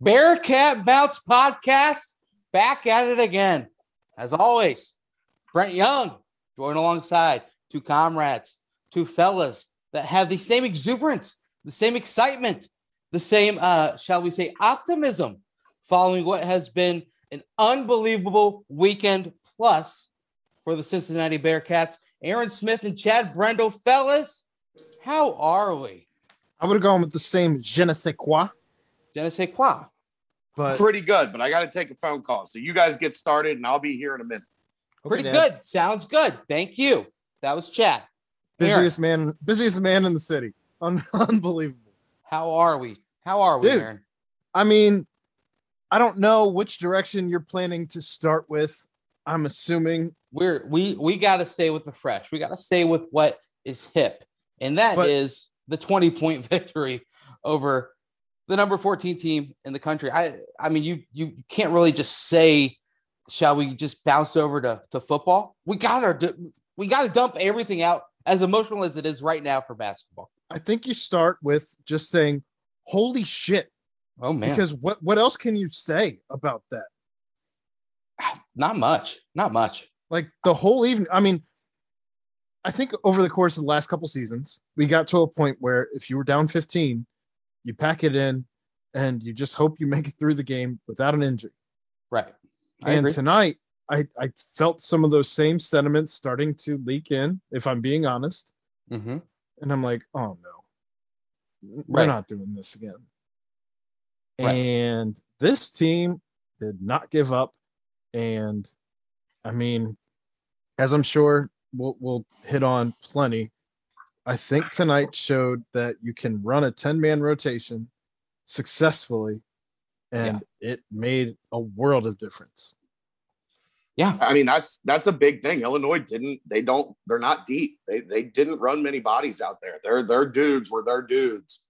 Bearcat Bounce podcast back at it again. As always, Brent Young joined alongside two comrades, two fellas that have the same exuberance, the same excitement, the same, uh, shall we say, optimism following what has been an unbelievable weekend plus for the Cincinnati Bearcats. Aaron Smith and Chad Brendel, fellas, how are we? I would have gone with the same je ne sais quoi. Je ne sais quoi. But Pretty good, but I got to take a phone call. So you guys get started, and I'll be here in a minute. okay, Pretty Dad. good. Sounds good. Thank you. That was Chad. Aaron, Busiest man, busiest man in the city. Un- unbelievable. how are we? How are we, Dude. Aaron? I mean, I don't know which direction you're planning to start with. I'm assuming, We're we we got to stay with the fresh. We got to stay with what is hip, and that is But- the 20 point victory over the number 14 team in the country. I I mean, you you can't really just say, shall we just bounce over to to football? We got our we got to dump everything out as emotional as it is right now for basketball. I think you start with just saying, "Holy shit!" Oh man, Because what what else can you say about that? not much, not much. Like the whole evening. I mean, I think over the course of the last couple seasons, we got to a point where if you were down 15, you pack it in, and you just hope you make it through the game without an injury. Right. I and agree. tonight, I, I felt some of those same sentiments starting to leak in, if I'm being honest. Mm-hmm. And I'm like, oh no, we're Right. not doing this again. Right. And this team did not give up. And I mean, as I'm sure we'll, we'll hit on plenty, I think tonight showed that you can run a 10 man rotation successfully. And it made a world of difference. Yeah. I mean, that's that's a big thing. Illinois didn't. They don't. They're not deep. They they didn't run many bodies out there. Their their dudes were their dudes.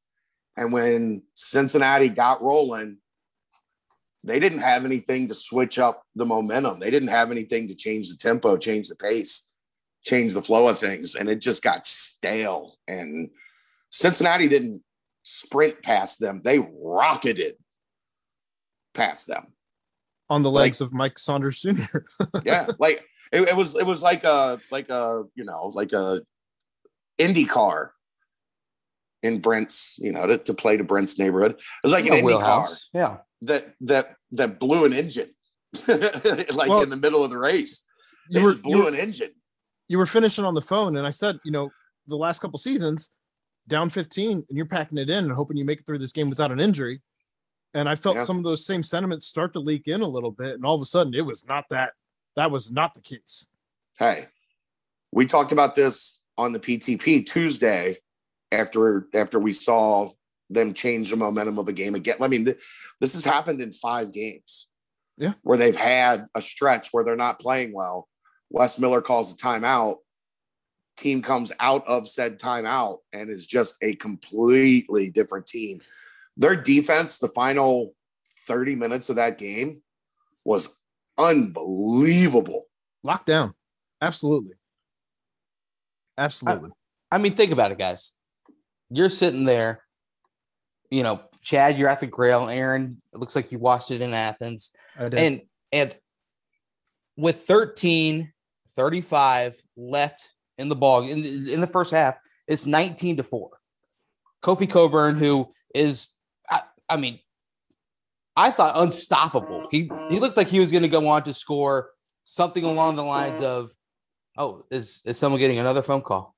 And when Cincinnati got rolling, they didn't have anything to switch up the momentum. They didn't have anything to change the tempo, change the pace, change the flow of things, and it just got stale. And Cincinnati didn't sprint past them; they rocketed past them. On the Like- legs of Mike Saunders Jr. yeah like it, it was it was like a like a you know like a indy car in brent's you know to, to play to brent's neighborhood it was like an indy car. Yeah. that that that blew an engine like Well, in the middle of the race you they were, just you blew were an engine you were finishing on the phone and I said, you know, the last couple seasons, down 15, and you're packing it in and hoping you make it through this game without an injury. And I felt Yeah. some of those same sentiments start to leak in a little bit. And all of a sudden it was not that that was not the case. hey we talked about this on the ptp tuesday after after we saw them change the momentum of a game again i mean th- this has happened in five games Yeah. where they've had a stretch where they're not playing well wes miller calls a timeout team comes out of said timeout and is just a completely different team their defense the final 30 minutes of that game was unbelievable Lockdown. Absolutely. Absolutely. I mean, think about it, guys. You're sitting there, you know, Chad, you're at the grill. Aaron, it looks like you watched it in Athens. I did. And and with 13, 35 left in the ball in, in the first half, it's 19 to 4. Kofi Cockburn, who is I, I mean, I thought unstoppable. He he looked like he was going to go on to score something along the lines of, "Oh, is is someone getting another phone call?"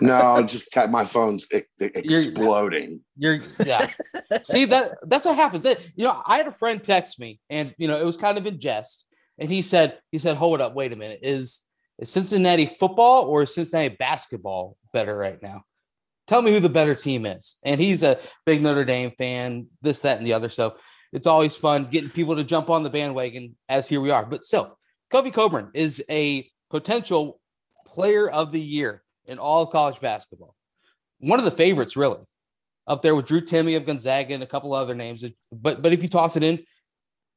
No, just my phone's exploding. You're yeah. See that that's what happens. That you know, I had a friend text me, and you know, it was kind of in jest, and he said, he said, "Hold up, wait a minute. Is is Cincinnati football or is Cincinnati basketball better right now? Tell me who the better team is." And he's a big Notre Dame fan, this, that, and the other. So it's always fun getting people to jump on the bandwagon. As here we are, but still, Kofi Cockburn is a potential player of the year in all of college basketball. One of the favorites, really up there with Drew Timme of Gonzaga and a couple other names. But but if you toss it in,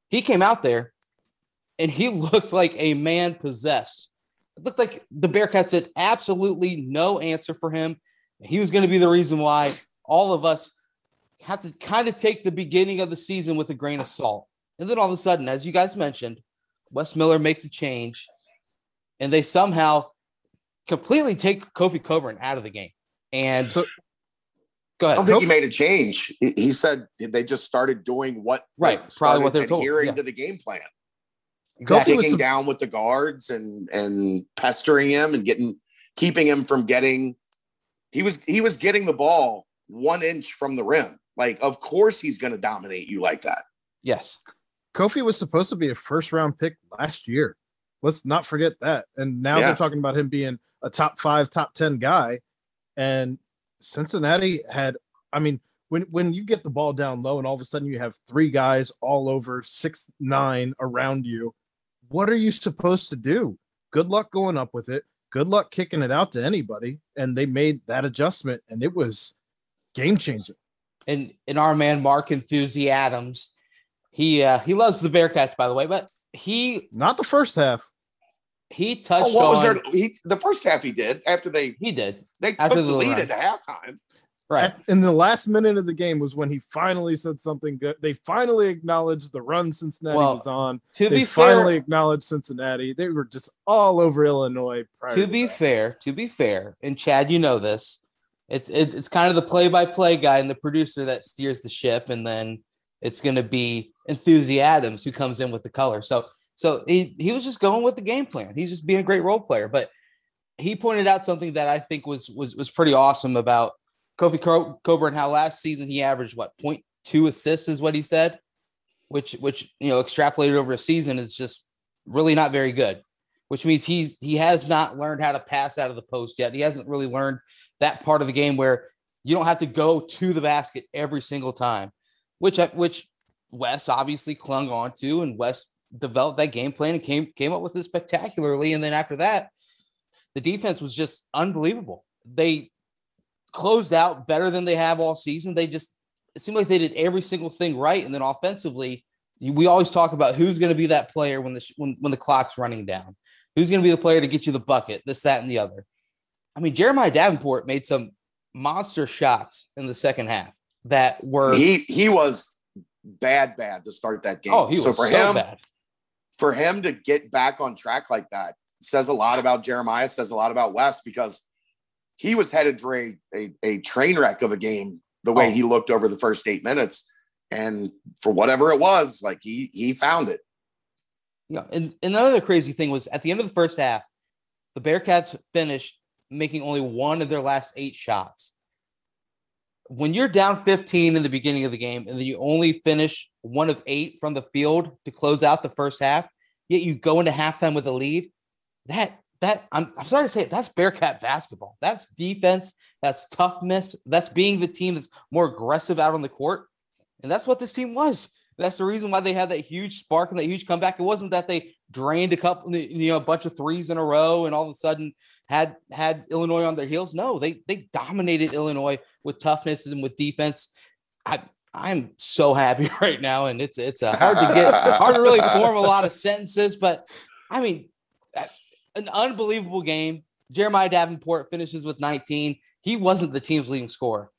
he came out there and he looked like a man possessed. It looked like the Bearcats had absolutely no answer for him. He was going to be the reason why all of us have to kind of take the beginning of the season with a grain of salt. And then all of a sudden, as you guys mentioned, Wes Miller makes a change and they somehow completely take Kofi Cockburn out of the game. And So go ahead. I don't think he made a change. He, he said they just started doing what Right, probably what they're told, adhering yeah. to the game plan. Exactly. Kofi was down with the guards and and pestering him and getting keeping him from getting he was he was getting the ball one inch from the rim. Like, of course he's gonna dominate you like that. Yes. Kofi was supposed to be a first round pick last year. Let's not forget that. And now Yeah. they're talking about him being a top five, top 10 guy. And Cincinnati had, I mean, when, when you get the ball down low and all of a sudden you have three guys all over six, nine around you, what are you supposed to do? Good luck going up with it. Good luck kicking it out to anybody. And they made that adjustment and it was game changing. And and our man Mark Enthusi Adams, he uh he loves the Bearcats, by the way, but he Not the first half. he touched Oh, what was on there? He the first half he did after they he did. they After took the the lead run. at halftime. Right. At- in the last minute of the game was when he finally said something good. They finally acknowledged the run Cincinnati Well, was on. To They be fair, finally acknowledged Cincinnati. They were just all over Illinois. Prior to be that. fair, to be fair, and Chad, you know this. It's it's kind of the play-by-play guy and the producer that steers the ship, and then it's going to be Enthusi Adams who comes in with the color. So so he he was just going with the game plan. He's just being a great role player. But he pointed out something that I think was was was pretty awesome about Kofi Co- Cockburn. How last season he averaged what 0.2 assists is what he said, which which you know extrapolated over a season is just really not very good which means he's he has not learned how to pass out of the post yet. He hasn't really learned that part of the game where you don't have to go to the basket every single time, which uh, which Wes obviously clung on to, and Wes developed that game plan and came came up with it spectacularly. And then after that, the defense was just unbelievable. They closed out better than they have all season. They just it seemed like they did every single thing right, and then offensively. We always talk about who's going to be that player when the when, when the clock's running down who's going to be the player to get you the bucket, this, that, and the other. I mean, Jeremiah Davenport made some monster shots in the second half that were He he was bad, bad to start that game. oh, he was so so, for him bad. for him to get back on track like that says a lot about Jeremiah, says a lot about Wes because he was headed for a a, a train wreck of a game the way Oh. he looked over the first eight minutes. And for whatever it was, like he he found it. Yeah, and, and another crazy thing was at the end of the first half, the Bearcats finished making only one of their last eight shots. When you're down 15 in the beginning of the game and then you only finish one of eight from the field to close out the first half, yet you go into halftime with a lead, that that I'm, I'm sorry to say it, that's Bearcat basketball. That's defense, that's toughness, that's being the team that's more aggressive out on the court. And that's what this team was. That's the reason why they had that huge spark and that huge comeback. It wasn't that they drained a couple, you know, a bunch of threes in a row and all of a sudden had had Illinois on their heels. No, they they dominated Illinois with toughness and with defense. I I'm so happy right now, and it's it's uh, hard to get hard to really form a lot of sentences, but I mean, an unbelievable game. Jeremiah Davenport finishes with 19. He wasn't the team's leading scorer.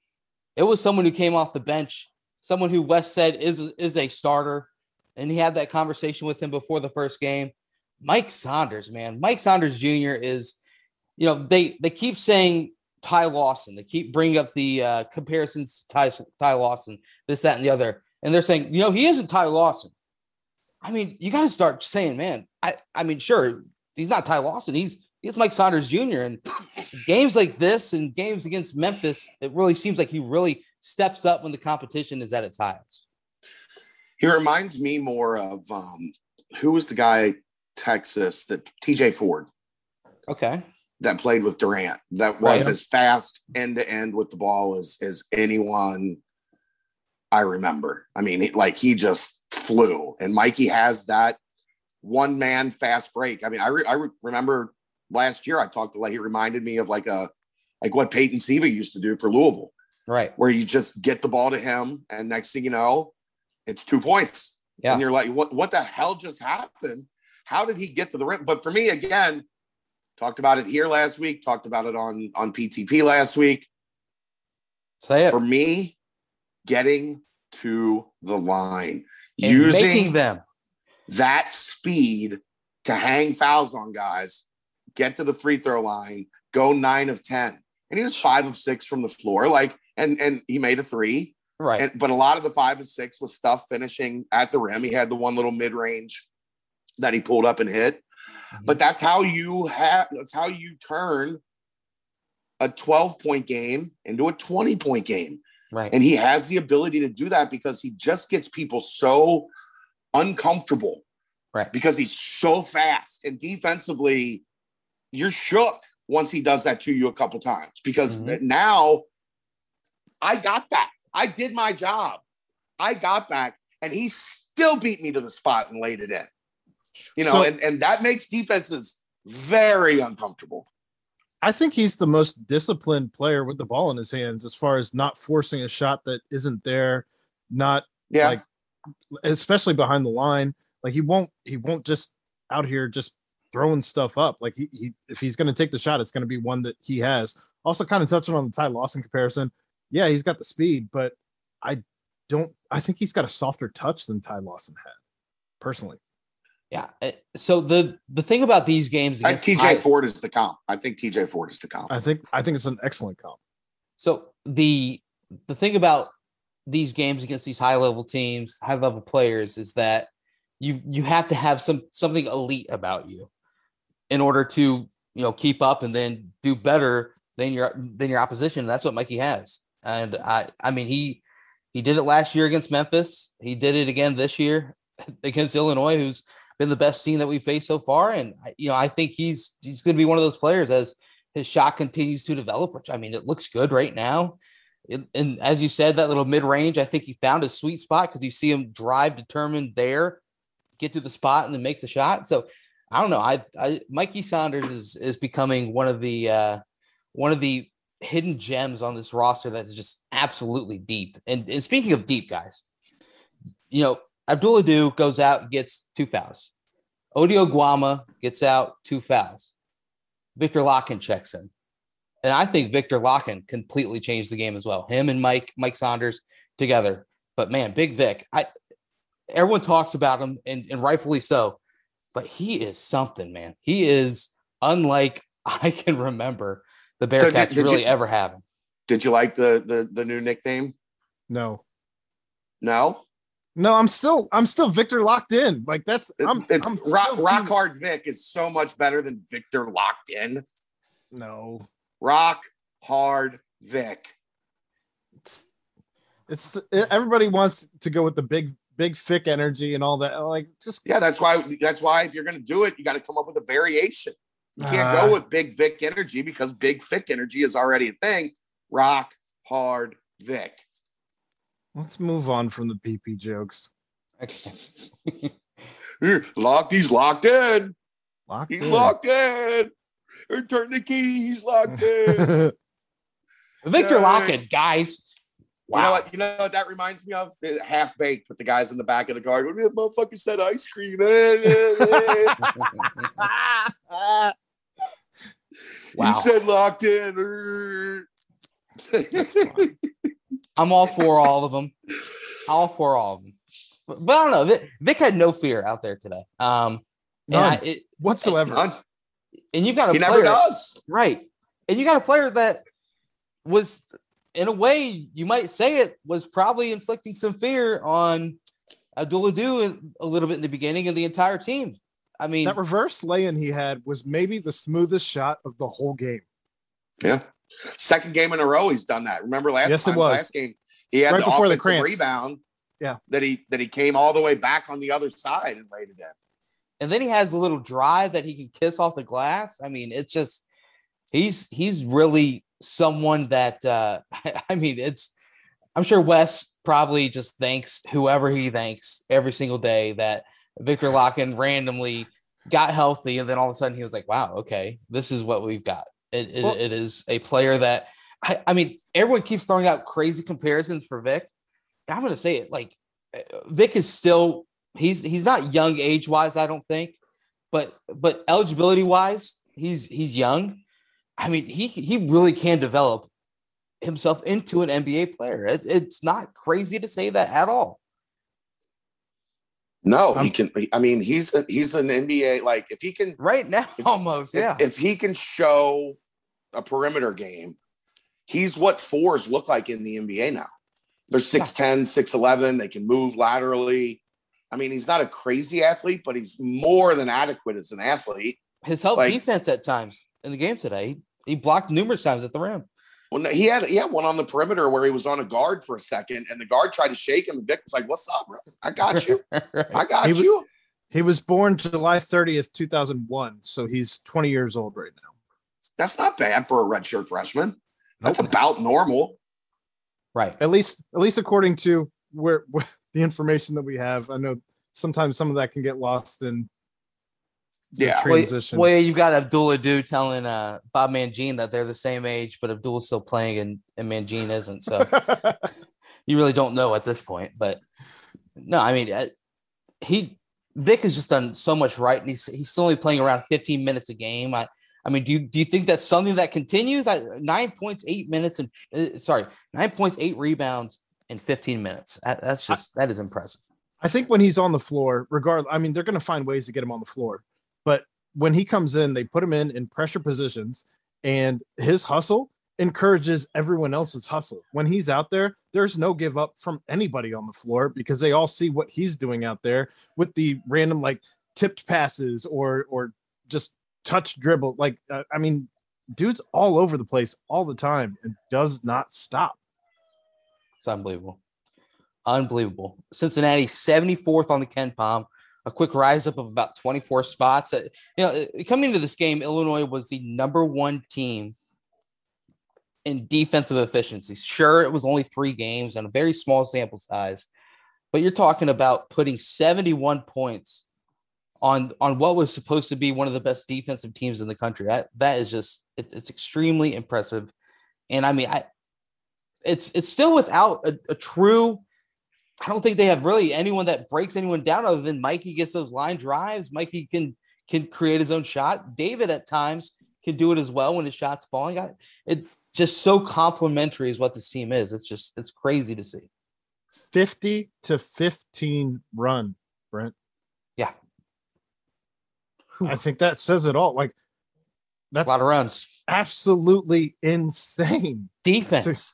It was someone who came off the bench someone who Wes said is is a starter, and he had that conversation with him before the first game. Mike Saunders, man, Mike Saunders Jr. is, you know, they they keep saying Ty Lawson, they keep bringing up the uh, comparisons to Ty, Ty Lawson, this, that, and the other, and they're saying, you know, he isn't Ty Lawson. I mean, you got to start saying, man, I I mean, sure, he's not Ty Lawson, he's he's Mike Saunders Jr. And games like this and games against Memphis, it really seems like he really steps up when the competition is at its highest. He reminds me more of um, who was the guy Texas that TJ Ford Okay. that played with Durant that was Right. as fast end to end with the ball as as anyone I remember. I mean, like he just flew, and Mikey has that one man fast break. I mean, I re- I re- remember last year I talked to like he reminded me of like a like what Peyton Siva used to do for Louisville Right. where you just get the ball to him, and next thing you know, it's two points. Yeah. And you're like, what, what the hell just happened? How did he get to the rim? But for me, again, talked about it here last week, talked about it on, on PTP last week. Say it. For me, getting to the line, And using making them. That speed to hang fouls on guys, get to the free throw line, go nine of 10. And he was five of six from the floor. Like, and and he made a three. Right. And but a lot of the five of six was stuff finishing at the rim. He had the one little mid-range that he pulled up and hit. Mm-hmm. But that's how you have that's how you turn a 12 point game into a 20 point game. right. And he has the ability to do that because he just gets people so uncomfortable. Right. Because he's so fast. And defensively, you're shook once he does that to you a couple times. Because Mhm. now I got that. I did my job. I got back, and he still beat me to the spot and laid it in. You know, So- and, and that makes defenses very uncomfortable. I think he's the most disciplined player with the ball in his hands as far as not forcing a shot that isn't there, not Yeah. Like, especially behind the line. Like he won't he won't just out here just throwing stuff up. Like he, he if he's going to take the shot, it's going to be one that he has. Also, kind of touching on the Ty Lawson comparison. Yeah, he's got the speed, but I don't. I think he's got a softer touch than Ty Lawson had, personally. Yeah. uh, So the the thing about these games I, against TJ high- Ford is the comp. I think TJ Ford is the comp. I think I think it's an excellent comp. So the the thing about these games against these high level teams, high level players, is that you you have to have some something elite about you in order to you know keep up and then do better than your than your opposition. That's what Mikey has, and I I mean he he did it last year against Memphis. He did it again this year against Illinois, who's been the best team that we faced so far. And you know I think he's he's going to be one of those players as his shot continues to develop, which I mean, it looks good right now. And as you said, that little mid range, I think he found his sweet spot because you see him drive determined there, get to the spot, and then make the shot. So I don't know. I, I Mikey Saunders is is becoming one of the uh, one of the hidden gems on this roster that is just absolutely deep. And, and speaking of deep guys, you know, Abdul Ado goes out and gets two fouls. Ody Oguama gets out two fouls. Viktor Lakhin checks in. And I think Viktor Lakhin completely changed the game as well. Him and Mike, Mike Saunders together. But man, Big Vic, I everyone talks about him and, and rightfully so, but he is something, man. He is unlike I can remember the So did- Bearcats did you- really ever having. Did you like the the the new nickname? No, No. no, I'm still I'm still Victor locked in. Like that's I'm, it- I'm rock, rock hard Vic is so much better than Victor locked in. No, Rock hard Vic. it's it's everybody wants to go with the big big thick energy and all that. Like just Yeah, that's why. That's why if you're going to do it, you got to come up with a variation. You can't Uh, go with Big Vic energy because Big Vic energy is already a thing. Rock hard Vic. let's move on from the PP jokes. Okay. Here, Locked. He's locked in. Locked He's in. locked in. Or turn the key. He's locked in. Victor Yay. Lakhin, guys. You know what? You know what that reminds me of? Half baked with the guys in the back of the car. Going, "Yeah, motherfucker said ice cream. Wow. He said locked in. I'm all for all of them. All for all of them. But, but I don't know. Vic, Vic had no fear out there today. Um, and, I, None it, whatsoever. None. And you've got a He player, never does. right? And you got a player that was, in a way, you might say it was probably inflicting some fear on Abdul Ado a little bit in the beginning of the entire team. I mean, that reverse lay-in he had was maybe the smoothest shot of the whole game. Yeah. Second game in a row, he's done that. Remember last Yes, it was. last game, he had Right the before the rebound. Yeah. That he that he came all the way back on the other side and laid it in. And then he has a little drive that he can kiss off the glass. I mean, it's just he's he's really someone that uh I mean, it's I'm sure Wes probably just thanks whoever he thanks every single day that Viktor Lakhin randomly got healthy and then all of a sudden he was like, wow, okay, this is what we've got. It, it, Well- it is a player that I, I mean, everyone keeps throwing out crazy comparisons for Vic. I'm going to say it like uh, Vic is still he's he's not young age wise, I don't think, but but eligibility wise, he's he's young. I mean, he he really can develop himself into an NBA player. It, it's not crazy to say that at all. No, he um, can. I mean, he's a, he's an NBA. Like if he can right now, if, almost yeah. If, if he can show a perimeter game, he's what fours look like in the NBA now. They're 6'10, 6'11. They can move laterally. I mean, he's not a crazy athlete, but he's more than adequate as an athlete. His help like, defense at times in the game today, he blocked numerous times at the rim. Well, he had he had one on the perimeter where he was on a guard for a second, and the guard tried to shake him, and Vic was like, "What's up, bro? I got you. I got he you." Was, he was born July 30th, 2001, so he's 20 years old right now. That's not bad for a redshirt freshman. That's nope. about normal. Right. At least at least according to where, where the information that we have. I know sometimes some of that can get lost in yeah transition. Well, well, you got Abdul Ado telling uh, Bob Mangine that they're the same age, but Abdul's still playing and, and Mangine isn't. So you really don't know at this point. But no, I mean, uh, he Vic has just done so much right, and he's he's still only playing around 15 minutes a game. I I mean, do you do you think that's something that continues? I, nine points, eight minutes, and uh, sorry, nine points, eight rebounds in 15 minutes. That, that's just that is impressive. I think when he's on the floor, regardless, I mean, they're going to find ways to get him on the floor. But when he comes in, they put him in in pressure positions, and his hustle encourages everyone else's hustle. When he's out there, there's no give up from anybody on the floor because they all see what he's doing out there with the random like tipped passes or or just touch dribble. Like uh, I mean, dude's all over the place all the time and does not stop. It's unbelievable. Unbelievable. Cincinnati 74th on the KenPom. a quick rise up of about 24 spots. Uh, you know, uh, coming into this game, Illinois was the number one team in defensive efficiency. Sure, it was only three games and a very small sample size, but you're talking about putting 71 points on on what was supposed to be one of the best defensive teams in the country. That that is just it, it's extremely impressive. And I mean, I it's it's still without a, a true I don't think they have really anyone that breaks anyone down other than Mikey gets those line drives. Mikey can can create his own shot. David at times can do it as well when his shot's falling. I, it just so complimentary is what this team is. It's just it's crazy to see. 50 to 15 run, Brent. Yeah. I think that says it all. Like that's a lot of runs. Absolutely insane. Defense.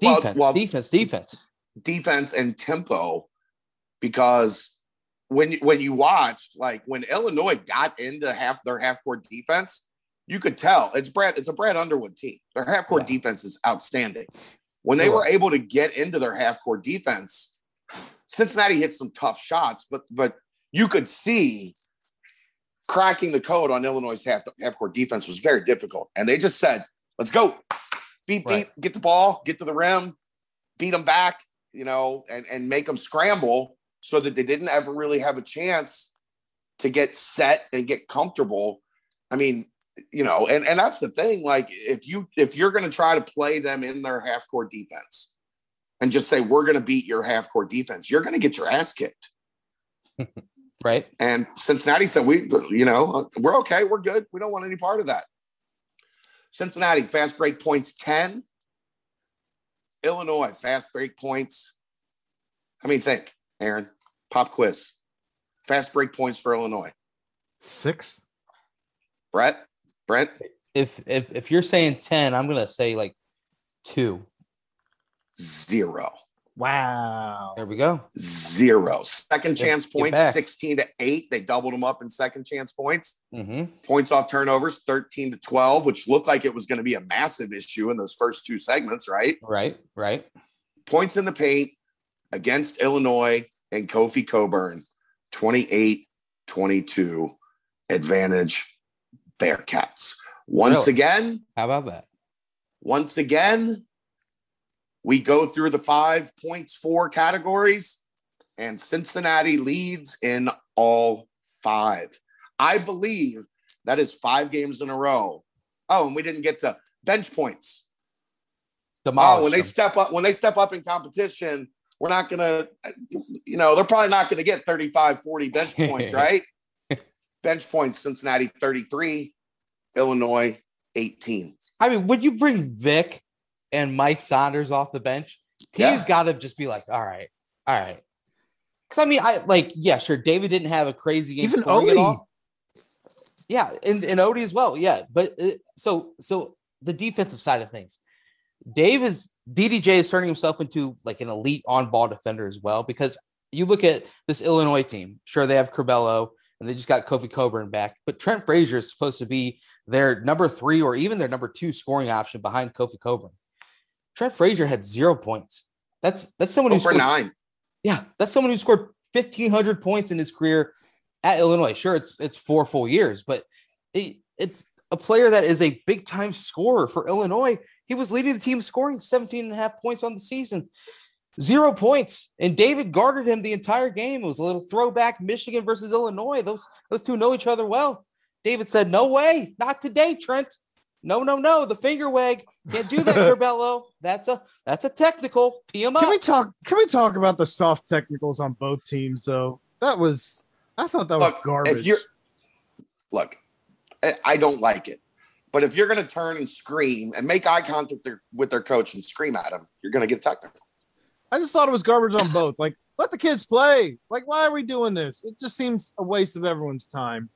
Defense, well, well, defense, defense defense and tempo because when when you watched like when Illinois got into half their half court defense, you could tell it's Brad it's a Brad Underwood team. Their half court yeah. defense is outstanding. When they were able to get into their half court defense, Cincinnati hit some tough shots, but but you could see cracking the code on Illinois' half half court defense was very difficult. And they just said, "Let's go, beat, beat, right. get the ball, get to the rim, beat them back, you know, and, and make them scramble so that they didn't ever really have a chance to get set and get comfortable. I mean, you know, and, and that's the thing. Like if you if you're gonna try to play them in their half court defense and just say we're gonna beat your half court defense, you're gonna get your ass kicked. right. And Cincinnati said, we, you know, we're okay, we're good. We don't want any part of that. Cincinnati fast break points 10, Illinois, fast break points. I mean, think, Aaron, pop quiz. Fast break points for Illinois. Six. Brett, Brent. If if if you're saying ten, I'm gonna say like two. Zero. Wow. There we go. Zero. Second chance points, 16 to 8. They doubled them up in second chance points. Mm-hmm. Points off turnovers, 13 to 12, which looked like it was going to be a massive issue in those first two segments, right? Right, right. Points in the paint against Illinois and Kofi Cockburn, 28 22 advantage Bearcats. Once really? again, how about that? Once again, we go through the five points four categories, and Cincinnati leads in all five. I believe that is five games in a row. Oh, and we didn't get to bench points. Demolish oh, when them. they step up, when they step up in competition, we're not gonna, you know, they're probably not gonna get 35, 40 bench points, right? bench points, Cincinnati 33, Illinois 18. I mean, would you bring Vic and Mike Saunders off the bench, teams Yeah. got to just be like, all right, all right. Because I mean, I like, yeah, sure. David didn't have a crazy game Even Ody. all. Yeah, and, and Ody as well. Yeah, but uh, so so the defensive side of things, Dave is DDJ is turning himself into like an elite on ball defender as well. Because you look at this Illinois team, sure they have Curbelo and they just got Kofi Cockburn back, but Trent Frazier is supposed to be their number three or even their number two scoring option behind Kofi Cockburn. Trent Frazier had zero points. That's that's someone who scored nine. yeah, that's someone who scored 1,500 points in his career at Illinois. Sure, it's it's four full years, but it, it's a player that is a big time scorer for Illinois. He was leading the team scoring 17 and a half points on the season. Zero points. And David guarded him the entire game. It was a little throwback Michigan versus Illinois. Those those two know each other well. David said, No way, not today, Trent. No, no, no. The finger wag. Can't do that, Curbelo. That's a that's a technical. Tee him Can we talk? Can we talk about the soft technicals on both teams? Though that was, I thought that was garbage. If you're look, I- I don't like it. But if you're going to turn and scream and make eye contact with their, with their coach and scream at him, you're going to get technical. I just thought it was garbage on both. Like, let the kids play. Like, why are we doing this? It just seems a waste of everyone's time.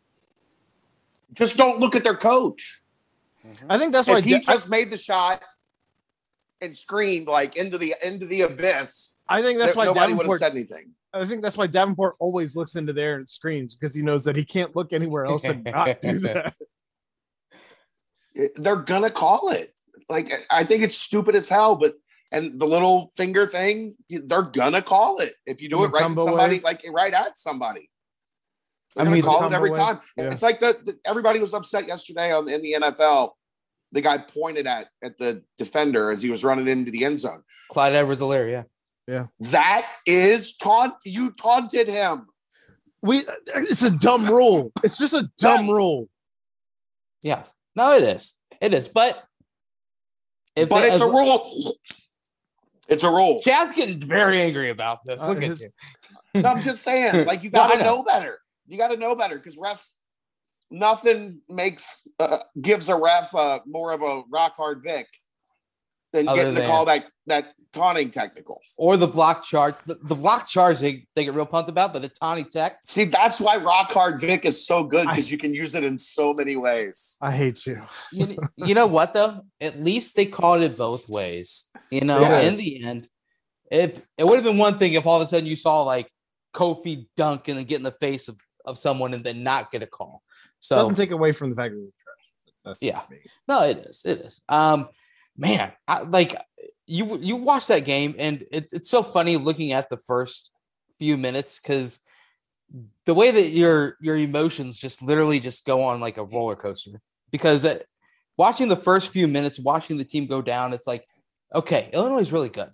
Just don't look at their coach. I think that's why if he Da- just made the shot and screamed like into the into the abyss, I, think that's why nobody would have said anything. I think that's why Davenport always looks into there and screams because he knows that he can't look anywhere else and not do that. They're gonna call it. Like I think it's stupid as hell, but and the little finger thing, they're gonna call it if you do it right somebody, ways? like right at somebody. They're I gonna mean, call it every tumble time. yeah. It's like the, the- everybody was upset yesterday on in the NFL. The guy pointed at at the defender as he was running into the end zone. Clyde Edwards-Helaire, yeah. Yeah. That is taunt. You taunted him. We, it's a dumb rule. It's just a dumb rule. Yeah. No, it is. It is. But if but they- it's a rule. It's a rule. Chad's getting very angry about this. Uh, Look at his- you. No, I'm just saying, like you got to know. know better. You got to know better because refs, nothing makes uh, gives a ref uh, more of a rock hard Vic than Other getting to call that that taunting technical. Or the block charge. The, the block charge they, they get real pumped about, but the Tawny Tech. See, that's why rock hard Vic is so good because you can use it in so many ways. I hate you. You, you know what though? At least they called it both ways. You know, Yeah. in the end, if it would have been one thing if all of a sudden you saw like Kofi dunk and then get in the face of, of someone and then not get a call. So it Doesn't take away from the fact that it's trash. That's Yeah. me. No, it is. It is. Um, man, I, like you you watch that game, and it's it's so funny looking at the first few minutes because the way that your your emotions just literally just go on like a roller coaster. Because uh, watching the first few minutes, watching the team go down, it's like, okay, Illinois is really good.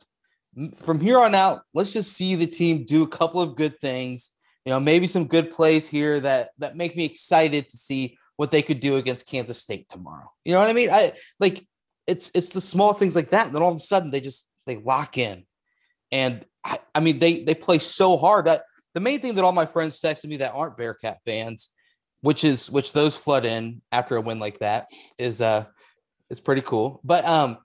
From here on out, let's just see the team do a couple of good things. You know, maybe some good plays here that that make me excited to see what they could do against Kansas State tomorrow. You know what I mean? I like it's it's the small things like that, and then all of a sudden they just they lock in, and I, I mean they they play so hard. That the main thing that all my friends texted me that aren't Bearcat fans, which is which those flood in after a win like that, is uh it's pretty cool. But um,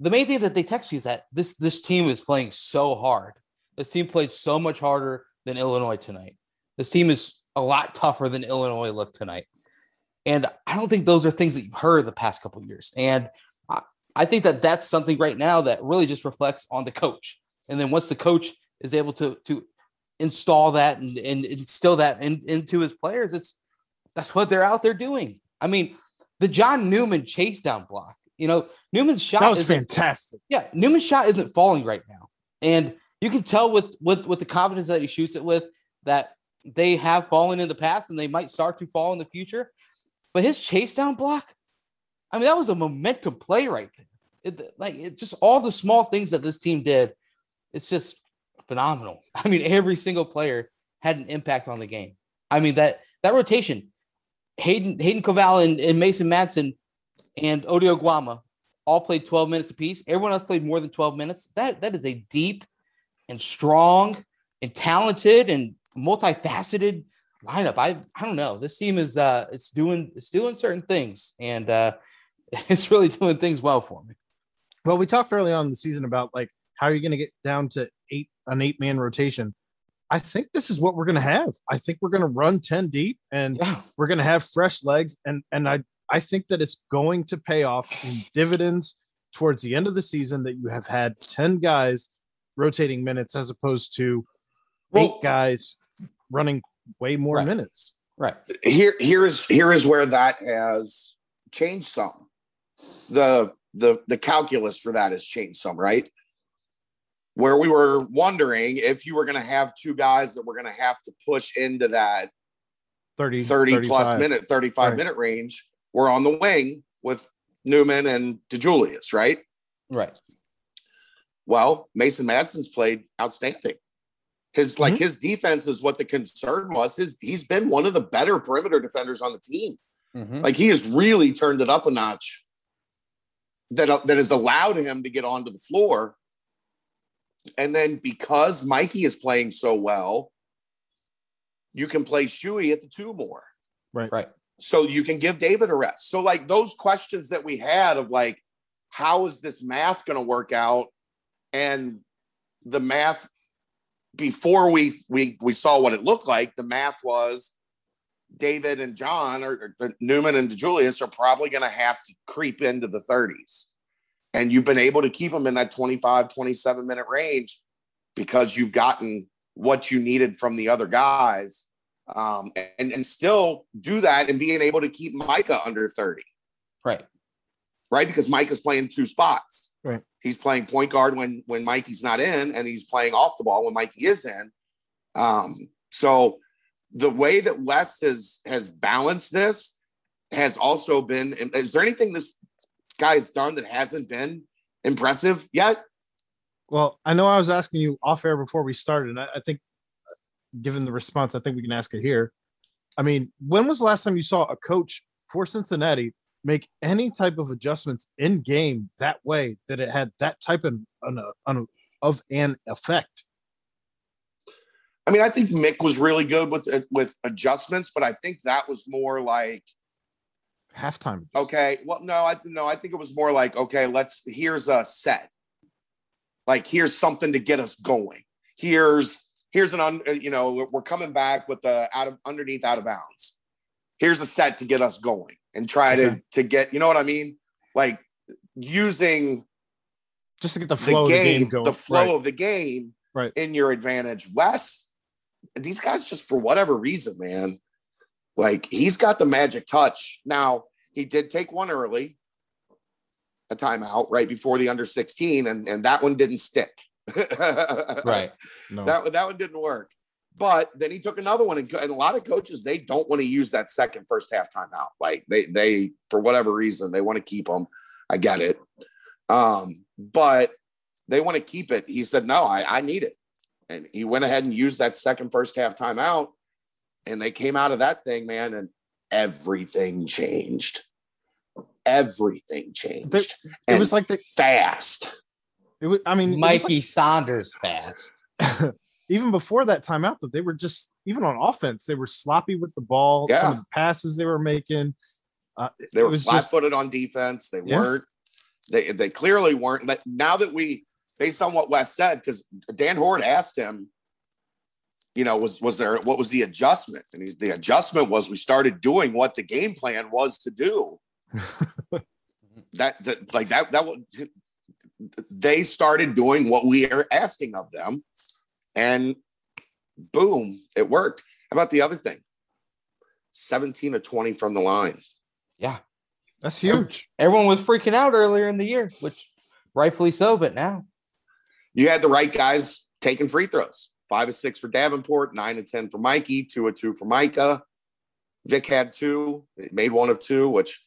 the main thing that they text me is that this this team is playing so hard. This team played so much harder than Illinois tonight. This team is a lot tougher than Illinois looked tonight. And I don't think those are things that you've heard the past couple of years. And I, I think that that's something right now that really just reflects on the coach. And then once the coach is able to to install that and, and instill that in, into his players, it's that's what they're out there doing. I mean, the John Newman chase down block. You know, Newman's shot That was fantastic. yeah, Newman's shot isn't falling right now, and you can tell with with with the confidence that he shoots it with that they have fallen in the past and they might start to fall in the future. But his chase down block, I mean, that was a momentum play right there. It, like it just all the small things that this team did, it's just phenomenal. I mean, every single player had an impact on the game. I mean that that rotation, Hayden Hayden Koval and, and Mason Madsen and Ody Oguama all played 12 minutes apiece. Everyone else played more than 12 minutes. That that is a deep and strong and talented and multifaceted lineup. I I don't know. This team is uh it's doing it's doing certain things and uh it's really doing things well for me. Well, we talked early on in the season about like how are you going to get down to eight an eight man rotation. I think this is what we're going to have. I think we're going to run ten deep, and Yeah. we're going to have fresh legs, and and I I think that it's going to pay off in dividends towards the end of the season that you have had ten guys rotating minutes as opposed to Well- eight guys running way more Right. minutes. Right. here here is here is where that has changed some the the the calculus for that has changed some right where we were wondering if you were going to have two guys that were going to have to push into that 30, 30 plus 35. minute 35 Right. minute range we're on the wing with newman and dejulius right Right. Well mason madsen's played outstanding his like Mhm. his defense is what the concern was his he's been one of the better perimeter defenders on the team Mhm. Like he has really turned it up a notch. That uh, that has allowed him to get onto the floor. And then because Mikey is playing so well, you can play Shuey at the two more. Right. Right. So you can give David a rest. So like those questions that we had of like, how is this math going to work out? And the math before we we we saw what it looked like, the math was David and John or, or Newman and Julius are probably going to have to creep into the 30s. And you've been able to keep them in that 25, 27 minute range because you've gotten what you needed from the other guys. Um, and, and still do that and being able to keep Mika under 30, Right. right? Because Mika's playing two spots. He's playing point guard when when Mikey's not in, and he's playing off the ball when Mikey is in. Um, so the way that Wes has has balanced this has also been. Is there anything this guy has done that hasn't been impressive yet? Well, I know I was asking you off air before we started, and I, I think, given the response, I think we can ask it here. I mean, when was the last time you saw a coach for Cincinnati make any type of adjustments in game that way that it had that type of of an effect? I mean, I think Mick was really good with with adjustments, but I think that was more like Halftime. okay. Well, no, I no, I think it was more like okay. Let's here's a set. Like here's something to get us going. Here's here's an un, you know we're- we're coming back with the out of underneath out of bounds. Here's a set to get us going and try to Okay. to get you know what I mean. Like using Just to get the the flow game, of the game going. the flow Right. of the game Right. in your advantage. Wes, these guys just for whatever reason, man, like he's got the magic touch. Now he did take one early, a timeout right before the under 16, and, and that one didn't stick. Right. no. That, that one didn't work. But then he took another one, and, and a lot of coaches they don't want to use that second first half timeout. Like they they for whatever reason they want to keep them. I get it, um, but they want to keep it. He said, "No, I, I need it," and he went ahead and used that second first half timeout, and they came out of that thing, man, and everything changed. Everything changed. it And was like the fast. it was. I mean, it was Mikey Saunders fast. even before that timeout, that they were just even on offense, they were sloppy with the ball. Yeah. Some of the passes they were making. Uh, They were was flat just footed on defense. They Yeah. weren't. They they clearly weren't. But now that we, based on what Wes said, because Dan Hoard asked him, you know, was was there what was the adjustment? And the adjustment was we started doing what the game plan was to do. that that like that that they started doing what we are asking of them, and boom, it worked. How about the other thing? 17 to 20 from the line. Yeah. that's huge. Everyone was freaking out earlier in the year, which rightfully so, but now. you had the right guys taking free throws. Five of six for Davenport, nine of ten for Mikey, two of two for Mika. Vic had two, made one of two, which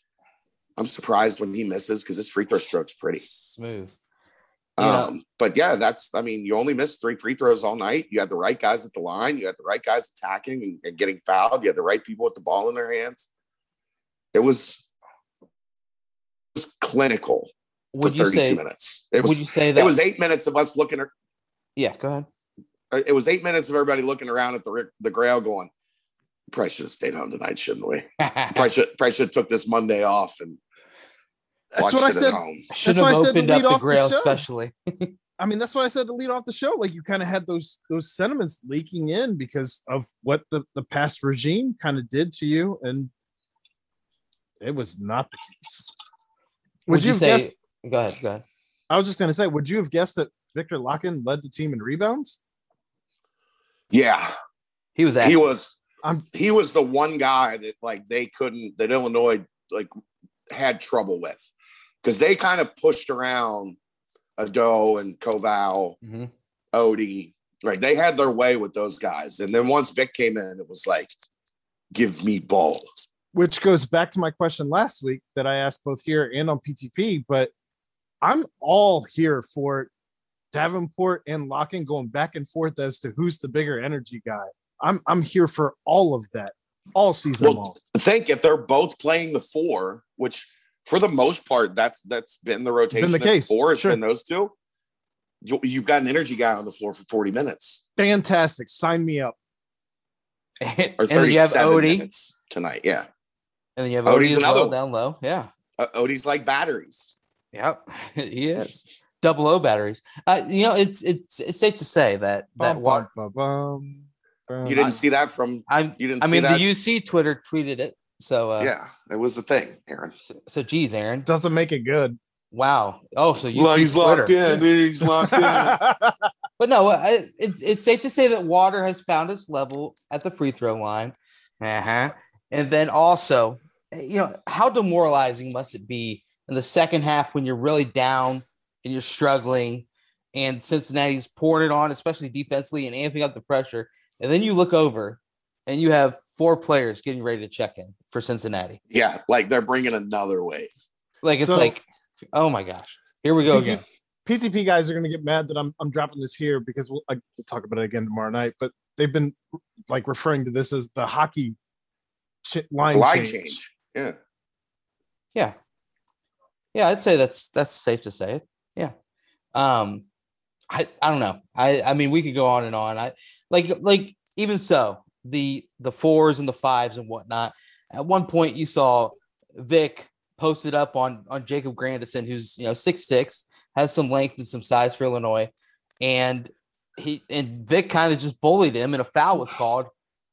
I'm surprised when he misses because his free throw stroke's pretty. Smooth. Um, but yeah, that's I mean, you only missed three free throws all night. You had the right guys at the line, you had the right guys attacking and, and getting fouled, you had the right people with the ball in their hands. It was, it was clinical for Would you 32 say minutes. It would was you say that it was eight minutes of us looking at Yeah, go ahead. uh, it was eight minutes of everybody looking around at the the Grail going, probably should have stayed home tonight, shouldn't we? Probably should, probably should have took this Monday off and That's what I said. home. Should why I have said to opened up lead the off the show. especially. I mean, that's why I said to lead off the show. Like you kind of had those those sentiments leaking in because of what the the past regime kind of did to you, and it was not the case. Would, Would you you have say- guessed? Go ahead. Go ahead. I was just gonna say, would you have guessed that Viktor Lakhin led the team in rebounds? Yeah, He was. he was. I'm- he was the one guy that like they couldn't that Illinois like had trouble with because they kind of pushed around Ado and Koval, Mhm. Ody. Like they had their way with those guys, and then once Vic came in, it was like, give me ball. Which goes back to my question last week that I asked both here and on PTP. But I'm all here for Davenport and Lakhin going back and forth as to who's the bigger energy guy. I'm I'm here for all of that all season Well, long. think if they're both playing the four, which for the most part that's that's been the rotation. the at case, Four has sure. been those two. You, you've got an energy guy on the floor for forty minutes Fantastic. Sign me up. or and then you have thirty-seven Ody, minutes tonight. Yeah, and then you have Ody's Ody as another well down low. Yeah. uh, Ody's like batteries. Yep. he is. Double O batteries. Uh, you know, it's it's it's safe to say that that Bum, water. bum, bum, bum. You didn't see that from I'm. you didn't I see mean, that. the UC Twitter tweeted it. So uh, yeah, it was a thing, Aaron. So, so geez, Aaron. doesn't make it good. Wow. Oh, so you Well, he's locked in. He's locked in. But no, I, it's it's safe to say that water has found its level at the free throw line. Uh-huh. And then also, you know, how demoralizing must it be in the second half when you're really down and you're struggling and Cincinnati's pouring it on, especially defensively and amping up the pressure. And then you look over and you have four players getting ready to check in for Cincinnati. yeah, like they're bringing another wave. Like it's So- like, oh my gosh, here we go PG again. PTP guys are going to get mad that I'm I'm dropping this here because we'll, I, we'll talk about it again tomorrow night. But they've been like referring to this as the hockey ch- line, Line change. change. Yeah. Yeah. Yeah, I'd say that's that's safe to say it. Yeah. Um I I don't know. I I mean we could go on and on. I like like even so, the the fours and the fives and whatnot. At one point you saw Vic posted up on on Jacob Grandison, who's you know six six, has some length and some size for Illinois, and he and Vic kind of just bullied him, and a foul was called.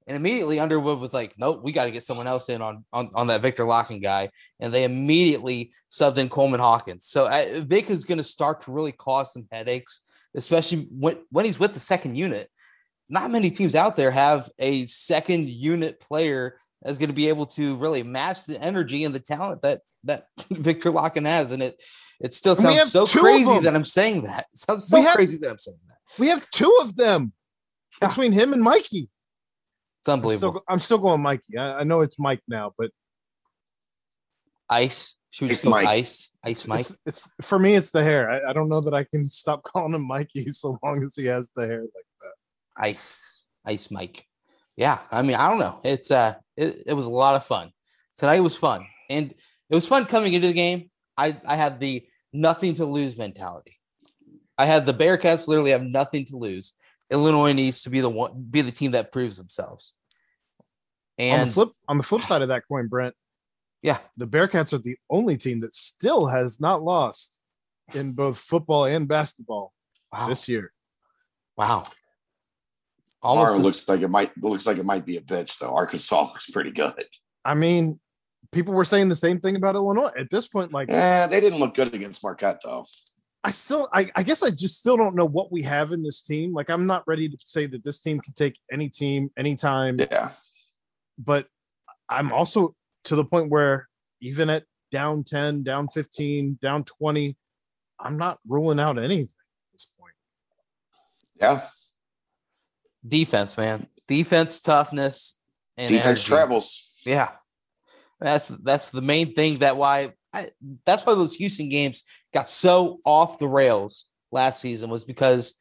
And immediately Underwood was like, "Nope, we got to get someone else in on, on on that Viktor Lakhin guy." And they immediately subbed in Coleman Hawkins. So uh, Vic is going to start to really cause some headaches, especially when when he's with the second unit. Not many teams out there have a second unit player that's going to be able to really match the energy and the talent that that Viktor Lakhin has, and it it still sounds so crazy that I'm saying that. It sounds so We have- crazy that I'm saying that. We have two of them Yeah. between him and Mikey. It's I'm unbelievable. still, I'm still going Mikey. I, I know it's Mike now, but ice. Should we Ice just Mike. ice? Ice Mike. it's, it's for me. It's the hair. I, I don't know that I can stop calling him Mikey so long as he has the hair like that. Ice, Ice Mike. Yeah, I mean, I don't know. It's uh, it, it was a lot of fun. Tonight was fun, and it was fun coming into the game. I I had the nothing to lose mentality. I had the Bearcats literally have nothing to lose. Illinois needs to be the one, be the team that proves themselves. on And the flip, on the flip side of that coin, Brent, yeah, the Bearcats are the only team that still has not lost in both football and basketball wow, this year. wow, Tomorrow almost. looks like it might looks like it might be a bitch though. Arkansas looks pretty good. I mean, people were saying the same thing about Illinois at this point. Like, Yeah, they didn't look good against Marquette though. I still, I, I guess I just still don't know what we have in this team. Like, I'm not ready to say that this team can take any team anytime, Yeah. but I'm also to the point where even at down 10, down 15, down 20, I'm not ruling out anything at this point. Yeah. Defense, man. Defense, toughness, and Defense energy. travels. Yeah, that's that's the main thing. That why I, that's why those Houston games got so off the rails last season was because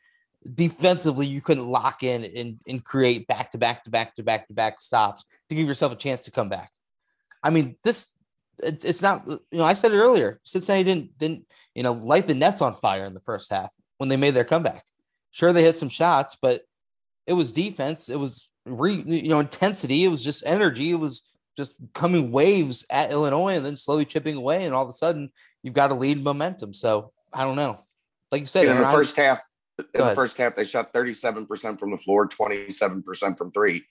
defensively you couldn't lock in and, and create back to back to back to back to back stops to give yourself a chance to come back. I mean, this it, it's not. You know, I said it earlier. Cincinnati didn't didn't you know light the nets on fire in the first half when they made their comeback. Sure, they hit some shots, but it was defense. It was re, you know intensity. It was just energy. It was just coming waves at Illinois and then slowly chipping away. And all of a sudden, you've got to lead momentum. So I don't know. Like you said, in the first half, in the first half, they shot 37% from the floor, 27% from three.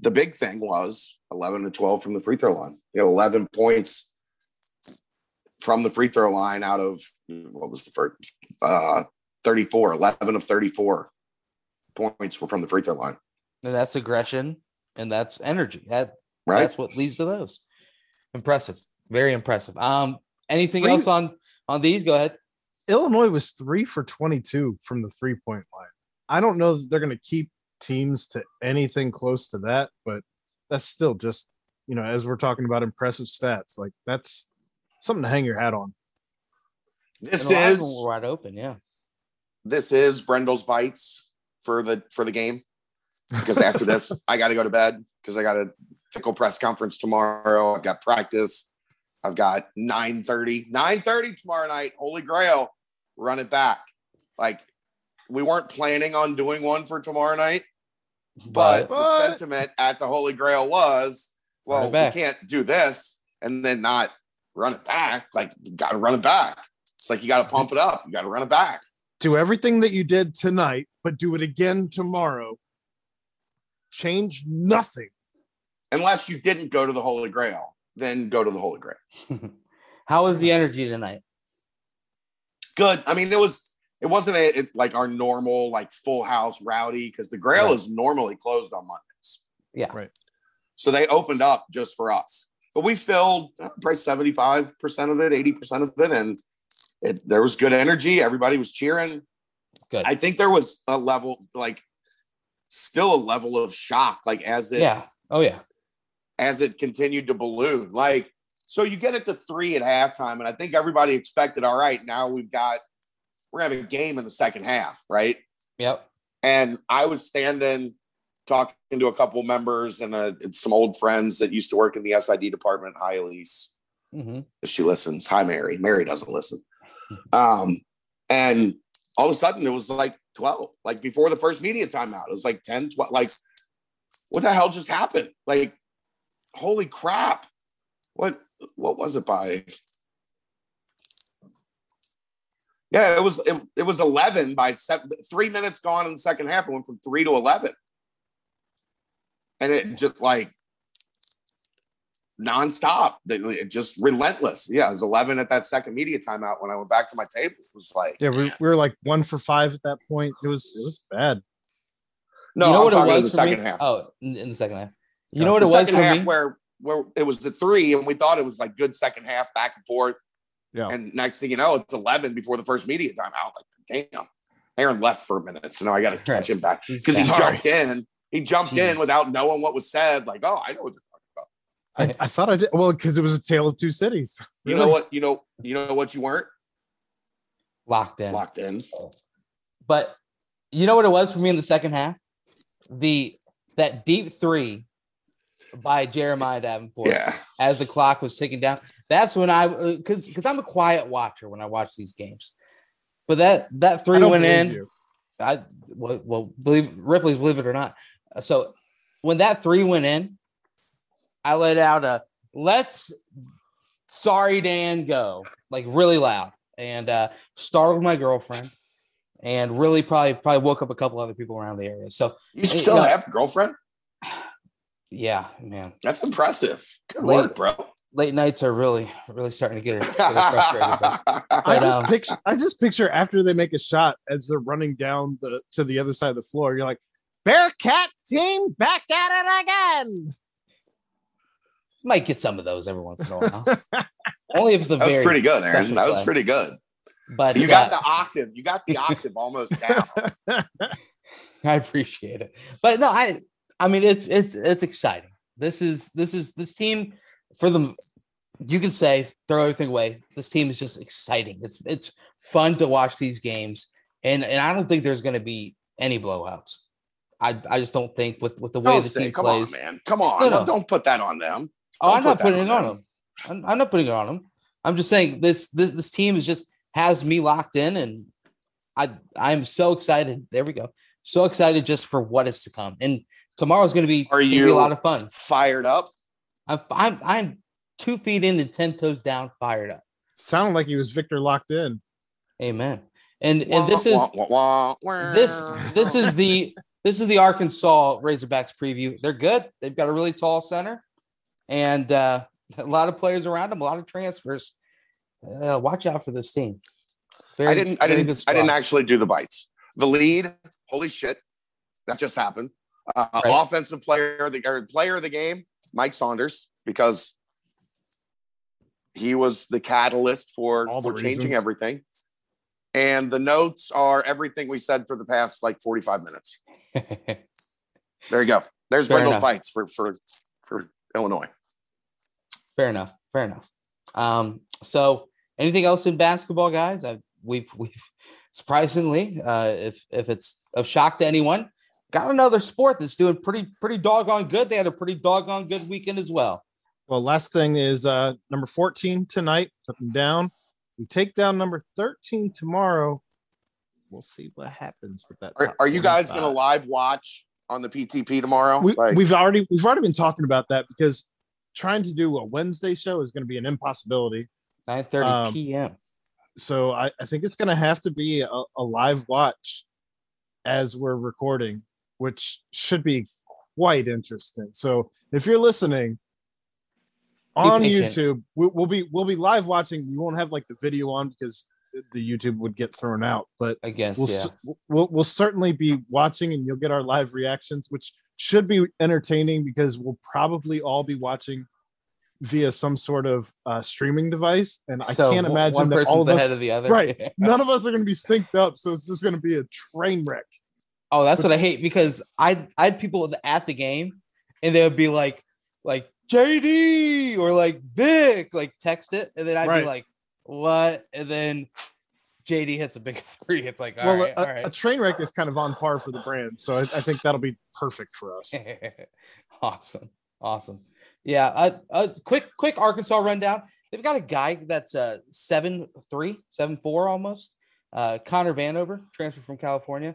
The big thing was 11 to 12 from the free throw line. You had 11 points from the free throw line out of what was the first uh 34, 11 of 34 points were from the free throw line, and that's aggression and that's energy. That right? that's what leads to those. Impressive, very impressive. Um, anything Free- else on on these? Go ahead. Illinois was three for 22 from the three point line. I don't know that they're going to keep teams to anything close to that, but that's still just, you know, as we're talking about impressive stats, like that's something to hang your hat on. This And a lot of is wide open. Yeah. this is Brendel's bites for the for the game. Because after this, I got to go to bed because I got a fickle press conference tomorrow. I've got practice. I've got 9:30, 9:30 tomorrow night. Holy Grail, run it back. Like we weren't planning on doing one for tomorrow night, but, But the sentiment at the Holy Grail was, well, we can't do this and then not run it back. Like you got to run it back. It's like you got to pump it up. You got to run it back. Do everything that you did tonight, but do it again tomorrow. Change nothing. unless you didn't go to the Holy Grail, then go to the Holy Grail. how was the energy tonight? Good. I mean, it was it wasn't a, it, like our normal like full house rowdy because the Grail Right. is normally closed on Mondays. Yeah. Right. So they opened up just for us, but we filled uh, probably seventy five percent of it, eighty percent of it, and it, there was good energy. Everybody was cheering. Good. I think there was a level like still a level of shock, like as it yeah. Oh yeah. as it continued to balloon. Like, so you get it to three at halftime, and I think everybody expected, all right, now we've got, we're having a game in the second half, right? Yep. And I was standing talking to a couple members and uh, some old friends that used to work in the SID department. Hi, Elise. hmm If she listens. Hi, Mary. Mary doesn't listen. Um, and all of a sudden it was like 12, like before the first media timeout. It was like 10, 12, like what the hell just happened? Like, holy crap. What what was it by? Yeah, it was it, it was 11 by seven, three minutes gone in the second half. It went from three to 11. And it just like nonstop. They- just relentless. Yeah, it was 11 at that second media timeout. When I went back to my table, it was like, Yeah, we, we were like one for five at that point. It was it was bad. no, you know I'm what it was in the second me? half. Oh, in, in the second half. You Yeah. know what the it was second for half me? where where it was the three, and we thought it was like good second half, back and forth. Yeah. And next thing you know, it's 11 before the first media timeout. Like, damn, Aaron left for a minute, so now I got to catch him back because he jumped in. He jumped Jeez. in without knowing what was said. Like, oh, I know what they're talking about. I, I thought I did well because it was a tale of two cities. You know what? You know, you know what you weren't locked in. locked in. But you know what it was for me in the second half? The that deep three by Jeremiah Davenport Yeah, as the clock was ticking down. That's when I because because I'm a quiet watcher when I watch these games. But that that three went in. you. I well, well believe Ripley's believe it or not. So when that three went in, I let out a let's sorry Dan go like really loud and uh startled my girlfriend and really probably probably woke up a couple other people around the area. So you Hey, still no. have a girlfriend? yeah, man. That's impressive. Good Late- work, bro. Late nights are really really starting to get her, get her frustrated. But I just um, picture I just picture after they make a shot as they're running down the to the other side of the floor. You're like, Bearcat team back at it again. Might get some of those every once in a while. Only if it's a that was very pretty good, Aaron. That was play. pretty good. but You got uh, the octave. You got the octave almost down. I appreciate it. But no, I I mean it's it's it's exciting. This is this is this team for them. You can say throw everything away. This team is just exciting. It's it's fun to watch these games, and and I don't think there's going to be any blowouts. I I just don't think with with the way Don't the say, team come plays. on, man. Come on. No, no. Don't put that on them. Oh, I'm not put that putting it on on them. I'm, I'm not putting it on them. I'm just saying this this this team is just has me locked in, and I I'm so excited. There we go. So excited just for what is to come. And tomorrow's going to be, Are gonna be a lot of fun. Fired up. I'm I'm I'm two feet in and ten toes down, fired up. sounded like he was Victor locked in. Amen. And and this is this this is the this is the Arkansas Razorbacks preview. They're good. They've got a really tall center, and uh, a lot of players around them, a lot of transfers. Uh, watch out for this team. Very, I didn't. I didn't. I didn't actually do the bites. The lead. Holy shit, that just happened. Uh, right. Offensive player of the or player of the game, Mike Saunders, because he was the catalyst for, for changing everything. And the notes are everything we said for the past like 45 minutes. there you go. There's Fair Bengals bites for for for Illinois. Fair enough. Fair enough. Um, so anything else in basketball, guys? I, we've we've surprisingly, uh, if if it's of shock to anyone, got another sport that's doing pretty pretty doggone good. They had a pretty doggone good weekend as well. Well, last thing is uh, number 14 tonight, up and down. We take down number 13 tomorrow. We'll see what happens with that. Are, are you guys going to live watch on the PTP tomorrow? We, like, we've already we've already been talking about that because trying to do a Wednesday show is going to be an impossibility. 9:30 um, p.m. So I, I think it's going to have to be a, a live watch as we're recording, which should be quite interesting. So if you're listening, on YouTube. We, will be we'll be live watching. We won't have like the video on because the YouTube would get thrown out. But I guess we'll, yeah. we'll we'll certainly be watching, and you'll get our live reactions, which should be entertaining because we'll probably all be watching via some sort of uh, streaming device, and so I can't imagine one that all of us, of the other. Right, none of us are going to be synced up, so it's just going to be a train wreck. Oh, that's what I hate because I I had people at the game, and they would be like like JD or like Vic, like text it, and then I'd right. be like, what? And then JD hits a big three. It's like, well, right, a, a, train wreck is kind of on par for the brand, so I, I think that'll be perfect for us. awesome, awesome. Yeah, a, a, quick, quick Arkansas rundown. They've got a guy that's uh seven three, seven four almost. Uh, Connor Vanover, transfer from California.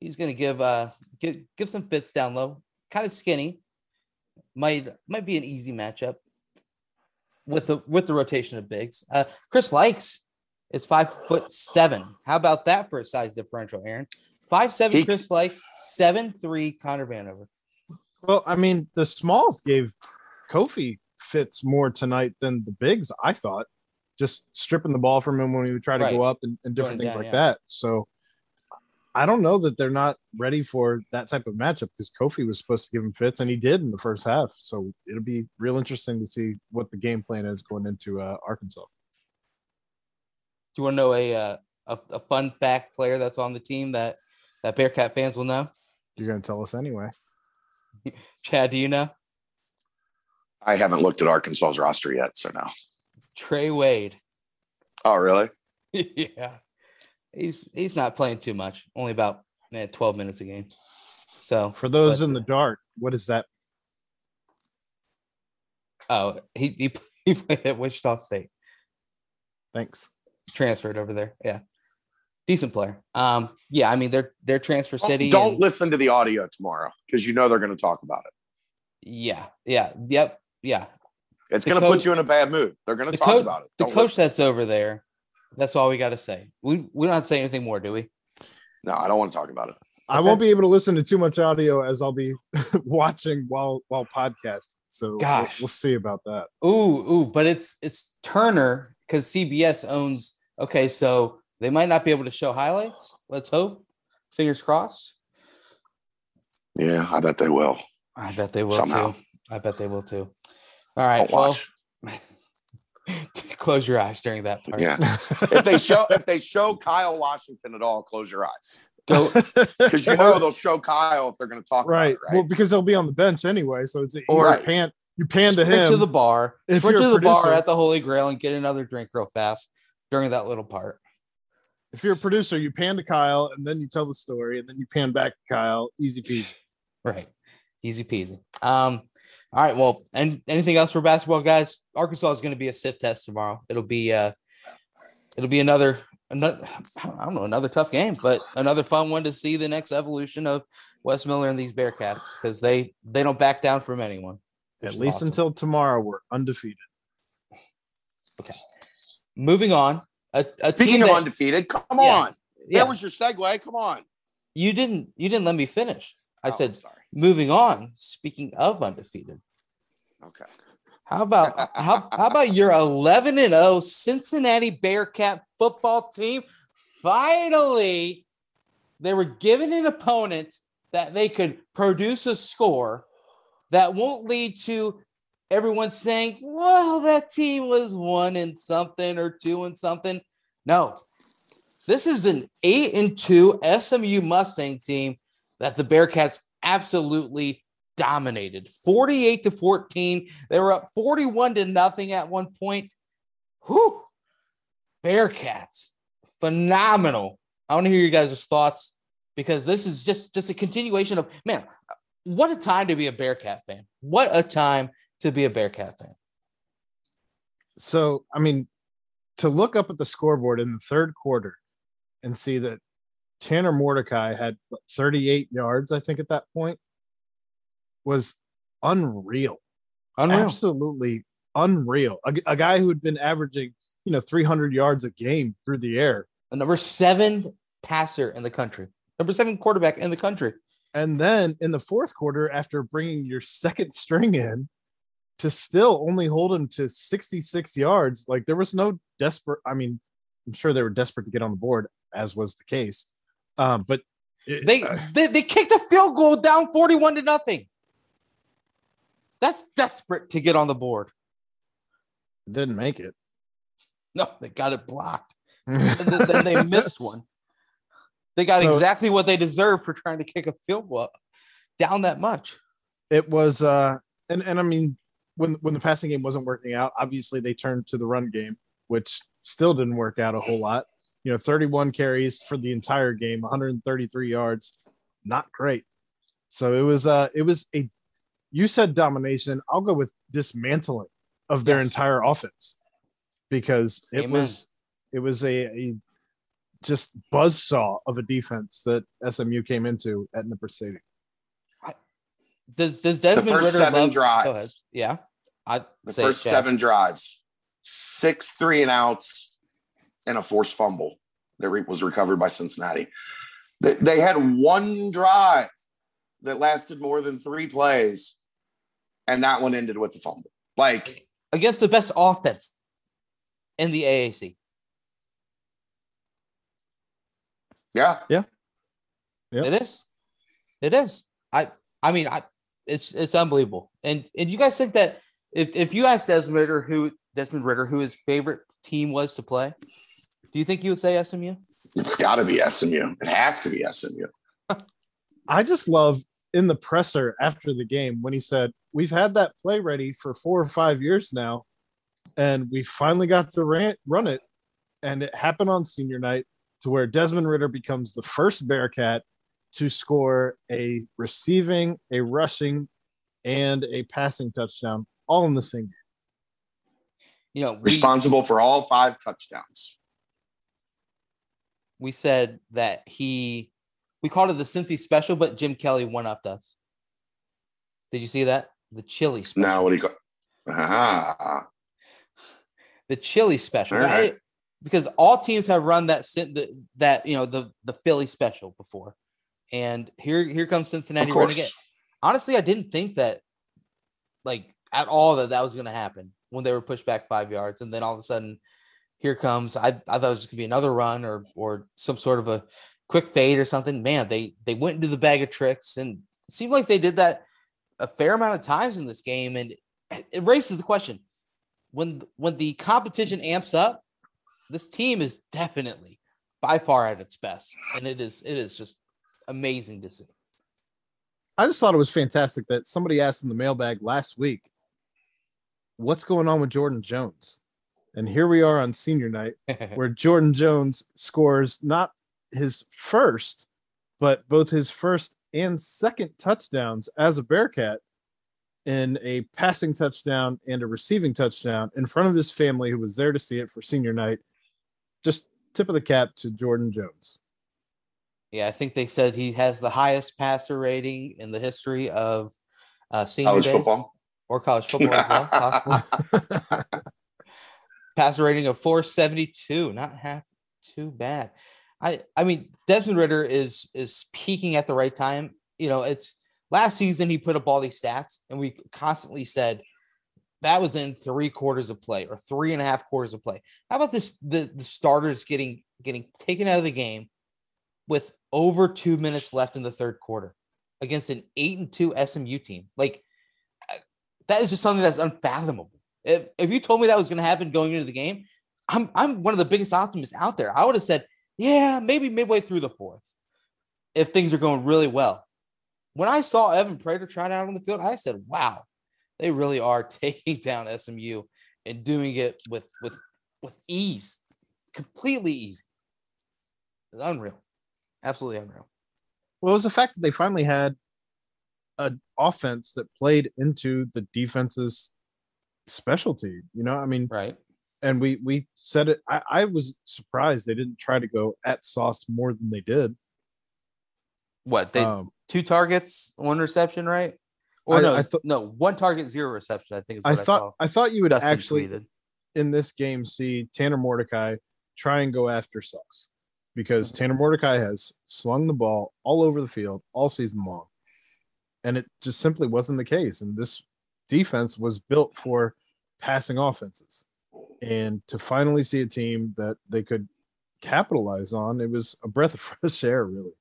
He's going to give uh give give some fits down low, kind of skinny, might might be an easy matchup with the with the rotation of bigs. Uh, Chris Lykes is five foot seven. How about that for a size differential, Aaron? Five seven he, Chris Lykes, seven three Connor Vanover. Well, I mean, the smalls gave Kofi fits more tonight than the bigs. I thought, just stripping the ball from him when he would try to right. go up and, and different Going things down, like yeah. that. So I don't know that they're not ready for that type of matchup because Kofi was supposed to give him fits and he did in the first half. So it'll be real interesting to see what the game plan is going into uh, Arkansas. Do you want to know a, uh, a, a fun fact player that's on the team that that Bearcat fans will know? You're going to tell us anyway. Chad, do you know? I haven't looked at Arkansas's roster yet, so no. Trey Wade. Oh, really? yeah he's he's not playing too much, only about eh, 12 minutes a game. So for those but, in the dark, what is that? Oh, he he, he played at Wichita State. Thanks. Transferred over there. Yeah. Decent player. Um, yeah, I mean they're they're transfer city. Don't and, listen to the audio tomorrow because you know they're going to talk about it. Yeah, yeah, yep, yeah. It's going to put you in a bad mood. They're going to talk co- about it. Don't the coach listen. that's over there that's all we got to say. We we don't have to say anything more, do we? No, I don't want to talk about it. I won't be able to listen to too much audio as I'll be watching while while podcasting. So Gosh. We'll, we'll see about that. Ooh, ooh, but it's it's Turner because CBS owns. Okay, so they might not be able to show highlights. Let's hope. Fingers crossed. Yeah, I bet they will. I bet they will Somehow. too. I bet they will too. All right. Well, close your eyes during that part. Yeah. if they show if they show Kyle Washington at all, close your eyes. Go because you know they'll show Kyle if they're going to talk right. It, right. Well, because they'll be on the bench anyway, so it's or right. pan you pan to him to the bar, if switch to the bar at the Holy Grail and get another drink real fast during that little part. If you're a producer, you pan to Kyle and then you tell the story, and then you pan back to Kyle. Easy peasy. Right. Easy peasy. Um, all right. Well, and anything else for basketball, guys? Arkansas is going to be a stiff test tomorrow. It'll be uh, it'll be another another I don't know another tough game, but another fun one to see the next evolution of Wes Miller and these Bearcats because they they don't back down from anyone. At least awesome. until tomorrow, we're undefeated. Okay. moving on. A, a team Speaking of that undefeated, come Yeah. on. yeah, That was your segue. Come on. you didn't you didn't let me finish. I Oh, said sorry. Moving on. Speaking of undefeated, Okay. how about how, how about your 11 and 0 Cincinnati Bearcat football team? Finally, they were given an opponent that they could produce a score that won't lead to everyone saying, well, that team was one and something or two and something. No, this is an eight and two SMU Mustang team that the Bearcats absolutely dominated 48 to 14. They were up 41 to nothing at one point. Whew. Bearcats, phenomenal. I want to hear you guys' thoughts because this is just just a continuation of man, what a time to be a Bearcat fan. What a time to be a Bearcat fan. So, I mean, to look up at the scoreboard in the third quarter and see that Tanner Mordecai had 38 yards, I think, at that point was unreal. Unreal. Absolutely unreal. A, a guy who had been averaging, you know, 300 yards a game through the air. A number seven passer in the country, number seven quarterback in the country. And then in the fourth quarter, after bringing your second string in, to still only hold him to 66 yards, like there was no desperate. I mean, I'm sure they were desperate to get on the board, as was the case. Um, but it- They, uh, they they kicked a field goal down 41 to nothing. That's desperate to get on the board. didn't make it. No, they got it blocked. Then, then they missed one. They got So- exactly what they deserved for trying to kick a field goal down that much. it was uh and and I mean when when the passing game wasn't working out, obviously they turned to the run game, which still didn't work out a whole lot. You know, 31 carries for the entire game, 133 yards, not great. So it was uh it was a you said domination, I'll go with dismantling of their Yes. entire offense because it Amen. was it was a, a just buzzsaw of a defense that SMU came into at Nippert Stadium. Does does Desmond the first Ridder seven love, drives. Yeah, I The say first Chad. seven drives, six three and outs, and a forced fumble that re- was recovered by Cincinnati. They, they had one drive that lasted more than three plays, and that one ended with the fumble. Like, against the best offense in the AAC. yeah, Yep. It is. It is. I I mean I it's it's unbelievable. And and you guys think that if, if you asked Desmond Ridder who Desmond Ridder who his favorite team was to play, do you think he would say SMU? it's got to be SMU. It has to be SMU. I just love in the presser after the game when he said, We've had that play ready for four or five years now, and we finally got to ran- run it. And it happened on senior night to where Desmond Ridder becomes the first Bearcat to score a receiving, a rushing, and a passing touchdown all in the same game. You know, we, Responsible for all five touchdowns. We said that he we called it the Cincy special, but Jim Kelly one upped us. Did you see that? The chili special. Now, what do you call? Ah, the chili special. All right. I- because all teams have run that that you know the the Philly special before, and here here comes Cincinnati running it. Honestly, I didn't think that like at all that that was going to happen when they were pushed back five yards, and then all of a sudden, here comes. I I thought it was going to be another run or or some sort of a quick fade or something. Man, they they went into the bag of tricks, and seemed like they did that a fair amount of times in this game, and it raises the question when when the competition amps up, this team is definitely by far at its best, and it is it is just amazing to see. I just thought it was fantastic that somebody asked in the mailbag last week, what's going on with Jordan Jones? And here we are on senior night where Jordan Jones scores not his first, but both his first and second touchdowns as a Bearcat in a passing touchdown and a receiving touchdown in front of his family who was there to see it for senior night. Just tip of the cap to Jordan Jones. yeah, I think they said he has the highest passer rating in the history of uh, senior college days football. or college football as well. Passer rating of 472, not half too bad. I I mean Desmond Ridder is is peaking at the right time. You know, it's last season he put up all these stats, and we constantly said that was in three quarters of play or three and a half quarters of play. How about this the, the starters getting getting taken out of the game with over two minutes left in the third quarter against an eight and two SMU team? Like that is just something that's unfathomable. If, if you told me that was going to happen going into the game, I'm I'm one of the biggest optimists out there. I would have said, yeah, maybe midway through the fourth, if things are going really well. When I saw Evan Prater trot out on the field, I said, wow, they really are taking down SMU and doing it with with with ease, completely easy. It's unreal, absolutely unreal. Well, it was the fact that they finally had an offense that played into the defense's specialty. You know, I mean, right? And we we said it. I, I was surprised they didn't try to go at Sauce more than they did. What they um, two targets, one reception, right? Or I, no, I th- no, one target, zero reception. I think I thought I, I, thought you would Dustin actually tweeted. in this game see Tanner Mordecai try and go after Sauce because mm-hmm. Tanner Mordecai has slung the ball all over the field all season long, and it just simply wasn't the case. And this defense was built for passing offenses, and to finally see a team that they could capitalize on, it was a breath of fresh air, really.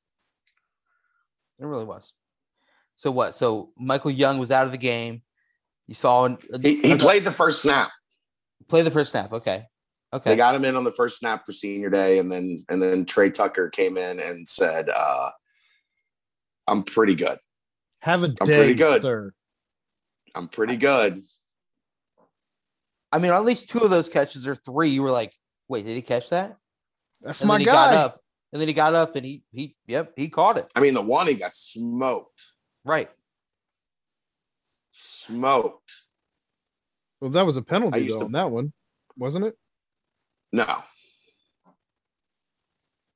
It really was. So what? So Michael Young was out of the game. You saw a, he, he played the first snap. Play the first snap. Okay. Okay. They got him in on the first snap for senior day, and then and then Trey Tucker came in and said, uh, "I'm pretty good. Have a I'm day, pretty good. Sir. I'm pretty good." I mean, at least two of those catches or three, you were like, "Wait, did he catch that?" That's and my guy. up, and then he got up and he he yep he caught it. I mean, the one he got smoked. Right. Smoked. Well, that was a penalty though to... on that one, wasn't it? No. I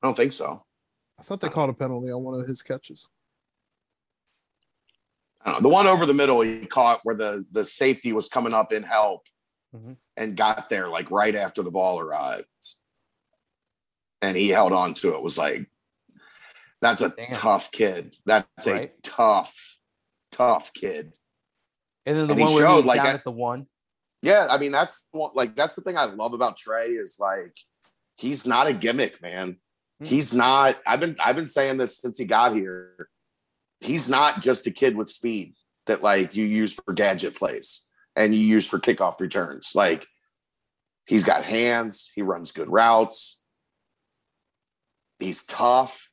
don't think so. I thought they called a penalty on one of his catches. The one over the middle he caught where the the safety was coming up in help mm-hmm. and got there like right after the ball arrived. And he held on to it. Was like that's a Damn. tough kid. That's right. a tough, tough kid. And then the and one where showed, like at the one. Yeah, I mean that's like that's the thing I love about trey is like he's not a gimmick, man. Mm-hmm. He's not. I've been I've been saying this since he got here. He's not just a kid with speed that like you use for gadget plays and you use for kickoff returns. Like he's got hands. He runs good routes. He's tough.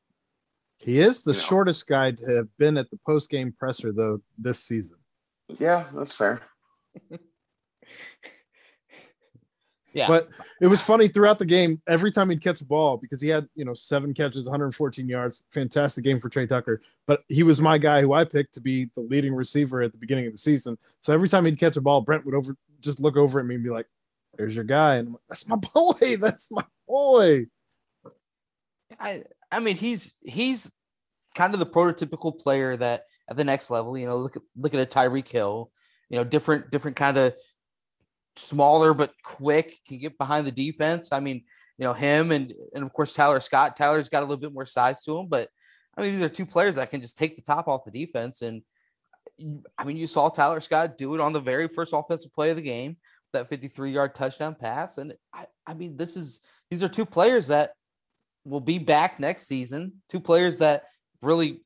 He is the you shortest know. guy to have been at the post game presser though this season. Yeah, that's fair. yeah. But it was funny throughout the game, every time he'd catch a ball, because he had, you know, seven catches, 114 yards, fantastic game for Trey Tucker. But he was my guy who I picked to be the leading receiver at the beginning of the season. So every time he'd catch a ball, Brent would over just look over at me and be like, There's your guy. And like, that's my boy. That's my boy. I I mean, he's he's kind of the prototypical player that at the next level, you know, look at look at a Tyreek Hill, you know, different different kind of smaller but quick, can get behind the defense. I mean, you know, him and and of course Tyler Scott. Tyler's got a little bit more size to him, but I mean, these are two players that can just take the top off the defense. And I mean, you saw Tyler Scott do it on the very first offensive play of the game, that 53 yard touchdown pass. And I, I mean, this is these are two players that will be back next season. Two players that really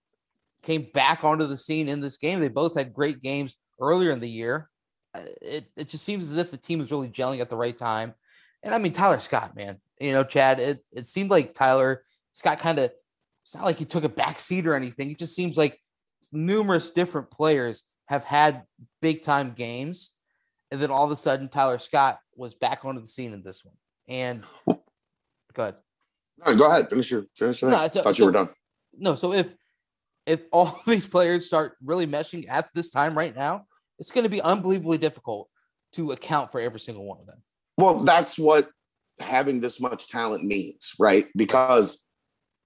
came back onto the scene in this game. They both had great games earlier in the year. Uh, it, it just seems as if the team is really gelling at the right time. And I mean, Tyler Scott, man, you know, Chad, it, it seemed like Tyler Scott kind of, it's not like he took a back seat or anything. It just seems like numerous different players have had big time games. And then all of a sudden, Tyler Scott was back onto the scene in this one. And go ahead. No, go ahead. Finish your finish. No, so, thought so, you were done. No, so if if all these players start really meshing at this time right now, it's going to be unbelievably difficult to account for every single one of them. Well, that's what having this much talent means, right? Because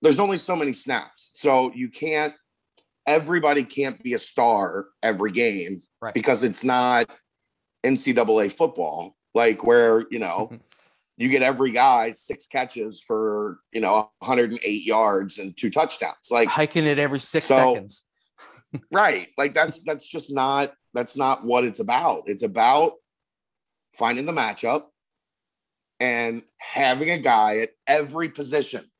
there's only so many snaps. So you can't everybody can't be a star every game right. because it's not NCAA football, like where, you know, you get every guy six catches for you know 108 yards and two touchdowns. Like hiking it every six So- seconds. right, like that's that's just not that's not what it's about. It's about finding the matchup and having a guy at every position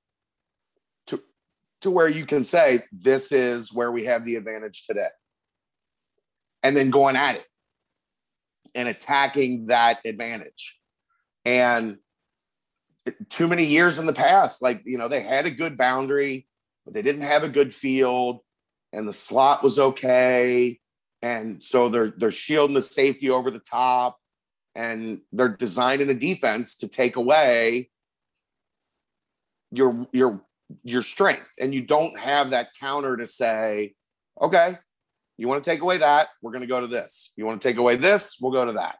to to where you can say this is where we have the advantage today. And then going at it and attacking that advantage. And too many years in the past like you know they had a good boundary but they didn't have a good field and the slot was okay and so they're they're shielding the safety over the top and they're designing a defense to take away your your your strength and you don't have that counter to say okay you want to take away that we're going to go to this you want to take away this we'll go to that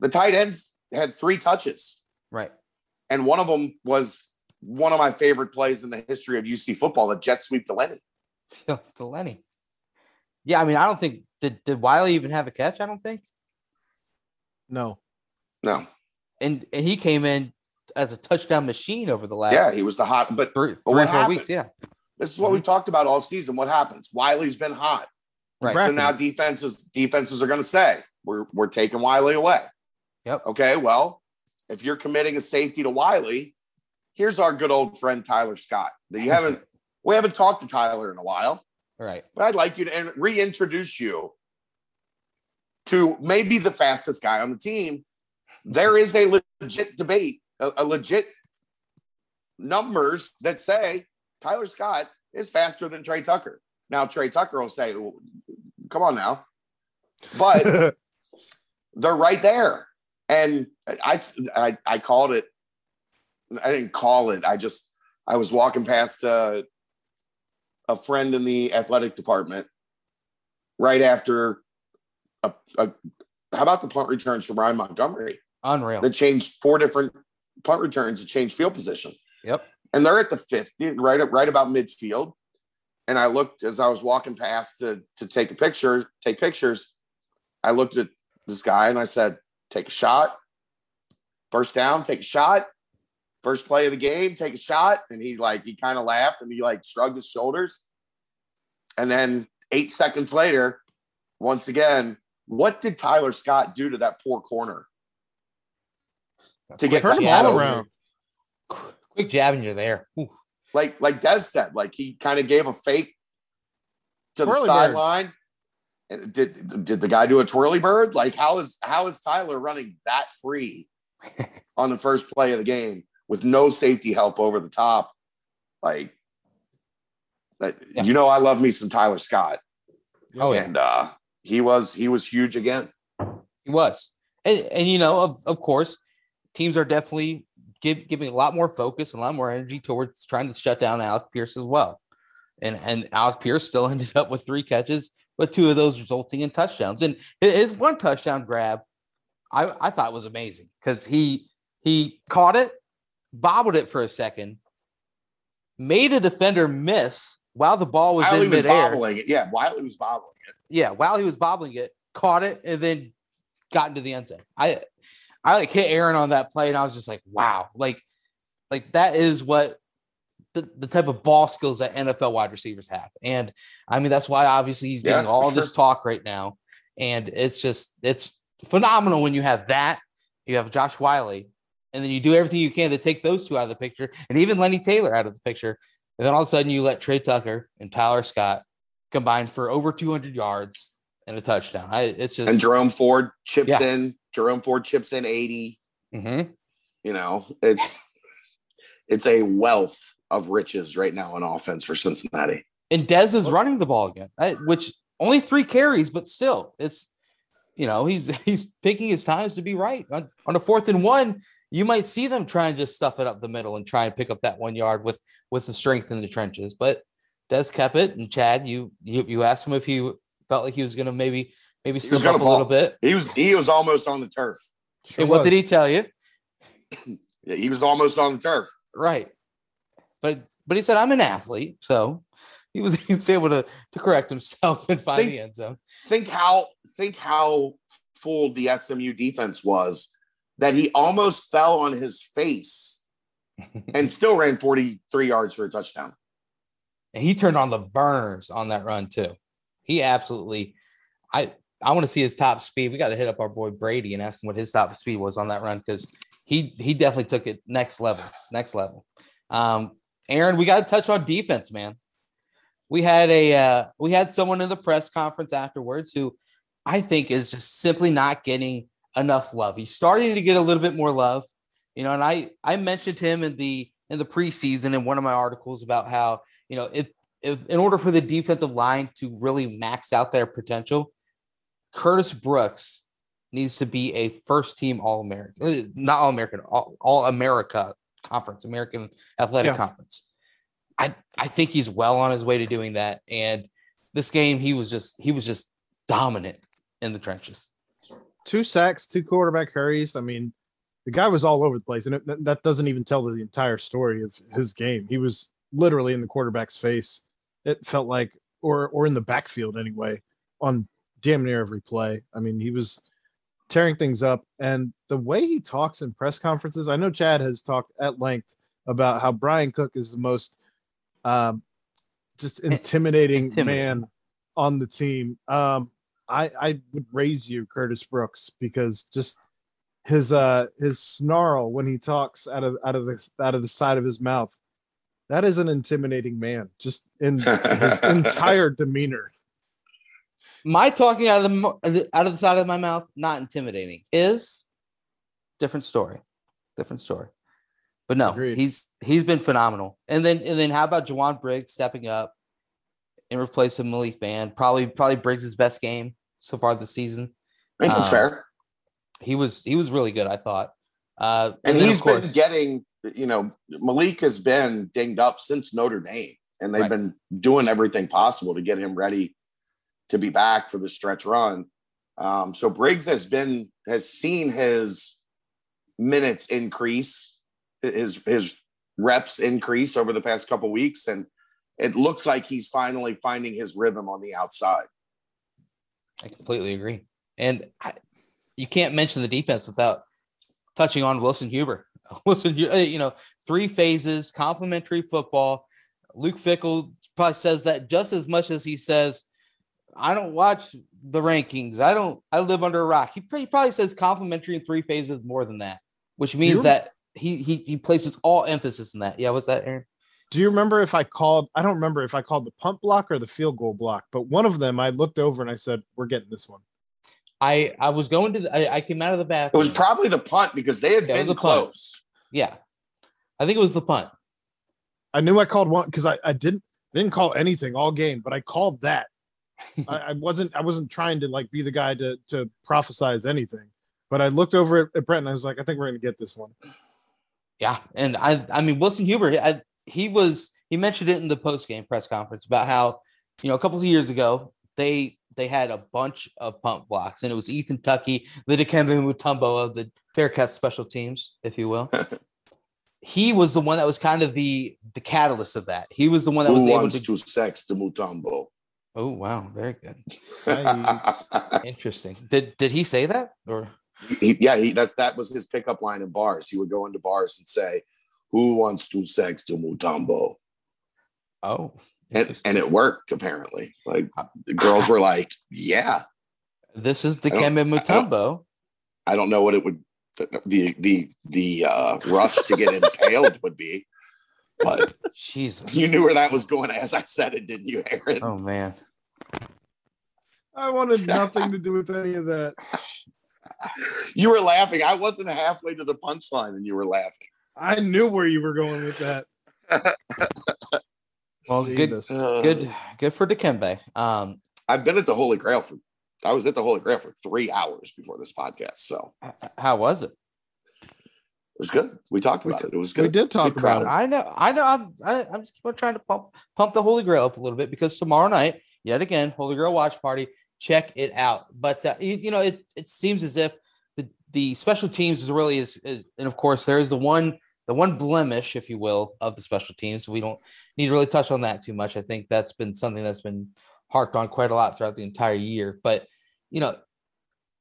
the tight ends had three touches Right. and one of them was one of my favorite plays in the history of UC football, the jet sweep to Lenny. to Lenny. Yeah, I mean, I don't think did did Whyle even have a catch? I don't think. No. No, And and he came in as a touchdown machine over the last yeah, he was the hot, but three, But three what four happens? weeks. Yeah. this is what we've talked about all season. What happens? Whyle's been hot. Right. So now defenses defenses are going to say we're we're taking Whyle away. Yep. Okay. Well, if you're committing a safety to Whyle, here's our good old friend Tyler Scott. That you haven't we haven't talked to Tyler in a while, Right. but I'd like you to reintroduce you to maybe the fastest guy on the team. There is a legit debate, a, a legit numbers that say Tyler Scott is faster than Trey Tucker. Now Trey Tucker will say, "Well, "Come on now," but they're right there. And I, I, I called it. I didn't call it. I just, I was walking past uh, a friend in the athletic department right after a, a how about the punt returns from Ryan Montgomery? Unreal. that changed four different punt returns to change field position. Yep. and they're at the 50 right up right about midfield. And i looked as i was walking past to to take a picture take pictures. I looked at this guy and i said take a shot. First down take a shot first play of the game take a shot and he like he kind of laughed and he like shrugged his shoulders and then eight seconds later once again what did tyler scott do to that poor corner to get Turn that all around. Quick jab and you're there. Oof. like like Des said, like he kind of gave a fake to the Twirly bird. sideline. Did did the guy do a twirly bird? Like how is how is Tyler running that free on the first play of the game with no safety help over the top? Like that, Yeah. you know, I love me some Tyler Scott, Oh yeah, and uh, he was he was huge again. he was. And and you know, of, of course, teams are definitely give, giving a lot more focus and a lot more energy towards trying to shut down Alec Pierce as well. And and Alec Pierce still ended up with three catches, but two of those resulting in touchdowns. And his his one touchdown grab, I, I thought was amazing because he he caught it, bobbled it for a second, made a defender miss while the ball was While in midair. bobbling it, yeah, while he was bobbling it, Yeah, while he was bobbling it, caught it, and then got into the end zone. I I like hit Aaron on that play, and I was just like, wow, like like that is what the, the type of ball skills that NFL wide receivers have. And I mean, that's why obviously he's Yeah, doing all for this talk right now. And it's just it's phenomenal when you have that, you have Josh Whyle, and then you do everything you can to take those two out of the picture, and even Lenny Taylor out of the picture. And then all of a sudden you let Trey Tucker and Tyler Scott combine for over 200 yards and a touchdown. I, it's just and Jerome Ford chips Yeah. in. Jerome Ford chips in eighty. Mhm. You know, it's it's a wealth of riches right now in offense for Cincinnati. and Dez is running the ball again, which only three carries, but still, it's you know he's he's picking his times to be right on, on a fourth and one. You might see them trying to stuff it up the middle and try and pick up that one yard with with the strength in the trenches, but Des kept it. And Chad, you you, you asked him if he felt like he was going to maybe maybe He was slip up a little bit. He was he was almost on the turf. Sure and what did he tell you? Yeah, he was almost on the turf. Right. But but he said I'm an athlete, so he was he was able to to correct himself and find Think- the end zone. Think how think how full the SMU defense was that he almost fell on his face and still ran 43 yards for a touchdown. And he turned on the burners on that run too. He absolutely, I I want to see his top speed. We got to hit up our boy Brady and ask him what his top speed was on that run because he he definitely took it next level, next level. Um, Aaron, we got to touch on defense, man. We had a uh, we had someone in the press conference afterwards who I think is just simply not getting enough love. He's starting to get a little bit more love, you know. And I I mentioned him in the in the preseason in one of my articles about how you know if if in order for the defensive line to really max out their potential, Curtis Brooks needs to be a first team eh, All American, not All American, All, all America Conference, American Athletic yeah. Conference. I I think he's well on his way to doing that. And this game, he was just he was just dominant in the trenches. Two sacks, two quarterback hurries. I mean, the guy was all over the place, and it, that doesn't even tell the entire story of his game. He was literally in the quarterback's face. It felt like, or or in the backfield anyway, on damn near every play. I mean, he was tearing things up. And the way he talks in press conferences, I know Chad has talked at length about how Bryan Cook is the most um, just intimidating, intimidating, man on the team. Um, I, I would raise you, Curtis Brooks, because just his uh his snarl when he talks out of out of the out of the side of his mouth, that is an intimidating man. Just in his entire demeanor my talking out of the out of the side of my mouth, not intimidating. Is different story, different story. But no, Agreed. he's he's been phenomenal. And then and then how about Jowon Briggs stepping up and replacing Malik Vann Probably probably Briggs' best game so far this season. I think that's um, fair. He was he was really good, I thought. Uh, and, and he's course, been getting, you know, Malik has been dinged up since Notre Dame, and they've right. been doing everything possible to get him ready to be back for the stretch run. Um, so Briggs has been has seen his minutes increase, his his reps increase over the past couple weeks, and it looks like he's finally finding his rhythm on the outside. I completely agree, and I, you can't mention the defense without touching on Wilson Huber. Wilson, uh, you know, three phases, complementary football. Luke Fickell probably says that just as much as he says I don't watch the rankings. I don't. I live under a rock. He, he probably says complimentary in three phases more than that, which means you, that he, he he places all emphasis in that. Yeah, what's that, Aaron? Do you remember if I called? I don't remember if I called the punt block or the field goal block, but one of them I looked over and I said, "We're getting this one." I I was going to. The, I, I came out of the bathroom. It was probably the punt because they had yeah, been close. Punt. Yeah, I think it was the punt. I knew I called one because I, I didn't didn't call anything all game, but I called that I, I, wasn't I wasn't trying to like be the guy to to prophesize anything, but I looked over at, at Brent and I was like, I think we're gonna get this one. Yeah, and I I mean Wilson Huber, I, he was he mentioned it in the post game press conference about how you know a couple of years ago they they had a bunch of pump blocks and it was Ethan Tucky, the Dikembe Mutombo of the Bearcats special teams, if you will. he was the one that was kind of the the catalyst of that. He was the one that Who was able to, to sex the Mutombo. Oh wow, very good. Interesting. Did did he say that or? He, yeah, he that's that was his pickup line in bars. He would go into bars and say, "Who wants to sex to Mutombo?" Oh, and and it worked apparently. Like the girls were like, "Yeah." This is the Dikembe Mutombo. I, I don't know what it would the the the uh, rush to get impaled would be. But Jesus, you knew where that was going as I said it, didn't you, Aaron? Oh man. I wanted nothing to do with any of that. You were laughing. I wasn't halfway to the punchline and you were laughing. I knew where you were going with that. well, good, uh, good, good for Dikembe. Um, I've been at the Holy Grail for. I was at the Holy Grail for three hours before this podcast. So, how was it? it? was good. We talked about we, it. It was good. We did talk good about crowd. it. I know. I know. I'm. I, am i am just trying to pump pump the Holy Grail up a little bit because tomorrow night, yet again, Holy Grail watch party. Check it out. But uh, you, you, know, it it seems as if the special teams is really is, is and of course there is the one the one blemish, if you will, of the special teams. We don't need to really touch on that too much. I think that's been something that's been harped on quite a lot throughout the entire year. But you know,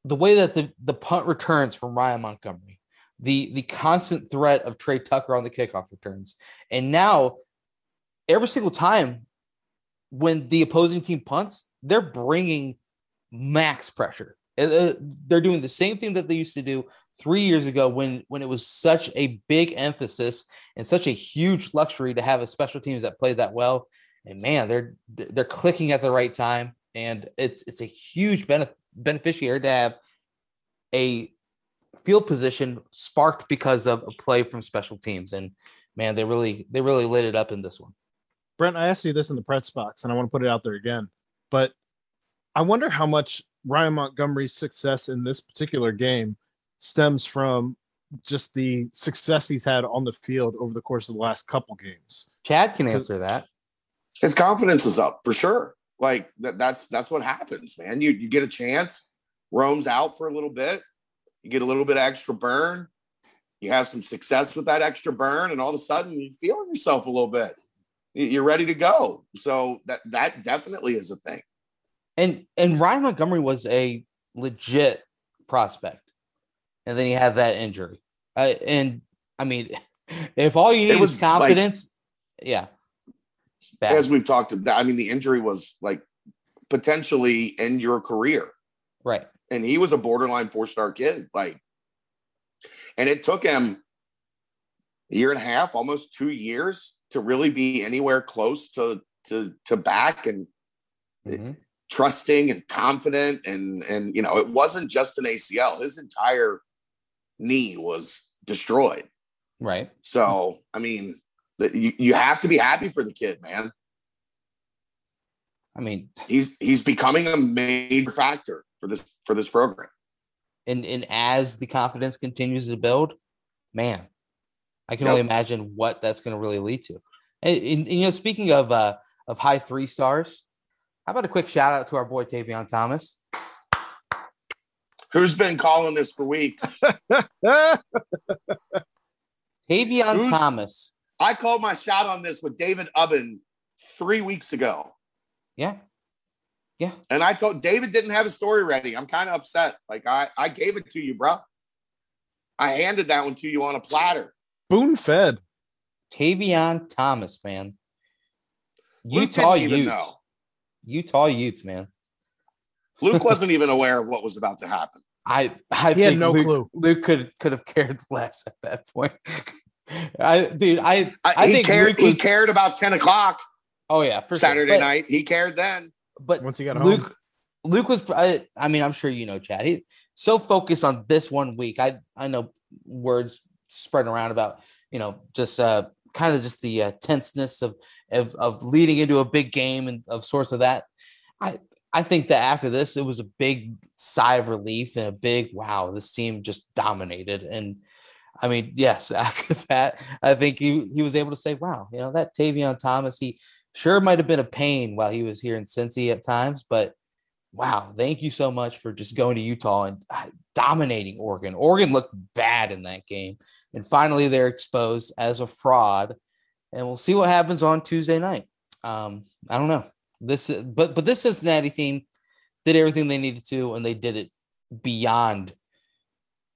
the way that the the punt returns from Ryan Montgomery the the constant threat of Trey Tucker on the kickoff returns, and now every single time when the opposing team punts, they're bringing max pressure. Uh, they're doing the same thing that they used to do three years ago when when it was such a big emphasis and such a huge luxury to have a special teams that played that well. And man, they're they're clicking at the right time, and it's it's a huge benefit beneficiary to have a field position sparked because of a play from special teams. And man, they really they really lit it up in this one. Brent, I asked you this in the press box, and I want to put it out there again. But I wonder how much Ryan Montgomery's success in this particular game stems from just the success he's had on the field over the course of the last couple games. Chad can answer that. His confidence is up for sure. Like that, that's that's what happens, man. You you get a chance, roams out for a little bit, you get a little bit of extra burn, you have some success with that extra burn, and all of a sudden you feel yourself a little bit. You're ready to go. So that that definitely is a thing. And and Ryan Montgomery was a legit prospect, and then he had that injury. Uh, and I mean, if all you need was confidence, like, yeah. Bad. As we've talked about, I mean, the injury was like potentially end your career, right? And he was a borderline four star kid, like, and it took him a year and a half, almost two years, to really be anywhere close to to to back and mm-hmm trusting and confident and and you know it wasn't just an ACL his entire knee was destroyed. Right. So i mean you, you have to be happy for the kid man. I mean he's he's becoming a major factor for this for this program. And and as the confidence continues to build man i can yep. only imagine what that's going to really lead to. And, and, and, you know speaking of uh of high three stars how about a quick shout out to our boy Tavion Thomas? Who's been calling this for weeks? Tavion Who's, Thomas. I called my shot on this with David Ubben three weeks ago. Yeah. Yeah. And I told David didn't have a story ready. I'm kind of upset. Like I, I gave it to you, bro. I handed that one to you on a platter. Spoon fed. Tavion Thomas, man. Utah Utes. Know. Utah Utes, man. Luke wasn't even aware of what was about to happen. I I he had no Luke, clue. Luke could could have cared less at that point. I dude, I I, I he cared. Was, he cared about ten o'clock. Oh yeah, for Saturday sure. But, night. He cared then. But once he got Luke, home, Luke was. I, I mean, I'm sure you know, Chad. He so focused on this one week. I I know words spreading around about you know just uh kind of just the uh, tenseness of, of of leading into a big game and of sorts of that. I I think that after this, it was a big sigh of relief and a big wow. This team just dominated, and I mean, yes, after that, I think he he was able to say, wow, you know that Tavion Thomas, he sure might have been a pain while he was here in Cincy at times, but wow, thank you so much for just going to Utah and uh, dominating Oregon. Oregon looked bad in that game. And finally, they're exposed as a fraud. And we'll see what happens on Tuesday night. Um, I don't know. This, but but this Cincinnati team did everything they needed to, and they did it beyond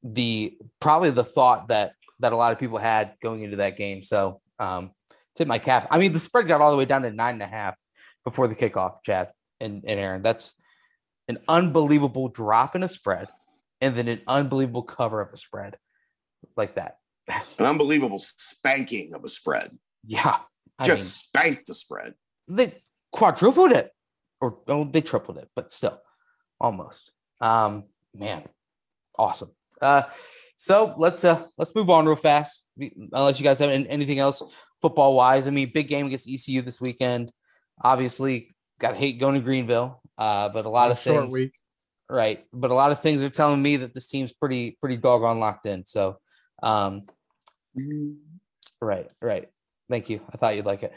the probably the thought that that a lot of people had going into that game. So um, tip my cap. I mean, the spread got all the way down to nine and a half before the kickoff, Chad and, and Aaron. That's an unbelievable drop in a spread and then an unbelievable cover of a spread like that. An unbelievable spanking of a spread. Yeah. I Just mean, spanked the spread. They quadrupled it or oh, they tripled it, but still almost. Um, man, awesome. Uh, so let's uh let's move on real fast. Unless you guys have anything else football wise. I mean, big game against ECU this weekend. Obviously, got to hate going to Greenville. Uh, but a lot of short things, week. right? But a lot of things are telling me that this team's pretty pretty doggone locked in. So, um, right, right. Thank you. I thought you'd like it.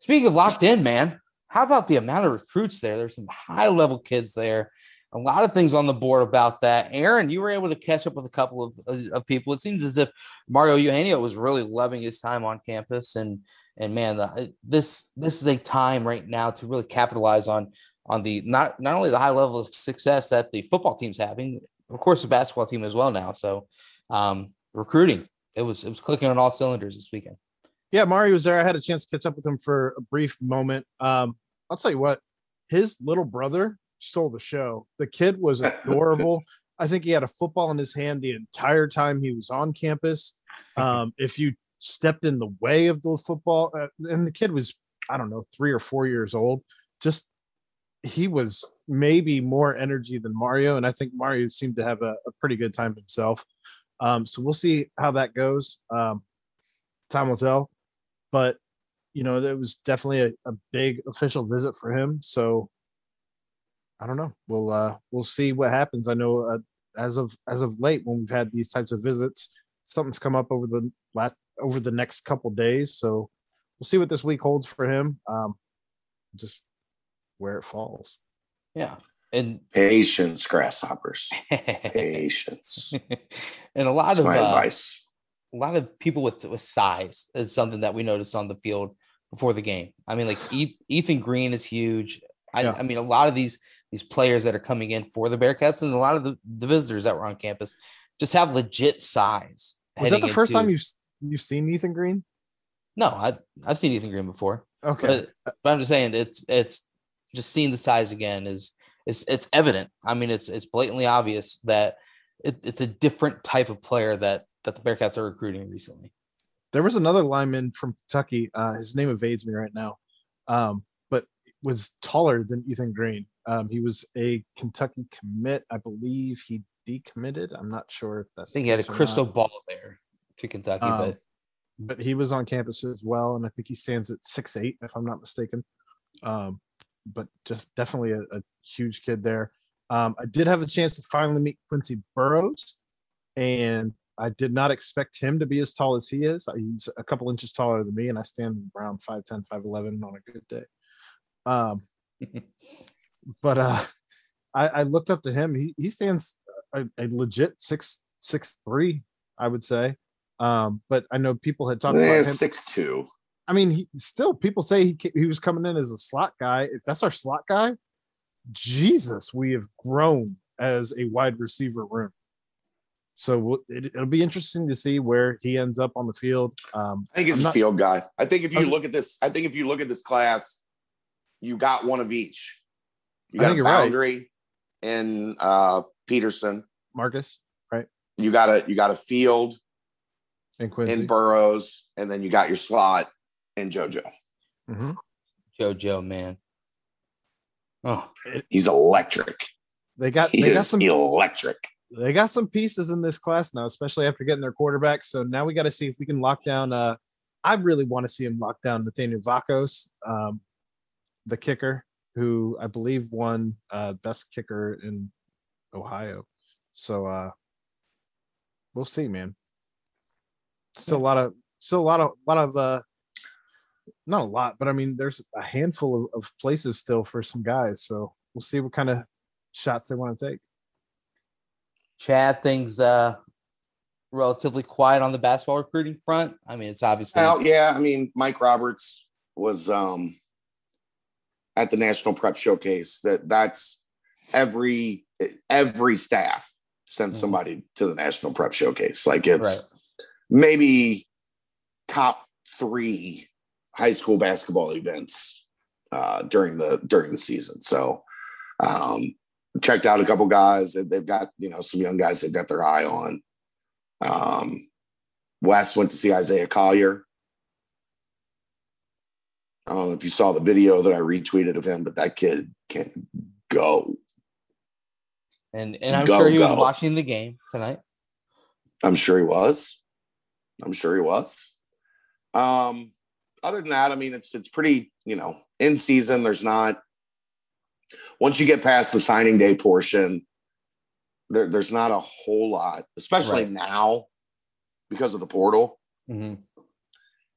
Speaking of locked in, man, how about the amount of recruits there? There's some high level kids there. A lot of things on the board about that. Aaron, you were able to catch up with a couple of, of people. It seems as if Mario Eugenio was really loving his time on campus and and man, the, this this is a time right now to really capitalize on on the not not only the high level of success that the football team's having, of course, the basketball team as well now. So, um, recruiting. It was it was clicking on all cylinders this weekend. Yeah, Mario was there. I had a chance to catch up with him for a brief moment. Um, I'll tell you what, his little brother stole the show. The kid was adorable. I think he had a football in his hand the entire time he was on campus. Um, if you stepped in the way of the football, uh, and the kid was, I don't know, three or four years old, just he was maybe more energy than Mario. And I think Mario seemed to have a, a pretty good time himself. Um, so we'll see how that goes. Um, time will tell. But you know, it was definitely a, a big official visit for him. So I don't know. We'll uh we'll see what happens. I know uh, as of as of late when we've had these types of visits, something's come up over the last over the next couple days. So we'll see what this week holds for him. Um, just where it falls. Yeah, and patience, grasshoppers. patience. and a lot That's of my uh, advice. A lot of people with with size is something that we noticed on the field before the game. I mean, like Ethan Green is huge. I, Yeah. I mean, a lot of these these players that are coming in for the Bearcats and a lot of the, the visitors that were on campus just have legit size. Was that the first time you've you've seen Ethan Green? No, I I've seen Ethan Green before, Okay. but, but I'm just saying it's it's just seeing the size again is it's it's evident. I mean, it's it's blatantly obvious that it, it's a different type of player that that the Bearcats are recruiting recently. there was another lineman from Kentucky. Uh, his name evades me right now, um, but was taller than Ethan Green. Um, he was a Kentucky commit, I believe. He decommitted. I'm not sure if that's. I think he had a the case or crystal not. ball there to Kentucky, Um, but but he was on campus as well, and I think he stands at six eight, if I'm not mistaken. Um, but just definitely a, a huge kid there. Um, I did have a chance to finally meet Quincy Burrows, and I did not expect him to be as tall as he is. He's a couple inches taller than me, and I stand around 5'10, 5'11 on a good day. Um, but uh, I, I looked up to him. He he stands a, a legit six six three, I would say. Um, but I know people had talked Eh, about him. six two. I mean, he still people say he he was coming in as a slot guy. If that's our slot guy, Jesus, we have grown as a wide receiver room. So we'll- it, it'll be interesting to see where he ends up on the field. Um, I think he's I'm a not- field guy. I think if I you look at this, I think if you look at this class, you got one of each. You I got think a you're right. boundary in uh, Peterson. Marcus, right, You got a you got a field and Quincy. in Burrows, and then you got your slot and JoJo. Mhm. JoJo, man. Oh, He's electric. They got He they got is some electric. They got some pieces in this class now, especially after getting their quarterback. So now we got to see if we can lock down. Uh, I really want to see him lock down Nathaniel Vakos, um, the kicker, who I believe won uh, best kicker in Ohio. So uh, we'll see, man. Still a lot of still a lot of lot of uh, not a lot, but I mean, there's a handful of, of places still for some guys. So we'll see what kind of shots they want to take. Chad, things uh relatively quiet on the basketball recruiting front. I mean, it's obviously Well, yeah, I mean, Mike Roberts was um at the National Prep Showcase. That that's every every staff sent Mhm. somebody to the National Prep Showcase. Like it's right. maybe top three high school basketball events uh, during the during the season. So um, checked out a couple guys that they've got you know some young guys they've got their eye on. Um, Wes went to see Isaiah Collier. I don't know if you saw the video that I retweeted of him, but that kid can go. And and I'm Go, sure he was watching the game tonight. I'm sure he was. I'm sure he was. Um, other than that, I mean, it's it's pretty, you know, in season. There's not once you get past the signing day portion, there, there's not a whole lot, especially Right. now because of the portal Mhm.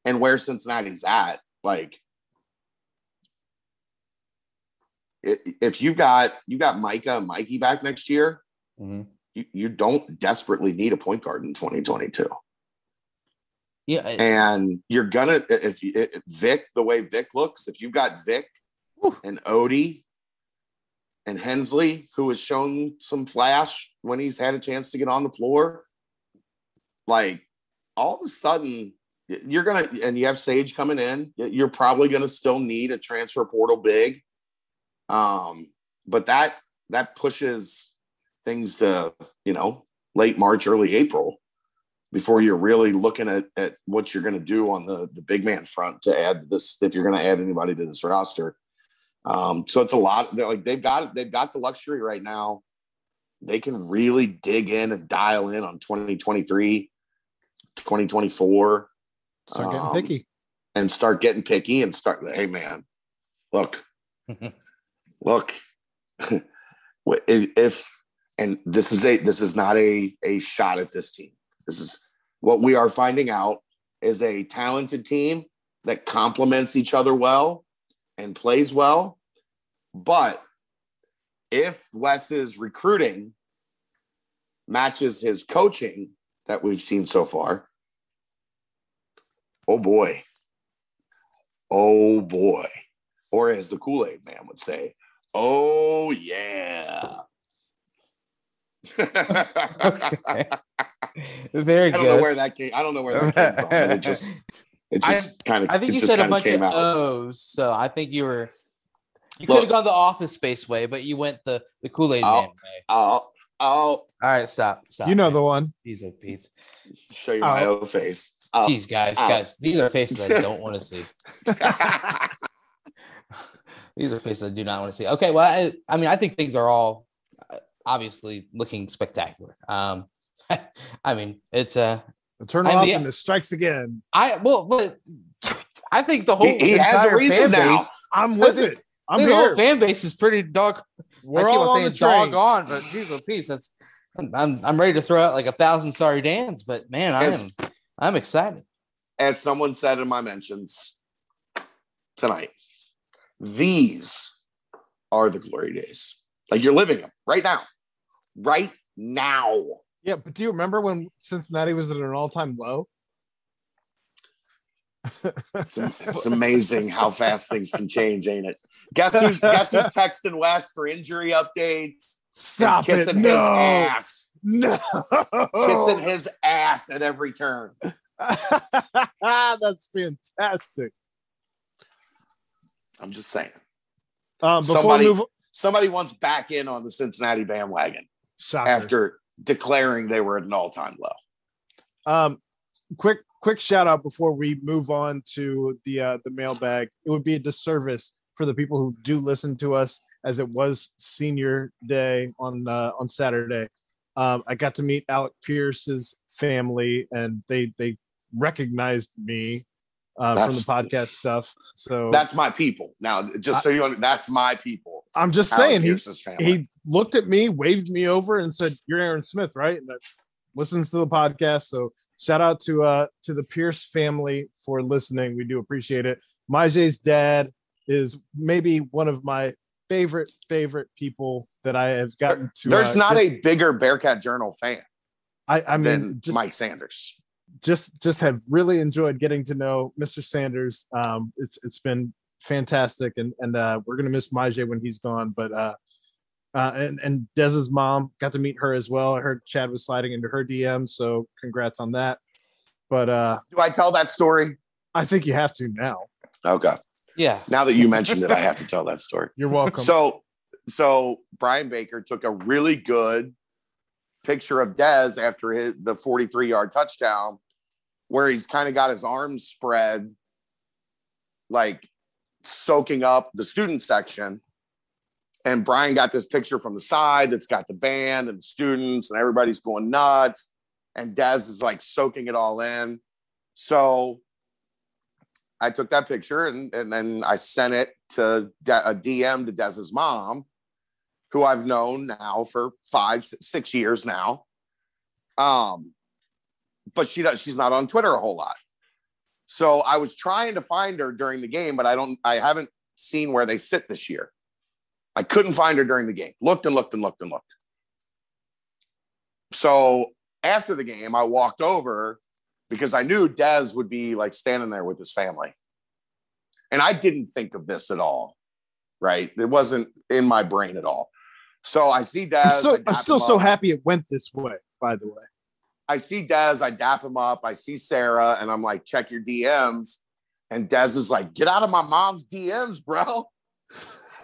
and where Cincinnati's at. Like, if you got you got Mika and Mikey back next year, Mhm. you, you don't desperately need a point guard in 2022. Yeah, I- and you're gonna if you if Vic the way Vic looks, if you've got Vic Whew. and Ody and Hensley, who has shown some flash when he's had a chance to get on the floor, like all of a sudden you're gonna and you have Sage coming in. You're probably gonna still need a transfer portal big. Um, but that that pushes things to you know late March, early April before you're really looking at, at what you're going to do on the, the big man front to add this if you're going to add anybody to this roster. Um, so it's a lot. They're like they've got they've got the luxury right now. They can really dig in and dial in on 2023, 2024. Start getting um, picky. and start getting picky and start. Hey man, look, look. if and this is a this is not a a shot at this team. This is what we are finding out is a talented team that complements each other well and plays well. But if Wes's recruiting matches his coaching that we've seen so far, oh boy. Oh boy. Or as the Kool Aid man would say, oh yeah. okay. Very I don't good. know where that came. I don't know where that came from. It just, it just kind of. I think you said a bunch of came out. O's, so I think you were. You could have gone the Office Space way, but you went the the Kool Aid Oh. Man way. I'll, I'll All right, stop, stop. You know man. the one. These are these. show you my Oh. own face. Oh. These guys, Oh. guys. These are faces I don't want to see. These are faces I do not want to see. Okay, well, I, I mean, I think things are all uh, obviously looking spectacular. Um, I mean, it's Turn I'm off the- and it strikes again. I well, but I think the whole he, he has a reason fan now. base, I'm with it. I I'm think the whole fan base is pretty dog. We're I keep all on on the train. dog on, but geez, a piece. That's I'm, I'm I'm ready to throw out like a thousand sorry Dans, but man, I am I'm excited. As someone said in my mentions tonight, these are the glory days. Like you're living them right now, right now. Yeah, but do you remember when Cincinnati was at an all-time low? It's, it's amazing how fast things can change, ain't it? Guess who's guess who's texting Wes for injury updates? Stop it! kissing his No, ass, no. kissing his ass at every turn. That's fantastic. I'm just saying. Um, before Somebody- move, Somebody wants back in on the Cincinnati bandwagon shocker. after declaring they were at an all-time low. Um, quick, quick shout out before we move on to the uh, the mailbag. It would be a disservice for the people who do listen to us, as it was Senior Day on uh, on Saturday. Um, I got to meet Alec Pierce's family, and they they recognized me uh, from the podcast stuff. So That's my people. Now, just so you know, that's my people. I'm just Alex saying he he looked at me, waved me over, and said, "You're Aaron Smith, right?" And I listens to the podcast. So shout out to uh to the Pierce family for listening. We do appreciate it. Myjai's dad is maybe one of my favorite favorite people that I have gotten to. There's uh, not get- a bigger Bearcat Journal fan I I mean just Mike Sanders. just just have really enjoyed getting to know Mr. Sanders. Um, it's it's been fantastic, and and uh, we're gonna miss Myjai when he's gone. But uh, uh, and and Dez's mom got to meet her as well. I heard Chad was sliding into her DM, so congrats on that. But uh, Do I tell that story? I think you have to now. Okay. Yeah. Now that you mentioned it, I have to tell that story. You're welcome. So, so Brian Baker took a really good picture of Dez after his the 43 yard touchdown, where he's kind of got his arms spread, like soaking up the student section. And Brian got this picture from the side that's got the band and the students, and everybody's going nuts. And Dez is like soaking it all in. So I took that picture and, and then I sent it to De- a DM to Dez's mom, who I've known now for five, six years now. Um, but she does, she's not on Twitter a whole lot. So I was trying to find her during the game, but I don't, I haven't seen where they sit this year. I couldn't find her during the game. Looked and looked and looked and looked. So after the game, I walked over because I knew Dez would be like standing there with his family. And I didn't think of this at all. Right. It wasn't in my brain at all. So I see Dez. I'm still, I'm still so happy it went this way. By the way, I see Dez, I dap him up, I see Sarah, and I'm like, check your DMs. And Dez is like, get out of my mom's DMs, bro.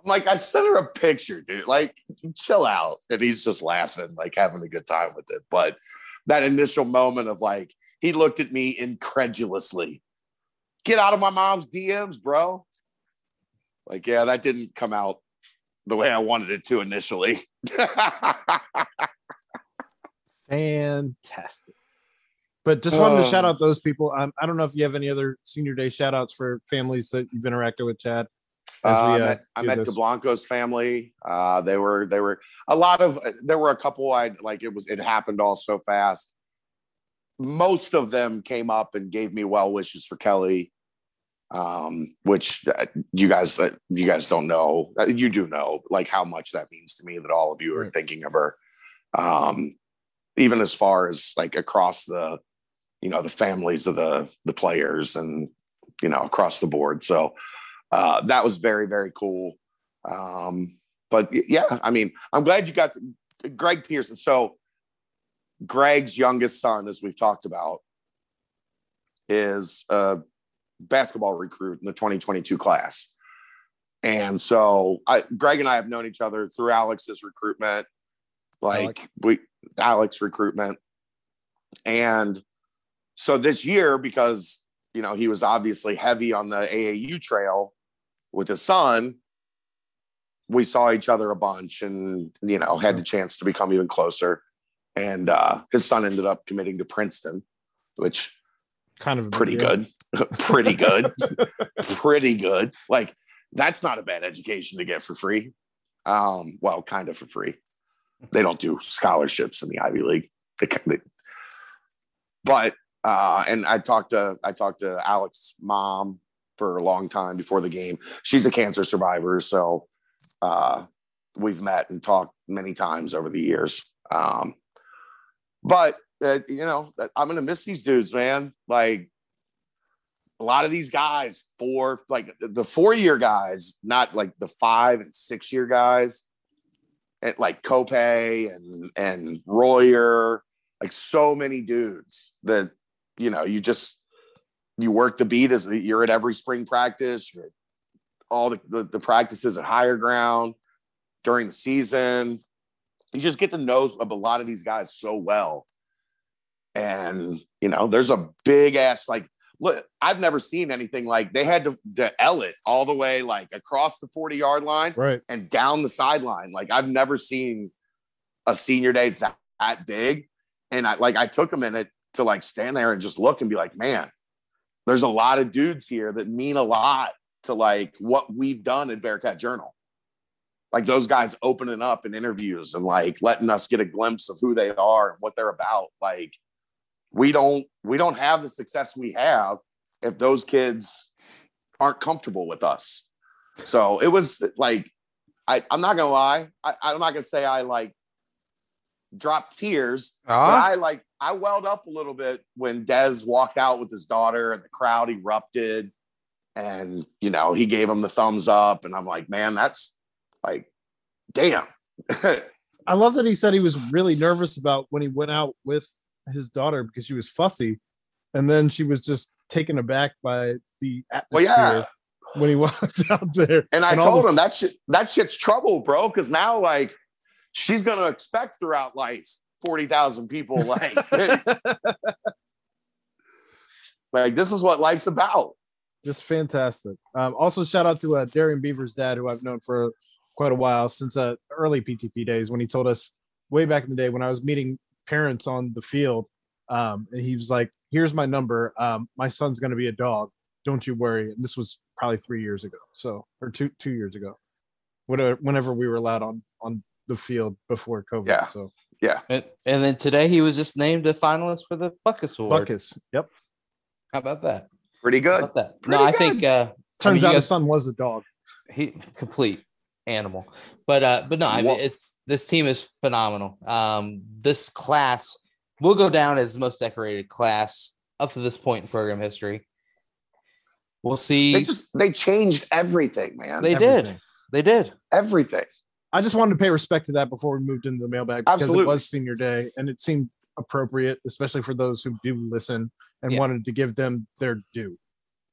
I'm like, I sent her a picture, dude. Like, chill out. And he's just laughing, like having a good time with it. But that initial moment of like, he looked at me incredulously. Get out of my mom's DMs, bro. Like, yeah, that didn't come out the way I wanted it to initially. Fantastic. But just wanted to shout Um, out those people. Um, I don't know if you have any other senior day shout outs for families that you've interacted with, Chad. Uh, I uh, met, I do met. DeBlanco's family. Uh, they were they were a lot of there were a couple I like it was it happened all so fast. Most of them came up and gave me well wishes for Kelly, um, which uh, you guys uh, you guys don't know. Uh, You do know like how much that means to me that all of you are thinking of her. Um, even as far as like across the you know the families of the the players and you know across the board. So uh, that was very very cool. Um, but yeah, I mean, I'm glad you got to, Greg Pearson. So Greg's youngest son, as we've talked about, is a basketball recruit in the 2022 class. And so I, Greg and I have known each other through Alex's recruitment, like Alex. we Alex recruitment. And so this year, because you know, he was obviously heavy on the AAU trail with his son. We saw each other a bunch and, you know, had the chance to become even closer. And uh, his son ended up committing to Princeton, which Kind of pretty good, pretty good, pretty good. Like that's not a bad education to get for free. Um, well, kind of for free. They don't do scholarships in the Ivy League. They, they, but uh, and I talked to I talked to Alex's mom for a long time before the game. She's a cancer survivor, so uh, we've met and talked many times over the years. Um, but uh, you know, I'm gonna miss these dudes, man. Like a lot of these guys, four like the four year guys, not like the five and six year guys, and like Cope and and Royer, like so many dudes that you know you just you work the beat as you're at every spring practice, you're at all the, the, the practices at higher ground during the season. You just get to know of a lot of these guys so well. And you know, there's a big ass like look, I've never seen anything like they had to, to L it all the way like across the 40 yard line Right. and down the sideline. Like I've never seen a senior day that, that big. And I like I took a minute to like stand there and just look and be like, man, there's a lot of dudes here that mean a lot to like what we've done at Bearcat Journal. Like those guys opening up in interviews and like letting us get a glimpse of who they are and what they're about. Like we don't we don't have the success we have if those kids aren't comfortable with us. So it was like I, I'm not gonna lie. I, I'm not gonna say I like dropped tears, but Ah, I like I welled up a little bit when Dez walked out with his daughter and the crowd erupted, and you know he gave him the thumbs up, and I'm like, man, that's like, damn. I love that he said he was really nervous about when he went out with his daughter because she was fussy, and then she was just taken aback by the well, atmosphere yeah. when he walked out there. And I all told the- him that shit, that shit's trouble, bro. Because now, like, she's gonna expect throughout life forty thousand people. Like, like this is what life's about. just fantastic. Um, also, shout out to uh, Darrian Beavers' dad, who I've known for quite a while since uh, early PTP days when he told us way back in the day when I was meeting parents on the field. Um, and he was like, "Here's my number. Um, my son's going to be a dog. Don't you worry." And this was probably three years ago, so or two two years ago, whenever whenever we were allowed on on the field before COVID. Yeah. So Yeah, and, and then today he was just named a finalist for the Butkus Award. Butkus. Yep. How about that? pretty How good. about that? Pretty no, I think uh, Turns you out his son was a dog. he complete animal. But uh, but no, I mean it's this team is phenomenal. Um, this class will go down as the most decorated class up to this point in program history. We'll see. They just they changed everything, man. They did. They did. everything. I just wanted to pay respect to that before we moved into the mailbag because Absolutely. it was senior day and it seemed appropriate, especially for those who do listen and Yeah. wanted to give them their due.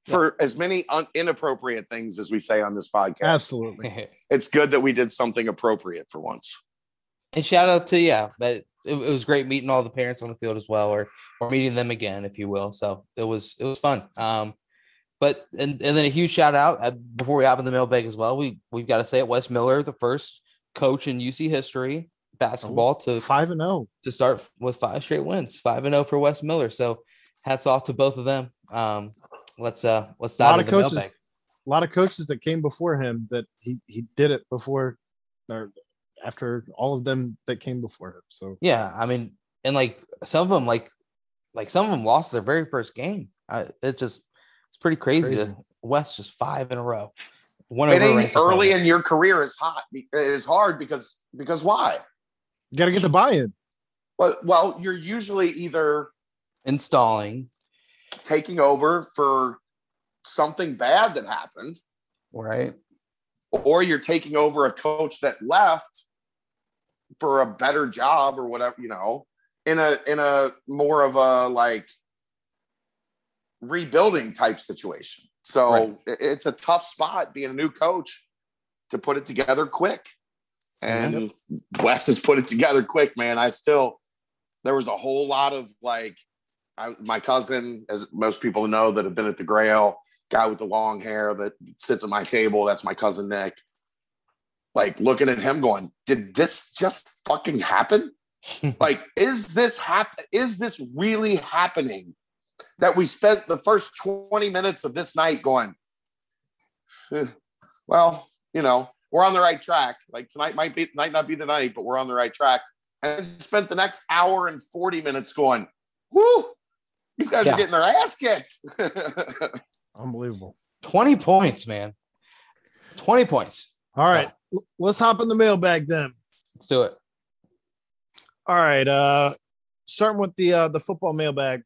For as many un- inappropriate things as we say on this podcast, Absolutely. it's good that we did something appropriate for once. and shout out to yeah, that it, it was great meeting all the parents on the field as well, or or meeting them again, if you will. So it was it was fun. Um, but and and then a huge shout out uh, before we hop in the mailbag as well. We we've got to say it. Wes Miller, the first coach in UC history basketball to Five and oh. to start with five straight wins, five and zero for Wes Miller. So hats off to both of them. Um, let's uh let's A lot of coaches, mailbag. a lot of coaches that came before him that he he did it before or after all of them that came before him. So Yeah, I mean, and like some of them, like like some of them lost their very first game. Uh, it just it's pretty crazy. Crazy. That Wes just five in a row. One Winning early opponent. in your career is hot. Is hard because because why? you got to get the buy-in. Well, well, you're usually either installing, taking over for something bad that happened, right? or you're taking over a coach that left for a better job or whatever, you know, in a in a more of a like rebuilding type situation. So Right. it's a tough spot being a new coach to put it together quick. And Wes has put it together quick, man. I still there was a whole lot of like I, my cousin, as most people know that have been at the Grail, guy with the long hair that sits at my table. That's my cousin Nick. Like looking at him, going, "Did this just fucking happen? like, is this happen? Is this really happening?" That we spent the first twenty minutes of this night going, "Eh, well, you know, we're on the right track. Like tonight might be might not be the night, but we're on the right track. And spent the next hour and forty minutes going, "Whoo, these guys Yeah. are getting their ass kicked." Unbelievable. 20 points, man. 20 points. All right, l- let's hop in the mailbag then. Let's do it. All right, uh starting with the uh the football mailbag.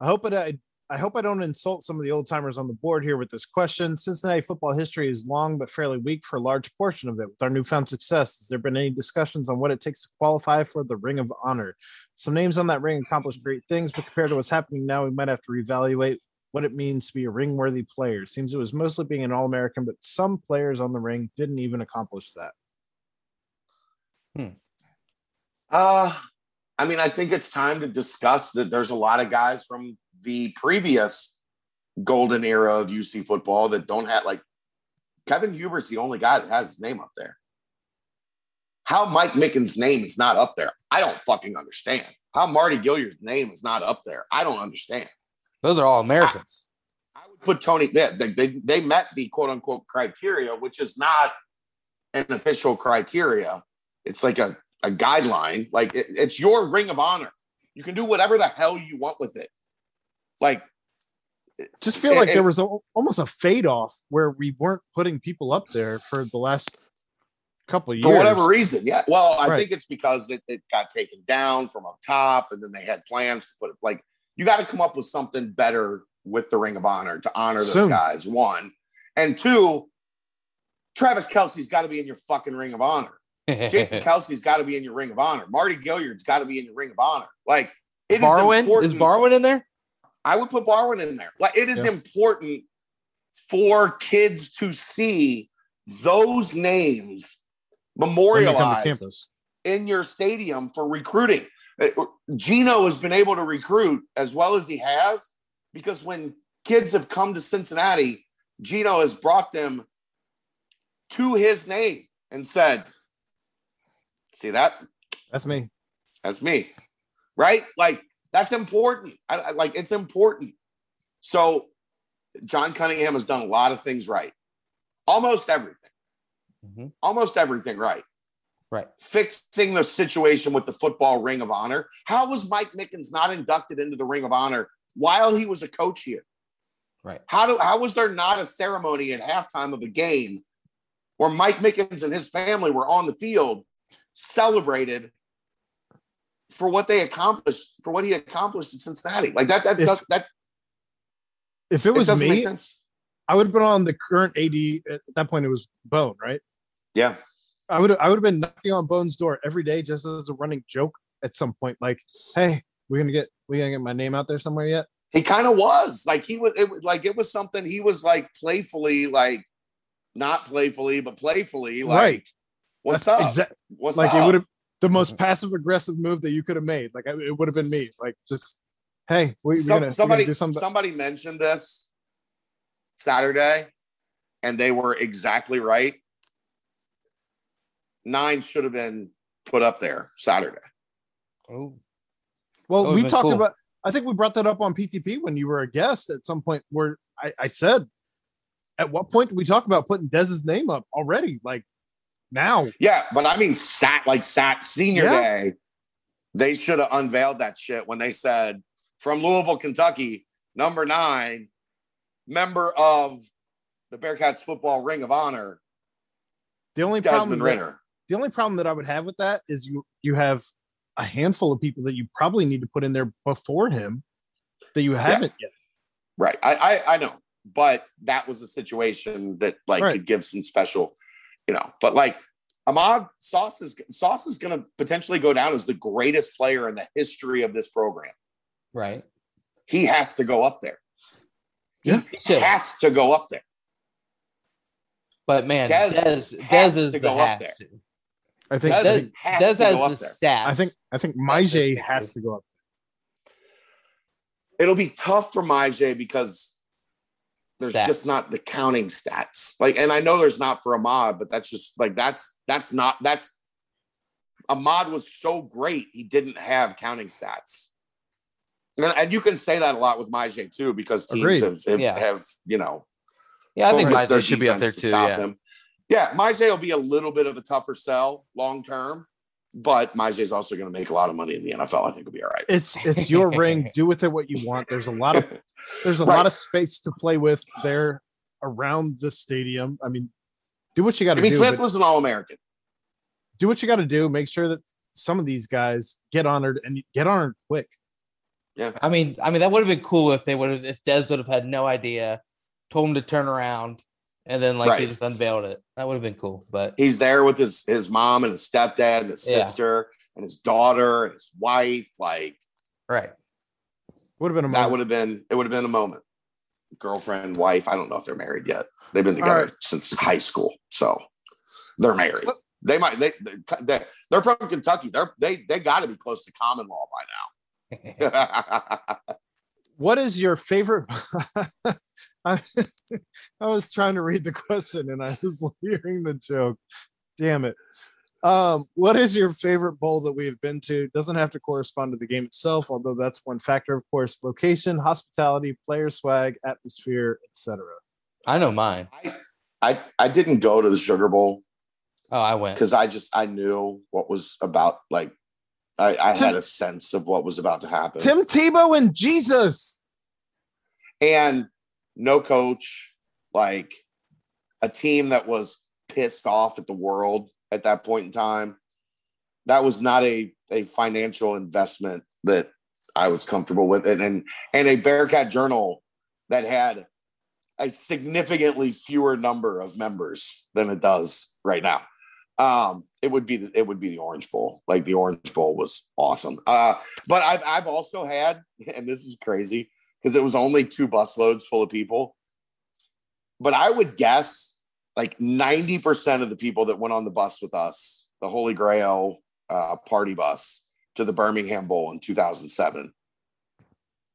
I hope it I I hope I don't insult some of the old timers on the board here with this question. Cincinnati football history is long but fairly weak for a large portion of it. With our newfound success, has there been any discussions on what it takes to qualify for the Ring of Honor? Some names on that ring accomplished great things, but compared to what's happening now, we might have to reevaluate what it means to be a ring worthy player. Seems it was mostly being an All American, but some players on the ring didn't even accomplish that. Hmm. Uh, I mean, I think it's time to discuss that there's a lot of guys from the previous golden era of UC football that don't have like Kevin Huber's the only guy that has his name up there. How Mike Mickens' name is not up there, I don't fucking understand. How Mardy Gilyard's name is not up there, I don't understand. Those are all Americans. I would put Tony. They, they, they, they met the quote unquote criteria, which is not an official criteria. It's like a, a guideline. Like it- it's your ring of honor. You can do whatever the hell you want with it. Like just feel like And- there was a, almost a fade off where we weren't putting people up there for the last couple of years. for whatever reason, yeah. Well, I Right. think it's because it, it got taken down from up top, and then they had plans to put it. Like you got to come up with something better with the ring of honor to honor those Soon. guys. One and two. Travis Kelce's got to be in your fucking ring of honor. Jason Kelce's got to be in your ring of honor. Mardy Gilyard's got to be in your ring of honor. Like it is Barwin important. is Barwin in there? I would put Barwin in there. Like it is Yeah. important for kids to see those names when they come memorialized campus. in your stadium for recruiting. Uh, Gino has been able to recruit as well as he has because when kids have come to Cincinnati, Gino has brought them to his name and said, "See that? That's me. That's me." Right? Like that's important. I, I- like it's important. So John Cunningham has done a lot of things right. Almost everything. Mhm. Almost everything right Right. fixing the situation with the football ring of honor. How was Mike Mickens not inducted into the ring of honor while he was a coach here? Right. How do how was there not a ceremony at halftime of a game where Mike Mickens and his family were on the field celebrated for what they accomplished for what he accomplished in Cincinnati? Like that that If- does, that If it it was make me. I would have been on the current AD. At that point, it was Bohn, right? Yeah. I would I would have been knocking on Bohn's door every day just as a running joke at some point. Like, hey, we're gonna get we gonna get my name out there somewhere yet? He kind of was like he was it was like it was something he was like playfully like not playfully but playfully like Right. what's That's up? exact- what's like up? it would have the most mm-hmm. passive aggressive move that you could have made. Like it would have been me. Like just hey, we, Some- gonna, somebody gonna do something. somebody mentioned this Saturday, and they were exactly right. Nine should have been put up there Saturday. Oh, Well, we talked cool. about. I think we brought that up on PTP when you were a guest at some point. Where I, I said, at what point did we talk about putting Dez's name up already? Like now, Yeah, but I mean, sat like sat senior Yeah. day. They should have unveiled that shit when they said from Louisville, Kentucky, number nine, member of the Bearcats football Ring of Honor, the only problem Desmond that, the only problem that I would have with that is you you have a handful of people that you probably need to put in there before him that you haven't yet. Right. I, I I know, but that was a situation that like Right. could give some special, you know. But like Ahmad Sauce is Sauce is going to potentially go down as the greatest player in the history of this program. right. He has to go up there. Yeah. He should. Has to go up there. But man, Dez Dez, Dez, has is to the go up has there. to. I think. Dez I Dez, think. has Dez to has go the up there. stats. I think. I think That's Myjai just- has to go up. It'll be tough for Myjai because there's Stats. just not the counting stats. Like, and I know there's not for Ahmad, but that's just like that's that's not that's Ahmad was so great he didn't have counting stats. And, and you can say that a lot with Myjai too, because teams Agreed. have have, Yeah. have, you know Yeah, I think focused their Myjai should be up there defense to too. stop Yeah. him. Yeah, Myjai will be a little bit of a tougher sell long term, but Myjai is also going to make a lot of money in the NFL. I think will be all right. It's it's your ring. Do with it what you want. There's a lot of there's a Right. lot of space to play with there around the stadium. I mean, do what you got to Jimmy do. Smith was an All American. do what you got to do. Make sure that some of these guys get honored and get honored quick. Yeah, I mean, I mean that would have been cool if they would have if Dez would have had no idea, told him to turn around, and then like they just unveiled it. That would have been cool. But He's there with his his mom and his stepdad and his Yeah. sister and his daughter and his wife. Like right. Would have been a that would have been it would have been a moment. Girlfriend, wife. I don't know if they're married yet. They've been together right. since high school, so they're married. Look- They might they they they're from Kentucky. They're they they got to be close to common law by now. What is your favorite? I, I was trying to read the question and I was hearing the joke. Damn it. Um, what is your favorite bowl that we've been to? Doesn't have to correspond to the game itself, although that's one factor, of course. Location, hospitality, player swag, atmosphere, etc. I know mine. I, I I didn't go to the Sugar Bowl Oh, I went. because I just I knew what was about. Like I, I Tim- had a sense of what was about to happen. Tim Tebow and Jesus. and no coach, like a team that was pissed off at the world at that point in time. That was not a, a financial investment that I was comfortable with. And, and and a Bearcat Journal that had a significantly fewer number of members than it does right now. Um, it would be the, it would be the Orange Bowl. Like the Orange Bowl was awesome. Uh, but I've I've also had, and this is crazy because it was only two busloads full of people. But I would guess like 90% of the people that went on the bus with us, the Holy Grail uh, party bus to the Birmingham Bowl in 2007,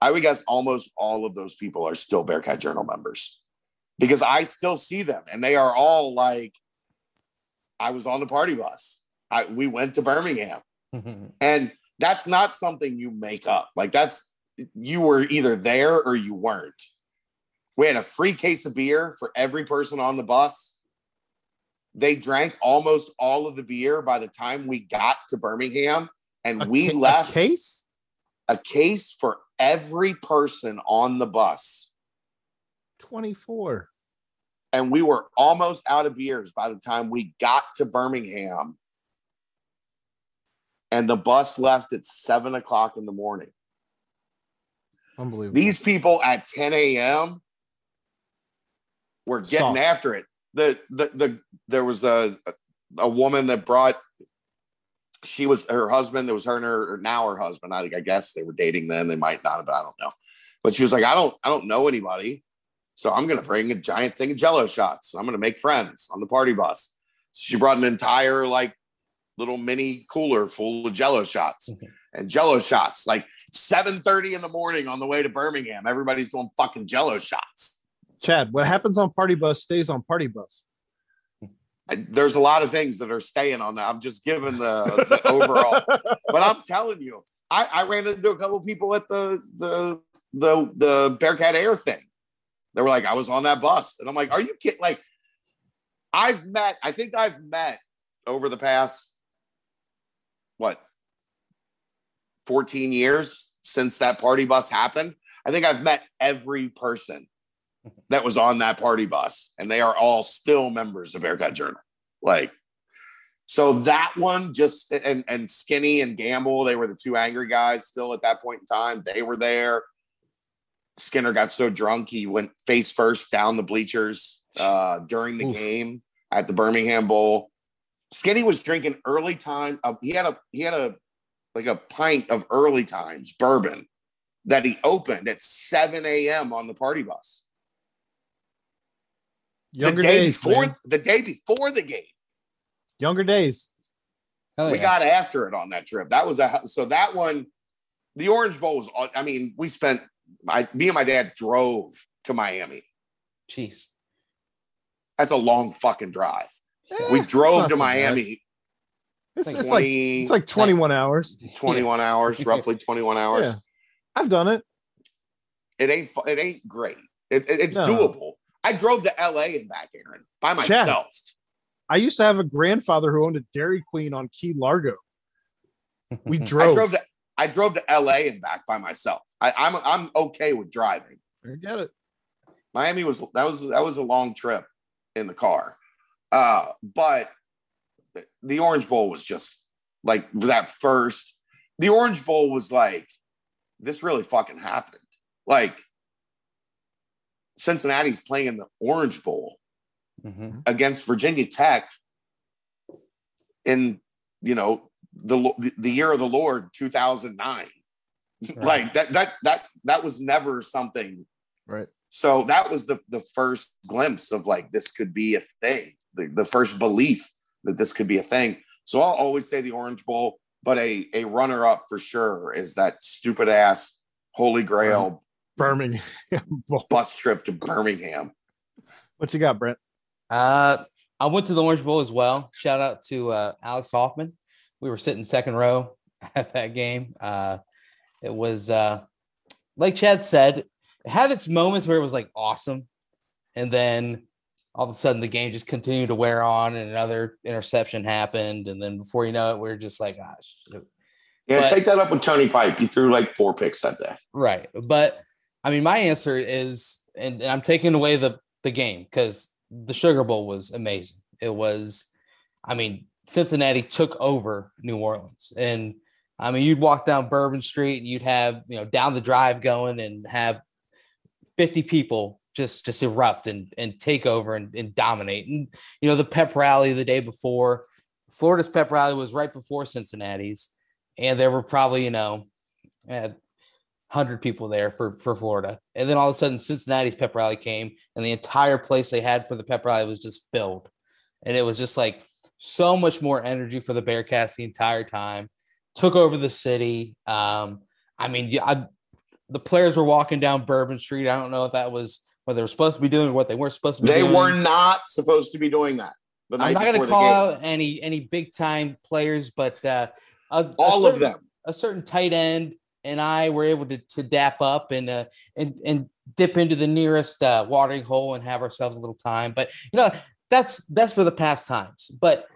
I would guess almost all of those people are still Bearcat Journal members because I still see them and they are all like, I was on the party bus. I, we went to Birmingham. Mm-hmm. And that's not something you make up. Like that's you were either there or you weren't. We had a free case of beer for every person on the bus. They drank almost all of the beer by the time we got to Birmingham, and A we ca- a left case. a case for every person on the bus. 24. And we were almost out of beers by the time we got to Birmingham. And the bus left at seven o'clock in the morning. Unbelievable. These people at 10 a.m. were getting Sauce. after it. The, the the there was a a woman that brought she was her husband. It was her and her now her husband. I, I guess they were dating then. They might not have. But I don't know. But she was like, I don't, I don't know anybody, so I'm gonna bring a giant thing of Jello shots. I'm gonna make friends on the party bus. So she brought an entire like little mini cooler full of Jello shots and Jello shots. Like 7:30 in the morning on the way to Birmingham, everybody's doing fucking Jello shots. Chad, what happens on party bus stays on party bus. I, there's a lot of things that are staying on that. I'm just giving the, the overall. but I'm telling you, I, I ran into a couple people at the the the the Bearcat Air thing. They were like, I was on that bus, and I'm like, Are you kidding? Like, I've met. I think I've met over the past what 14 years since that party bus happened. I think I've met every person that was on that party bus, and they are all still members of Bearcat Journal. Like, so that one just and and Skinny and Gamble, they were the two angry guys still at that point in time. They were there. Skinner got so drunk he went face first down the bleachers uh, during the Oof. game at the Birmingham Bowl. Skinny was drinking early time. Uh, he had a he had a like a pint of early times bourbon that he opened at 7 a.m. on the party bus. Younger the day days, before man. the day before the game. Younger days. Oh, we yeah. got after it on that trip. That was a so that one, the Orange Bowl was. I mean, we spent. My me and my dad drove to Miami. Jeez. That's a long fucking drive. Eh, We drove to. Miami It's, Like it's like it's like 21 hours. 21 hours, roughly 21 hours. Yeah. I've done it. It ain't. It ain't great. It, it- it's No. doable. I drove to L.A. and back, Aaron, by Chad. myself. I used to have a grandfather who owned a Dairy Queen on Key Largo. We I drove. drove to. I drove to L.A. and back by myself. I, I'm. I'm okay with driving. I get it. Miami was that was that was a long trip in the car. Uh, but the Orange Bowl was just like that first. The Orange Bowl was like this really fucking happened. Like Cincinnati's playing in the Orange Bowl Mhm. against Virginia Tech in you know the the year of the Lord 2009. Like that that that that was never something Right. so that was the the first glimpse of like this could be a thing, the, the first belief that this could be a thing. So I'll always say the Orange Bowl, but a a runner up for sure is that stupid ass Holy Grail Birmingham. Bus trip to Birmingham. what you got, Brent? Uh, I went to the Orange Bowl as well. Shout out to uh, Alex Hoffman. We were sitting second row at that game. Uh, it was uh, like Chad said, it had its moments where it was like awesome, and then all of a sudden the game just continued to wear on, and another interception happened, and then before you know it, we are just like, gosh, Yeah, But- take that up with Tony Pike. He threw like four picks that day. Right. But I mean, my answer is, and, and I'm taking away the the game because the Sugar Bowl was amazing. It was, I mean, Cincinnati took over New Orleans, and I mean, you'd walk down Bourbon Street and you'd have you know down the drive going and have 50 people just just erupt and and take over and, and dominate. And you know, the pep rally the day before, Florida's pep rally was right before Cincinnati's, and there were probably you know. hundred people there for for Florida, and then all of a sudden Cincinnati's pep rally came, and the entire place they had for the pep rally was just filled, and it was just like so much more energy for the Bearcats the entire time. Took over the city. Um, I mean, I, the players were walking down Bourbon Street. I don't know if that was what they were supposed to be doing or what they weren't supposed to be doing. They doing. were not supposed to be doing that. The I'm not going to call out any any big time players, but uh, a, a all of them. a certain tight end and I were able to, to dap up and uh, and and dip into the nearest uh, watering hole and have ourselves a little time. But you know that's that's for the past times. But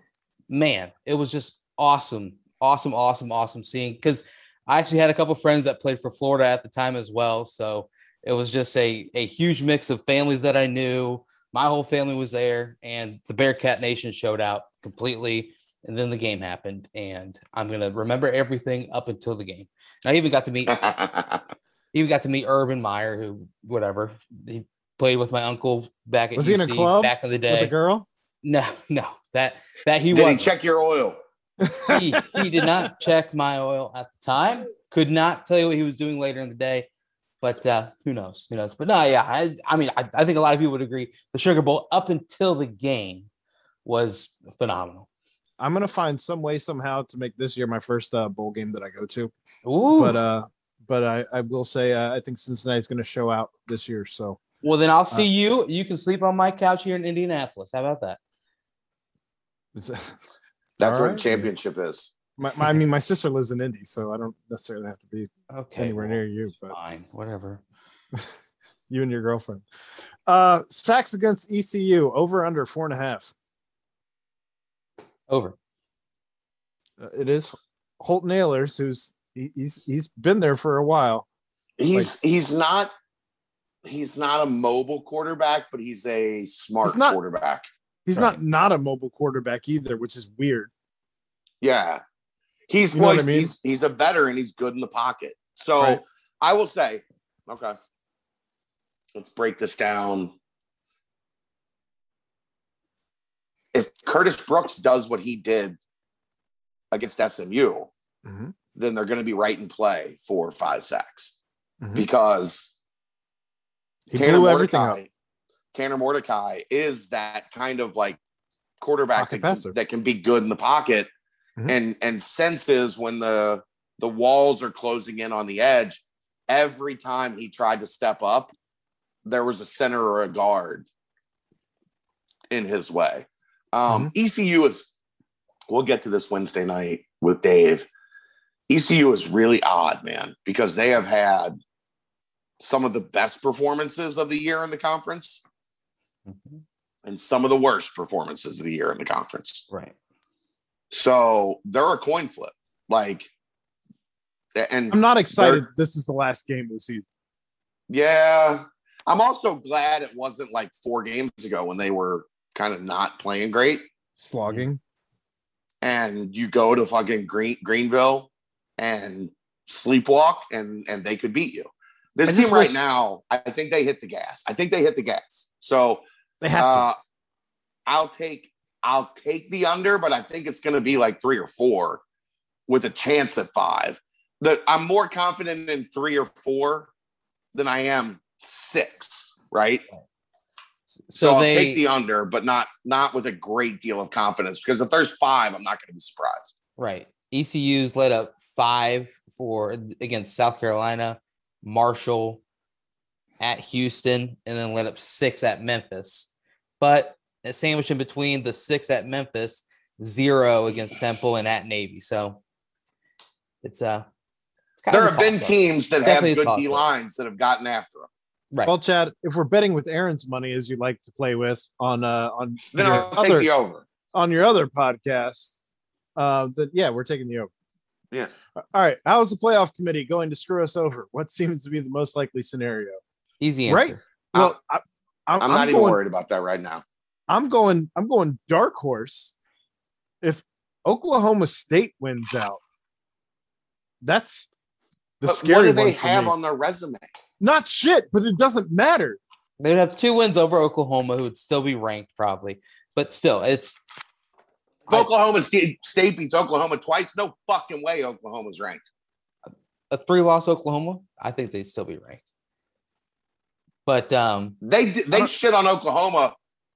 man, it was just awesome, awesome, awesome, awesome seeing because I actually had a couple friends that played for Florida at the time as well. So it was just a a huge mix of families that I knew. My whole family was there, and the Bearcat Nation showed out completely. And then the game happened, and I'm gonna remember everything up until the game. I even got to meet even got to meet Urban Meyer, who whatever he played with my uncle back at Was he in a UC club back in the day With a girl? No, no, That that he Did was he check your oil? he, he did not check my oil at the time. Could not tell you what he was doing later in the day. But uh, who knows? Who knows? But no, yeah, I, I mean, I, I think a lot of people would agree. The Sugar Bowl up until the game was phenomenal. I'm gonna find some way somehow to make this year my first uh, bowl game that I go to. Ooh. But uh, but I, I will say uh, I think Cincinnati's gonna show out this year. So well, then I'll see you. You can sleep on my couch here in Indianapolis. How about that? That's All what right. a championship is. my, my I mean my sister lives in Indy, so I don't necessarily have to be Okay. anywhere well, near you. But Fine, whatever. you and your girlfriend. Uh, sacks against ECU over under four and a half. Over. Uh, it is Holton Ahlers, who's he, he's he's been there for a while. He's he's not he's not a mobile quarterback, but he's a smart He's not- quarterback. He's not not a mobile quarterback either, which is weird. Yeah. He's You know what I he's, mean? he's he's a veteran. He's good in the pocket. So Right. I will say, okay. Let's break this down. If Curtis Brooks does what he did against SMU, Mhm. then they're going to be right in play for five sacks Mhm. because He Tanner blew everything up. Mordecai, Tanner Mordecai is that kind of like quarterback that can, that can be good in the pocket Mhm. and and senses when the the walls are closing in on the edge. Every time he tried to step up, there was a center or a guard in his way. Um, ECU is. We'll get to this Wednesday night with Dave. ECU is really odd, man, because they have had some of the best performances of the year in the conference Mhm. and some of the worst performances of the year in the conference. Right. So they're a coin flip. Like, and I'm not excited. This is the last game of the season. yeah, I'm also glad it wasn't like four games ago when they were kind of not playing great. Slogging. And you go to fucking Green, Greenville and sleepwalk, and and they could beat you. This team right now, I think they hit the gas. I think they hit the gas. So They have to. Uh, I'll take I'll take the under, but I think it's going to be like three or four with a chance at five. The, I'm more confident in three or four than I am six. Right. So, So, I'll take the under, but not not with a great deal of confidence because if there's five, I'm not going to be surprised. right. ECU's led up five for against South Carolina, Marshall, at Houston, and then led up six at Memphis. But a sandwich in between the six at Memphis, zero against Temple and at Navy. So it's uh it's kind There of have been toss-up. teams that Definitely have good. D lines that have gotten after them. right. Well, Chad, if we're betting with Aaron's money, as you like to play with on uh on Then I'll take the over. on your other podcast, uh, that yeah, we're taking the over. Yeah. All right. How is the playoff committee going to screw us over? What seems to be the most likely scenario? Easy answer. Right. Well, I, I'm, I'm, not I'm even worried about that right now. I'm going. I'm going dark horse. If Oklahoma State wins out, that's the But scary what do they for have me. on their resume? Not shit, but it doesn't matter. They'd have two wins over Oklahoma, who would still be ranked probably, but still, it's If Oklahoma State, State beats Oklahoma twice, no fucking way Oklahoma's ranked. a three-loss Oklahoma. I think they'd still be ranked. But um, They they don't- shit on Oklahoma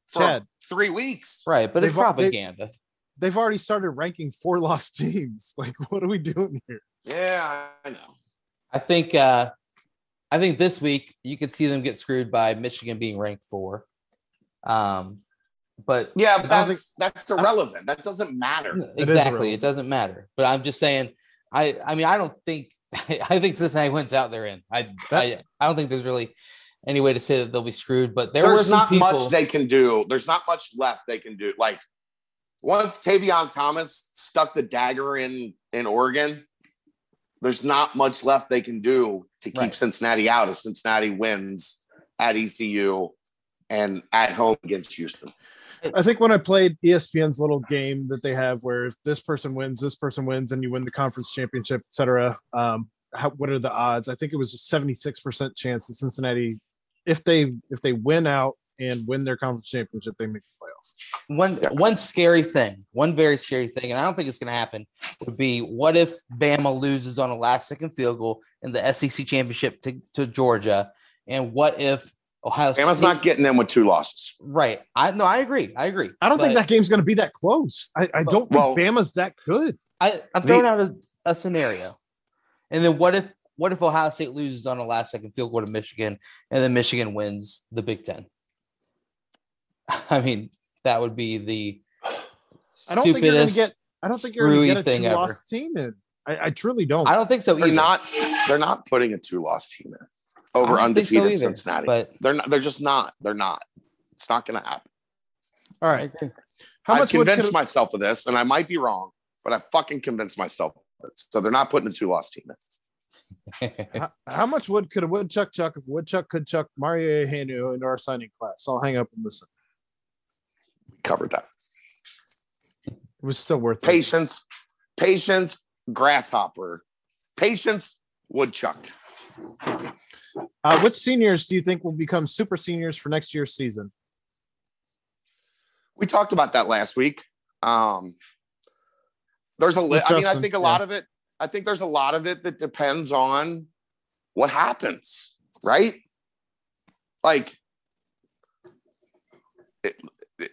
for Chad. three weeks. right, but it's They've they- propaganda. They've already started ranking four lost teams. Like, what are we doing here? Yeah, I know. I think uh I think this week you could see them get screwed by Michigan being ranked four. Um but Yeah, but I don't that's that's irrelevant. That doesn't matter. exactly it doesn't matter. But I'm just saying I I mean I don't think I think Cincinnati wins out they're in. I I, I don't think there's really any way to say that they'll be screwed, but there were There's not people, much they can do. There's not much left they can do. Like once Tavion Thomas stuck the dagger in in Oregon, there's not much left they can do to keep Right. Cincinnati out if Cincinnati wins at ECU and at home against Houston. I think when I played ESPN's little game that they have, where if this person wins, this person wins, and you win the conference championship, et cetera. Um, how, what are the odds? I think it was a seventy-six percent chance that Cincinnati, if they if they win out and win their conference championship, they make the playoff. One Yeah. one scary thing, one very scary thing, and I don't think it's going to happen. Would be what if Bama loses on a last second field goal in the SEC championship to, to Georgia, and what if Ohio Bama's State? not getting them with two losses. right. I no, I agree. I agree. I don't think that game's going to be that close. I, I don't think Well- Bama's that good. I, I'm The- throwing out a, a scenario, and then what if what if Ohio State loses on a last second field goal to Michigan, and then Michigan wins the Big Ten? I mean, that would be the I don't think you're going to stupidest- get. I don't think you're going to get a thing two ever. loss team in. I, I truly don't. I don't think so They're not. They're not putting a two loss team in over I so undefeated either, Cincinnati. but they're not. They're just not. They're not. It's not going to happen. All right. How I've much convinced could, myself of this, and I might be wrong, but I fucking convinced myself. Of it. So they're not putting a two loss team in. how, how much wood could a woodchuck chuck if woodchuck could chuck Mario Hanu into our signing class? I'll hang up and listen. We covered that. It was still worth it. Patience, patience, grasshopper, patience, woodchuck. Uh, which seniors do you think will become super seniors for next year's season? We talked about that last week. Um, there's a li- With I mean, I think a lot of it. I think there's a lot of it that depends on what happens, right? Like,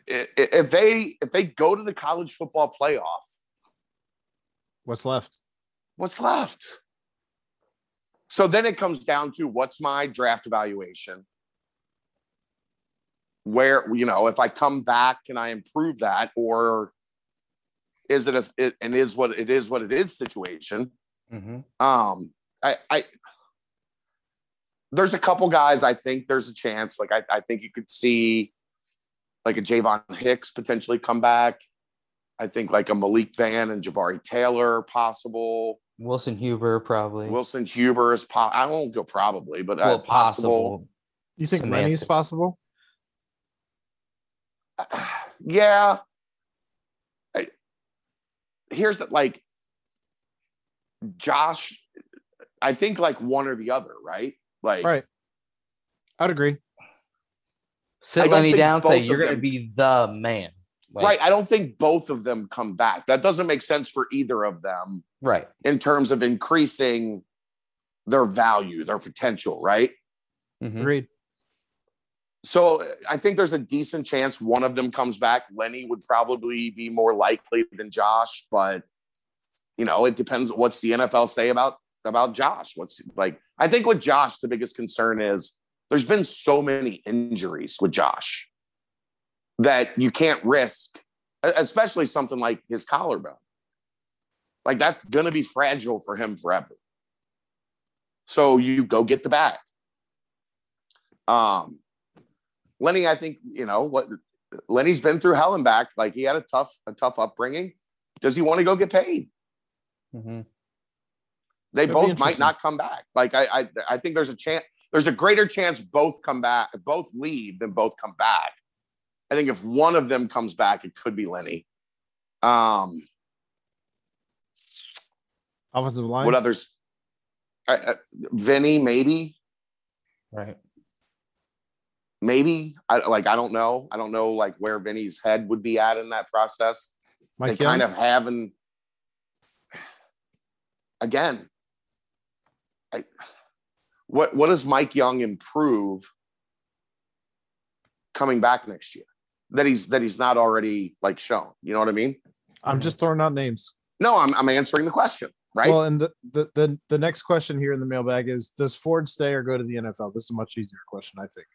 if they if they go to the college football playoff, What's left? what's left? So then it comes down to what's my draft evaluation? Where, you know, if I come back, can I improve that? Or is it a, it, and is what it is what it is situation? Mhm. Um, I, I, there's a couple guys I think there's a chance. Like, I, I think you could see like a Javon Hicks potentially come back. I think like a Malik Vann and Jabari Taylor possible. Wilson Huber probably. Wilson Huber is po- I won't go probably, but uh, possible. possible. You think Semantics. Lenny's possible? yeah. I- here's the like Josh. I think like one or the other, right? Like Right. I'd agree. I Sit don't Lenny down. Say you're of going to be the man. Like, right. I don't think both of them come back. That doesn't make sense for either of them Right. in terms of increasing their value, their potential, right? Mhm. Agreed. So I think there's a decent chance one of them comes back. Lenny would probably be more likely than Josh, but you know, it depends what's the NFL say about about Josh. What's like I think with Josh, the biggest concern is there's been so many injuries with Josh that you can't risk, especially something like his collarbone. Like that's gonna be fragile for him forever. So you go get the bag. Um Lenny, I think you know what Lenny's been through hell and back. Like he had a tough, a tough upbringing. Does he want to go get paid? Mm-hmm. They That'd both might not come back. Like I, I, I think there's a chance. There's a greater chance both come back, both leave than both come back. I think if one of them comes back, it could be Lenny. Um, Offensive line. what others? I, I, Vinny, maybe, Right. maybe. I like. I don't know. I don't know like where Vinny's head would be at in that process. Mike they Young? kind of haven't. Again, I, what what does Mike Young improve coming back next year that he's that he's not already like shown? You know what I mean? I'm just throwing out names. No, I'm I'm answering the question, right? Well, and the, the the the next question here in the mailbag is: Does Ford stay or go to the NFL? This is a much easier question, I think.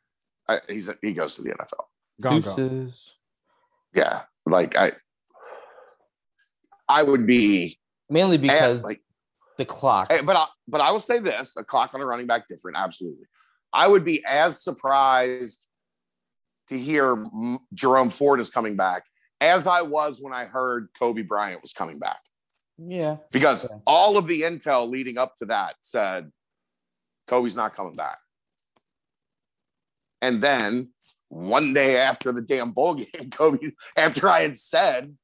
I, he's he goes to the NFL. Gone, gone. Yeah, like I I would be Mainly because like the clock. Eh, But I, but I will say this: a clock on a running back different, absolutely. I would be as surprised to hear Jerome Ford is coming back as I was when I heard Coby Bryant was coming back, yeah. because Okay. all of the intel leading up to that said Coby's not coming back. And then one day after the damn bowl game, Coby, after I had said,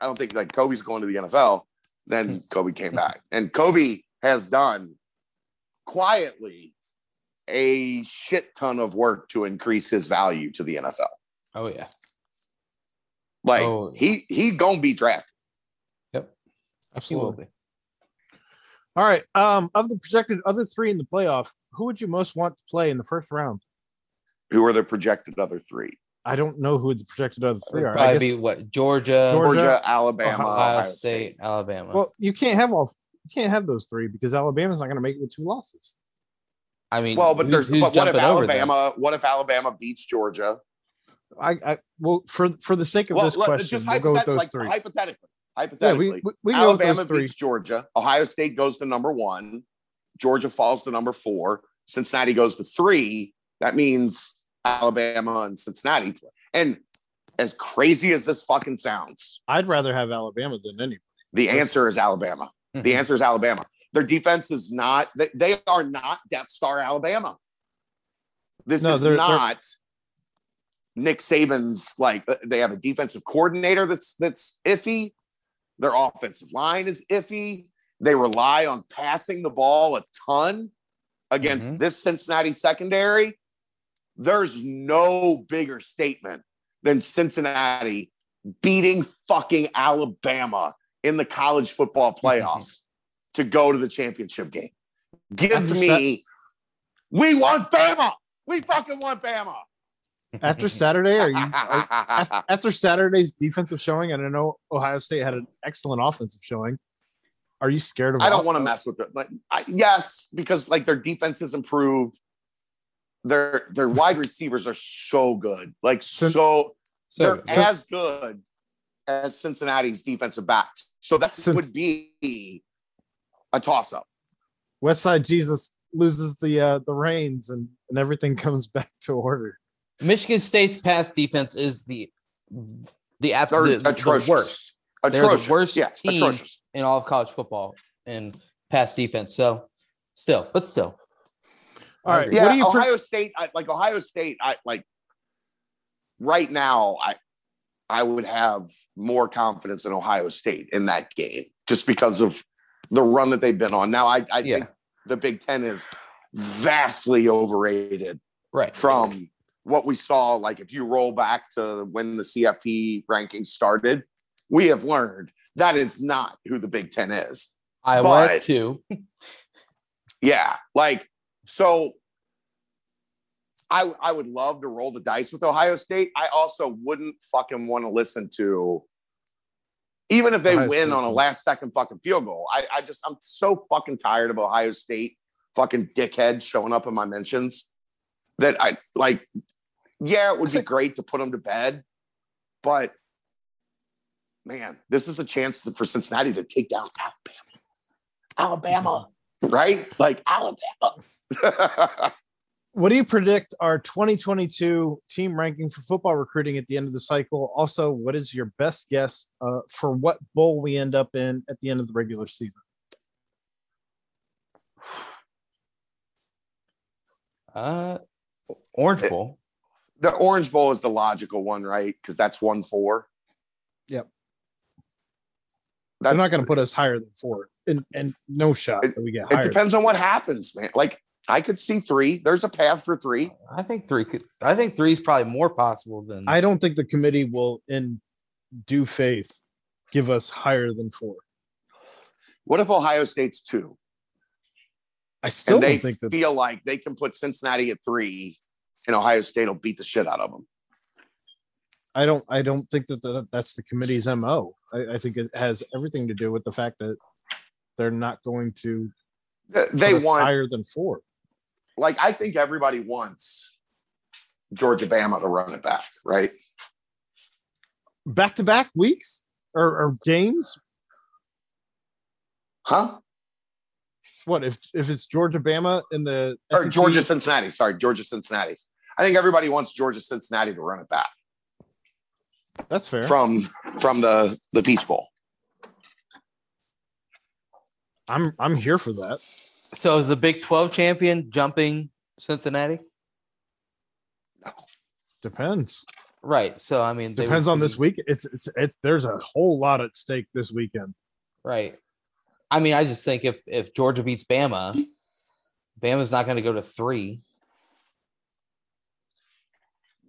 I don't think like Coby's going to the NFL, then Coby came back. And Coby has done quietly a shit ton of work to increase his value to the NFL. Oh yeah. Like Oh. he he gonna be drafted. He will Absolutely. be. All right. Um, of the projected other three in the playoff, who would you most want to play in the first round? Who are the projected other three? I don't know who the projected other three It'll are. I Probably guess, be what Georgia, Georgia, Georgia, Alabama, Ohio, Ohio, State, Alabama. well, you can't have all. You can't have those three because Alabama's not going to make it with two losses. I mean, Well, but who's- there's who's but what if jumping over them? Alabama? What if Alabama beats Georgia? I, I well for for the sake of Well, this let- question, just we'll go with those like, three. hypothetically. Yeah, Hypothetically, we we, we go with Alabama those three. beats Georgia. Ohio State goes to number one. Georgia falls to number four. Cincinnati goes to three. That means Alabama and Cincinnati play. And as crazy as this fucking sounds, I'd rather have Alabama than any. the answer is Alabama. The Mhm. answer is Alabama. Their defense is not, they, they are not Death Star Alabama. This No, is they're- they're- not Nick Saban's like uh, they have a defensive coordinator that's that's iffy. Their offensive line is iffy. They rely on passing the ball a ton against Mhm. this Cincinnati secondary. There's no bigger statement than Cincinnati beating fucking Alabama in the college football playoffs to go to the championship game. Give After me, we want Bama. We fucking want Bama. After Saturday, are you are, after, Saturday's defensive showing? And I know Ohio State had an excellent offensive showing. Are you scared of? I don't want to mess with it. Like, I, yes, because like their defense has improved. Their their wide receivers are so good, like Cin- so they're So, as good as Cincinnati's defensive backs. So that Since- would be a toss up. West Side Jesus loses the uh, the reins and and everything comes back to order. Michigan State's pass defense is the the, ab- They're the, the atrocious. worst They're the worst yeah, team. atrocious. in all of college football in pass defense. So, still, but still, All right. Yeah, what do you? pre- Ohio State, I, like Ohio State, I like right now. I I would have more confidence in Ohio State in that game just because of the run that they've been on. Now, I, I Yeah. think the Big Ten is vastly overrated right from what we saw. Like if you roll back to when the CFP rankings started, we have learned that is not who the Big Ten is. I but- two. Yeah, like so. I I would love to roll the dice with Ohio State. I also wouldn't fucking want to listen to, even if they Ohio win State on a last second fucking field goal. I I just I'm so fucking tired of Ohio State fucking dickheads showing up in my mentions that I like. Yeah, it would be great to put them to bed, but man, this is a chance for Cincinnati to take down Alabama. Alabama, mm-hmm. right? Like Alabama. What do you predict our 2022 team ranking for football recruiting at the end of the cycle? Also, what is your best guess uh, for what bowl we end up in at the end of the regular season? Uh, Orange Bowl. the Orange Bowl is the logical one, right? Because that's one four. Yep. That's, They're not going to put us higher than four, and and no shot It- that we get It higher. depends on what happens, man. Like I could see three. There's a path for three. I think three could. I think three is probably more possible than. I don't think the committee will, in due faith, give us higher than four. What if Ohio State's two? I still and they don't think that. feel like they can put Cincinnati at three, and Ohio State will beat the shit out of them. I don't. I don't think that the, that's the committee's mo. I, I think it has everything to do with the fact that they're not going to. They- put They us want higher than four. Like I think everybody wants Georgia Bama to run it back, right? Back to back weeks or, or games. Huh? What if if it's Georgia Bama in the Or SEC? Georgia Cincinnati. Sorry, Georgia Cincinnati. I think everybody wants Georgia Cincinnati to run it back That's fair. from from the the Peach Bowl. I'm I'm here for that. So is the Big Twelve champion jumping Cincinnati? Depends. Right. So I mean, they would Depends on be- this week. It's it's it's there's a whole lot at stake this weekend. Right. I mean, I just think if if Georgia beats Bama, Bama's not going to go to three.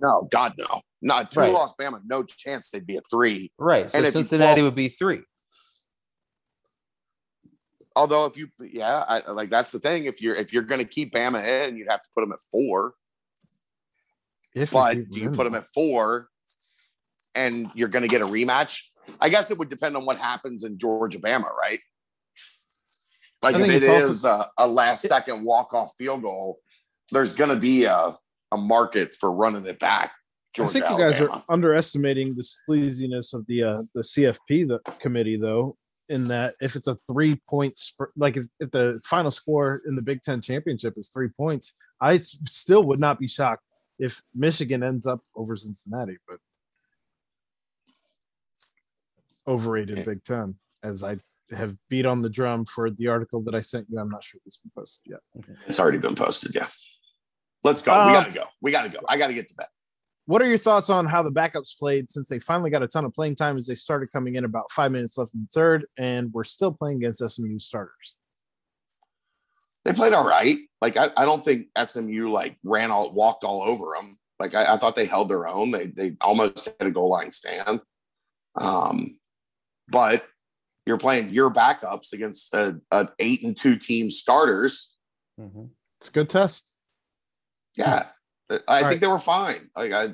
No, God, no. Not two Right. lost Bama. No chance they'd be a three. Right. So And Cincinnati fall- would be three. Although if you, yeah, I, like that's the thing. If you're if you're going to keep Bama in, you'd have to put them at four. If But keep do you put them at four, and you're going to get a rematch? I guess it would depend on what happens in Georgia, Bama, right? Like if it's also- a, a last second walk off field goal, there's going to be a a market for running it back. I think you guys Alabama. are underestimating the sleaziness of the uh, the CFP the committee though. In that, if it's a three point sp- like if, if the final score in the Big Ten championship is three points, I still would not be shocked if Michigan ends up over Cincinnati. But overrated. Big Ten, as I have beat on the drum for the article that I sent you. I'm not sure if it's been posted yet. It's already been posted. Yeah. Let's go. Um, we got to go. We got to go. I got to get to bed. What are your thoughts on how the backups played since they finally got a ton of playing time as they started coming in about five minutes left in the third, and we're still playing against SMU starters? They played all right. Like I, I don't think SMU like ran all walked all over them. Like I, I thought they held their own. They they almost had a goal line stand. Um, but you're playing your backups against a, an eight and two team starters. Mhm. It's a good test. Yeah, I think right. they were fine. Like I,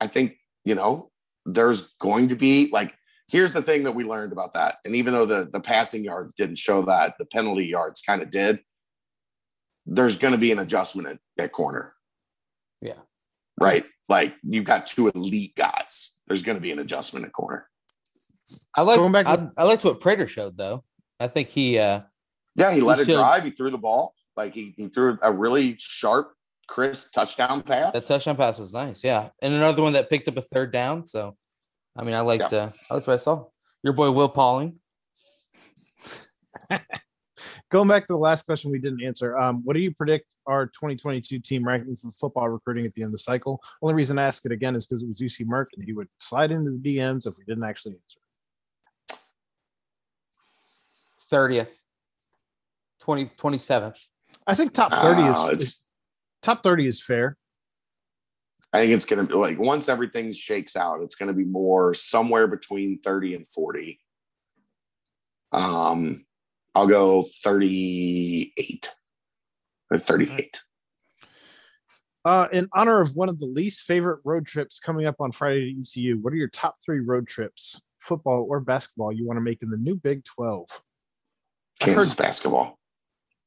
I think you know there's going to be like here's the thing that we learned about that. And even though the the passing yards didn't show that, the penalty yards kind of did. There's going to be an adjustment at, at corner, Yeah. right? Like you've got two elite guys. There's going to be an adjustment at corner. I like Going back I, to- I liked what Prater showed though. I think he uh Yeah, he let He it drive. He threw the ball. Like he, he threw a really sharp, crisp touchdown pass. that touchdown pass was nice. Yeah. And another one that picked up a third down. So I mean I liked uh I liked what I saw. Your boy Will Pauling. Going back to the last question we didn't answer, um, what do you predict our 2022 team ranking for football recruiting at the end of the cycle? Only reason I ask it again is because it was UC Merck and he would slide into the DMs if we didn't actually answer. 30th. 20 27th. I think top 30 Uh, is, is top 30 is fair. I think it's going to be like once everything shakes out, it's going to be more somewhere between 30 and 40. Um, I'll go 38 or 38. Uh, in honor of one of the least favorite road trips coming up on Friday to ECU, what are your top three road trips, football or basketball, you want to make in the new Big 12? Kansas heard, basketball.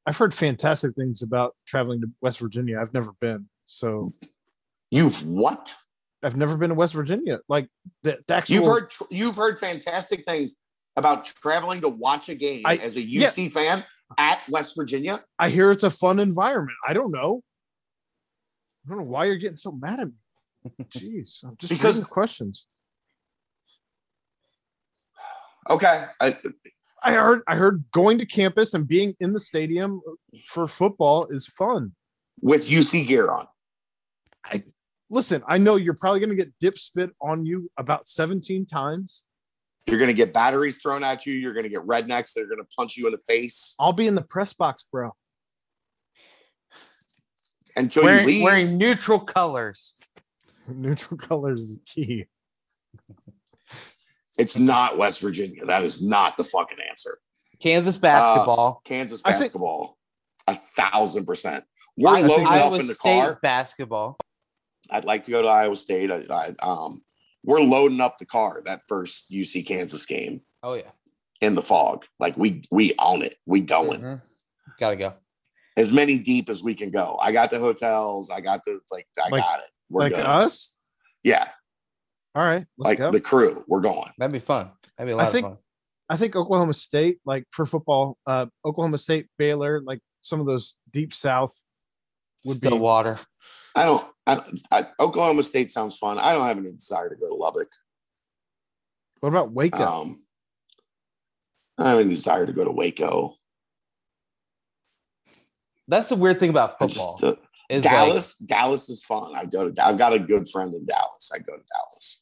I've heard fantastic things about traveling to West Virginia. I've never been, so You've what? I've never been to West Virginia. Like the, the actual, You've heard you've heard fantastic things about traveling to watch a game I- as a UC fan at West Virginia. I hear it's a fun environment. I don't know. I don't know why you're getting so mad at me. Jeez, I'm just Because- because questions. Okay, I, I heard I heard going to campus and being in the stadium for football is fun. with UC gear on. Listen, I know you're probably going to get dip spit on you about 17 times. You're going to get batteries thrown at you. You're going to get rednecks that are going to punch you in the face I'll be in the press box, bro. until you leave. wearing neutral colors. Neutral colors is key. It's not West Virginia. That is not the fucking answer. Kansas basketball. Kansas I think- basketball, a thousand percent. We're I- loading up Iowa in the State car. basketball. I'd like to go to Iowa State. I, I, um, we're loading up the car that first UC Kansas game Oh yeah. in the fog. Like we we own it. We going Mhm. Gotta go. as many deep as we can go. I got the hotels. I got the like. I Like- got it. We're like good. us. yeah, All right, let's like go. the crew. We're going. That'd be fun. That'd be a I lot think- of fun. I think Oklahoma State, like for football, uh, Oklahoma State, Baylor, like some of those deep South would Still be. water. I don't. I, don't- I, Oklahoma State sounds fun. I don't have any desire to go to Lubbock. What about Waco? Um, I don't have any desire to go to Waco. That's the weird thing about football. just, uh, is like Dallas. Dallas is fun. I go to. I've got a good friend in Dallas. I go to Dallas.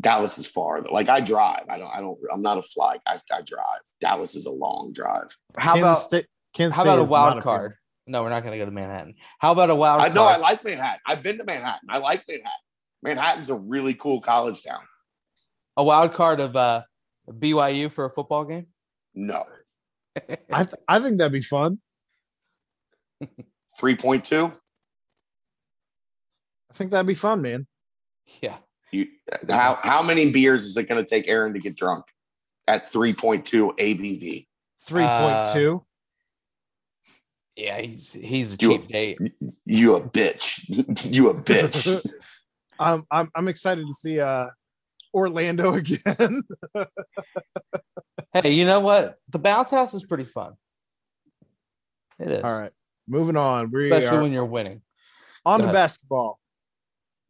Dallas is far. Like I drive. I don't. I don't. I'm not a fly. I, I drive. Dallas is a long drive. how Kansas about State? Kansas how State about a wild not card? No, we're not going to go to Manhattan. How about a wild card? I card? know I like Manhattan. I've been to Manhattan. I like Manhattan. Manhattan's a really cool college town. a wild card of uh, BYU for a football game. No. I th- I think that'd be fun. 3.2. I think that'd be fun, man. Yeah. You how how many beers is it going to take Aaron to get drunk at 3.2 ABV? Three point two. Yeah, he's he's a You- cheap date. You a bitch. you a bitch. um, I'm I'm excited to see uh Orlando again. Hey, you know what? The bounce house is pretty fun. It is. All right, moving on. We Especially are when you're winning. on go to ahead. basketball.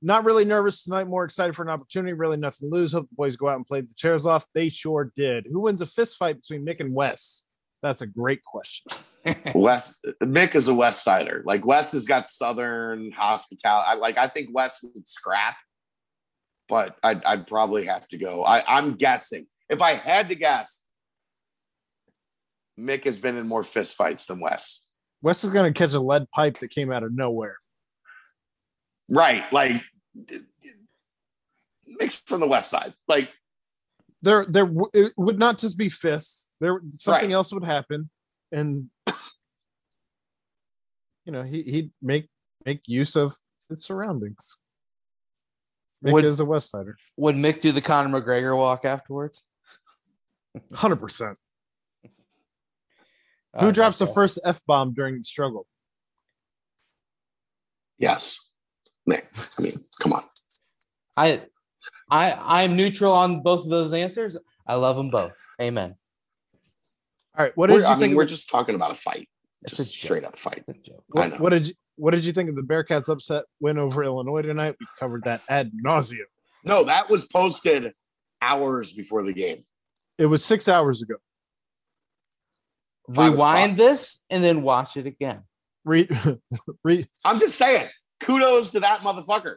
Not really nervous tonight. More excited for an opportunity. Really nothing to lose. Hope the boys go out and play the chairs off. They sure did. Who wins a fist fight between Mick and Wes? That's a great question. Wes Mick is a West Sider. Like Wes has got Southern hospitality. I like. I think Wes would scrap, but I'd, I'd probably have to go. I, I'm guessing. If I had to guess, Mick has been in more fist fights than Wes. Wes is going to catch a lead pipe that came out of nowhere. Right. Like Mick's from the West Side. Like There, there w- it would not just be fists. There, something Right. else would happen, and you know he he'd make make use of his surroundings. Mick Would- is a West Sider, Would Mick do the Conor McGregor walk afterwards? hundred percent. Who don't drops the first f bomb during the struggle? yes, Mick. I mean, come on. I, I, I'm neutral on both of those answers. I love them both. Amen. All right, what We're- did you I think? mean, we're the- just talking about a fight. Just a straight up fight. It's a joke. I what, what did you What did you think of the Bearcats' upset win over Illinois tonight? We covered that ad nauseum. No, that was posted hours before the game. It was six hours ago. Five Rewind this and then watch it again. Re, re, I'm just saying, kudos to that motherfucker.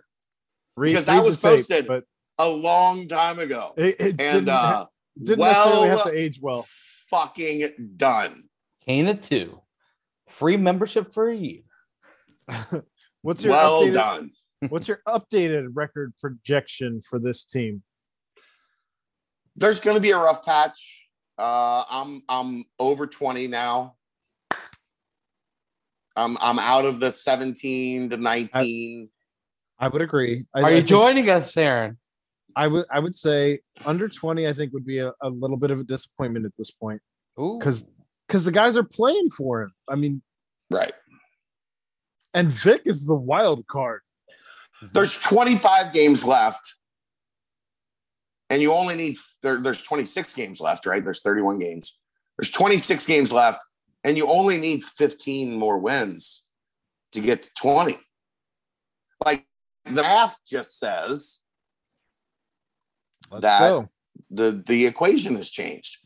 re, Because that read the was tape, posted but A long time ago. it, it didn't, uh didn't necessarily have to age well. fucking done. Cana two, free membership for a year. What's your Well updated, done. What's your updated record projection for this team? There's gonna be a rough patch. Uh I'm I'm over 20 now. I'm I'm out of the 17 to 19. I would agree. I, Are I you think- joining us, Aaron? I would I would say under 20, I think would be a, a little bit of a disappointment at this point Ooh. because because the guys are playing for him. I mean, right. and Vic is the wild card. Mm-hmm. There's 25 games left. And you only need there, there's 26 games left, right? There's 31 games. There's 26 games left, and you only need 15 more wins to get to 20. Like the math just says Let's That- go. the the equation has changed.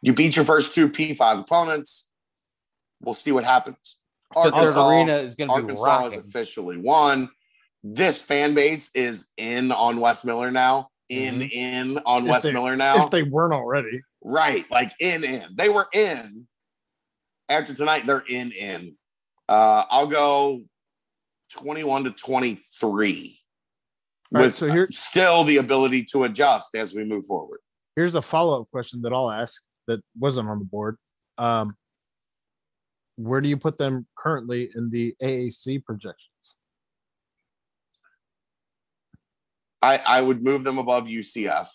You beat your first two P5 opponents. We'll see what happens. The Arkansas- arena is going to be Arkansas has officially won. This fan base is in on Wes Miller now. In mm-hmm. in on If Wes they- Miller now. If they weren't already, right, like in in. They were in. After tonight, they're in in. Uh, I'll go twenty-one to twenty-three. All right, with so here- still the ability to adjust as we move forward. here's a follow up question that I'll ask that wasn't on the board. Um, where do you put them currently in the AAC projections? I, I would move them above UCF.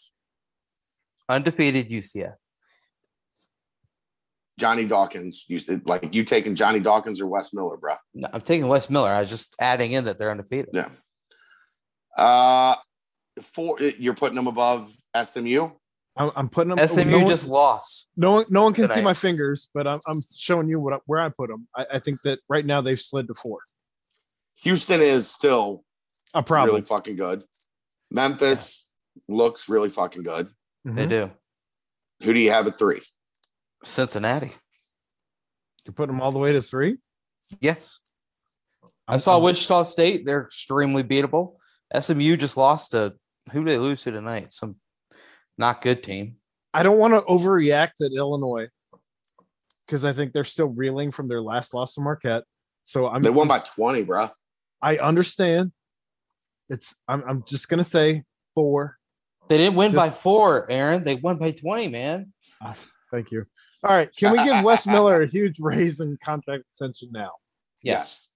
Undefeated UCF. Johnny Dawkins, you, like you taking Johnny Dawkins or Wes Miller, bro. No, I'm taking Wes Miller. I was just adding in that they're undefeated. Yeah. Uh, four. You're putting them above SMU. I'm, I'm putting them. SMU no one- just lost. no one, no one can see my fingers, but I'm, I'm showing you what where I put them. I, I think that right now they've slid to four. Houston is still A problem. really fucking good. Memphis looks really fucking good. They Mhm. do. Who do you have at three? Cincinnati. You're putting them all the way to three. Yes. I saw I'm- Wichita State. They're extremely beatable. SMU just lost to who did they lose to tonight? Some not good team. I don't want to overreact at Illinois because I think they're still reeling from their last loss to Marquette. So I'm They won by 20, bro. I understand. It's I'm I'm just gonna say four. They didn't win by four, Aaron. They won by 20, man. Ah, Thank you. All right. Can we give Wes Miller a huge raise in contract extension now? Yes.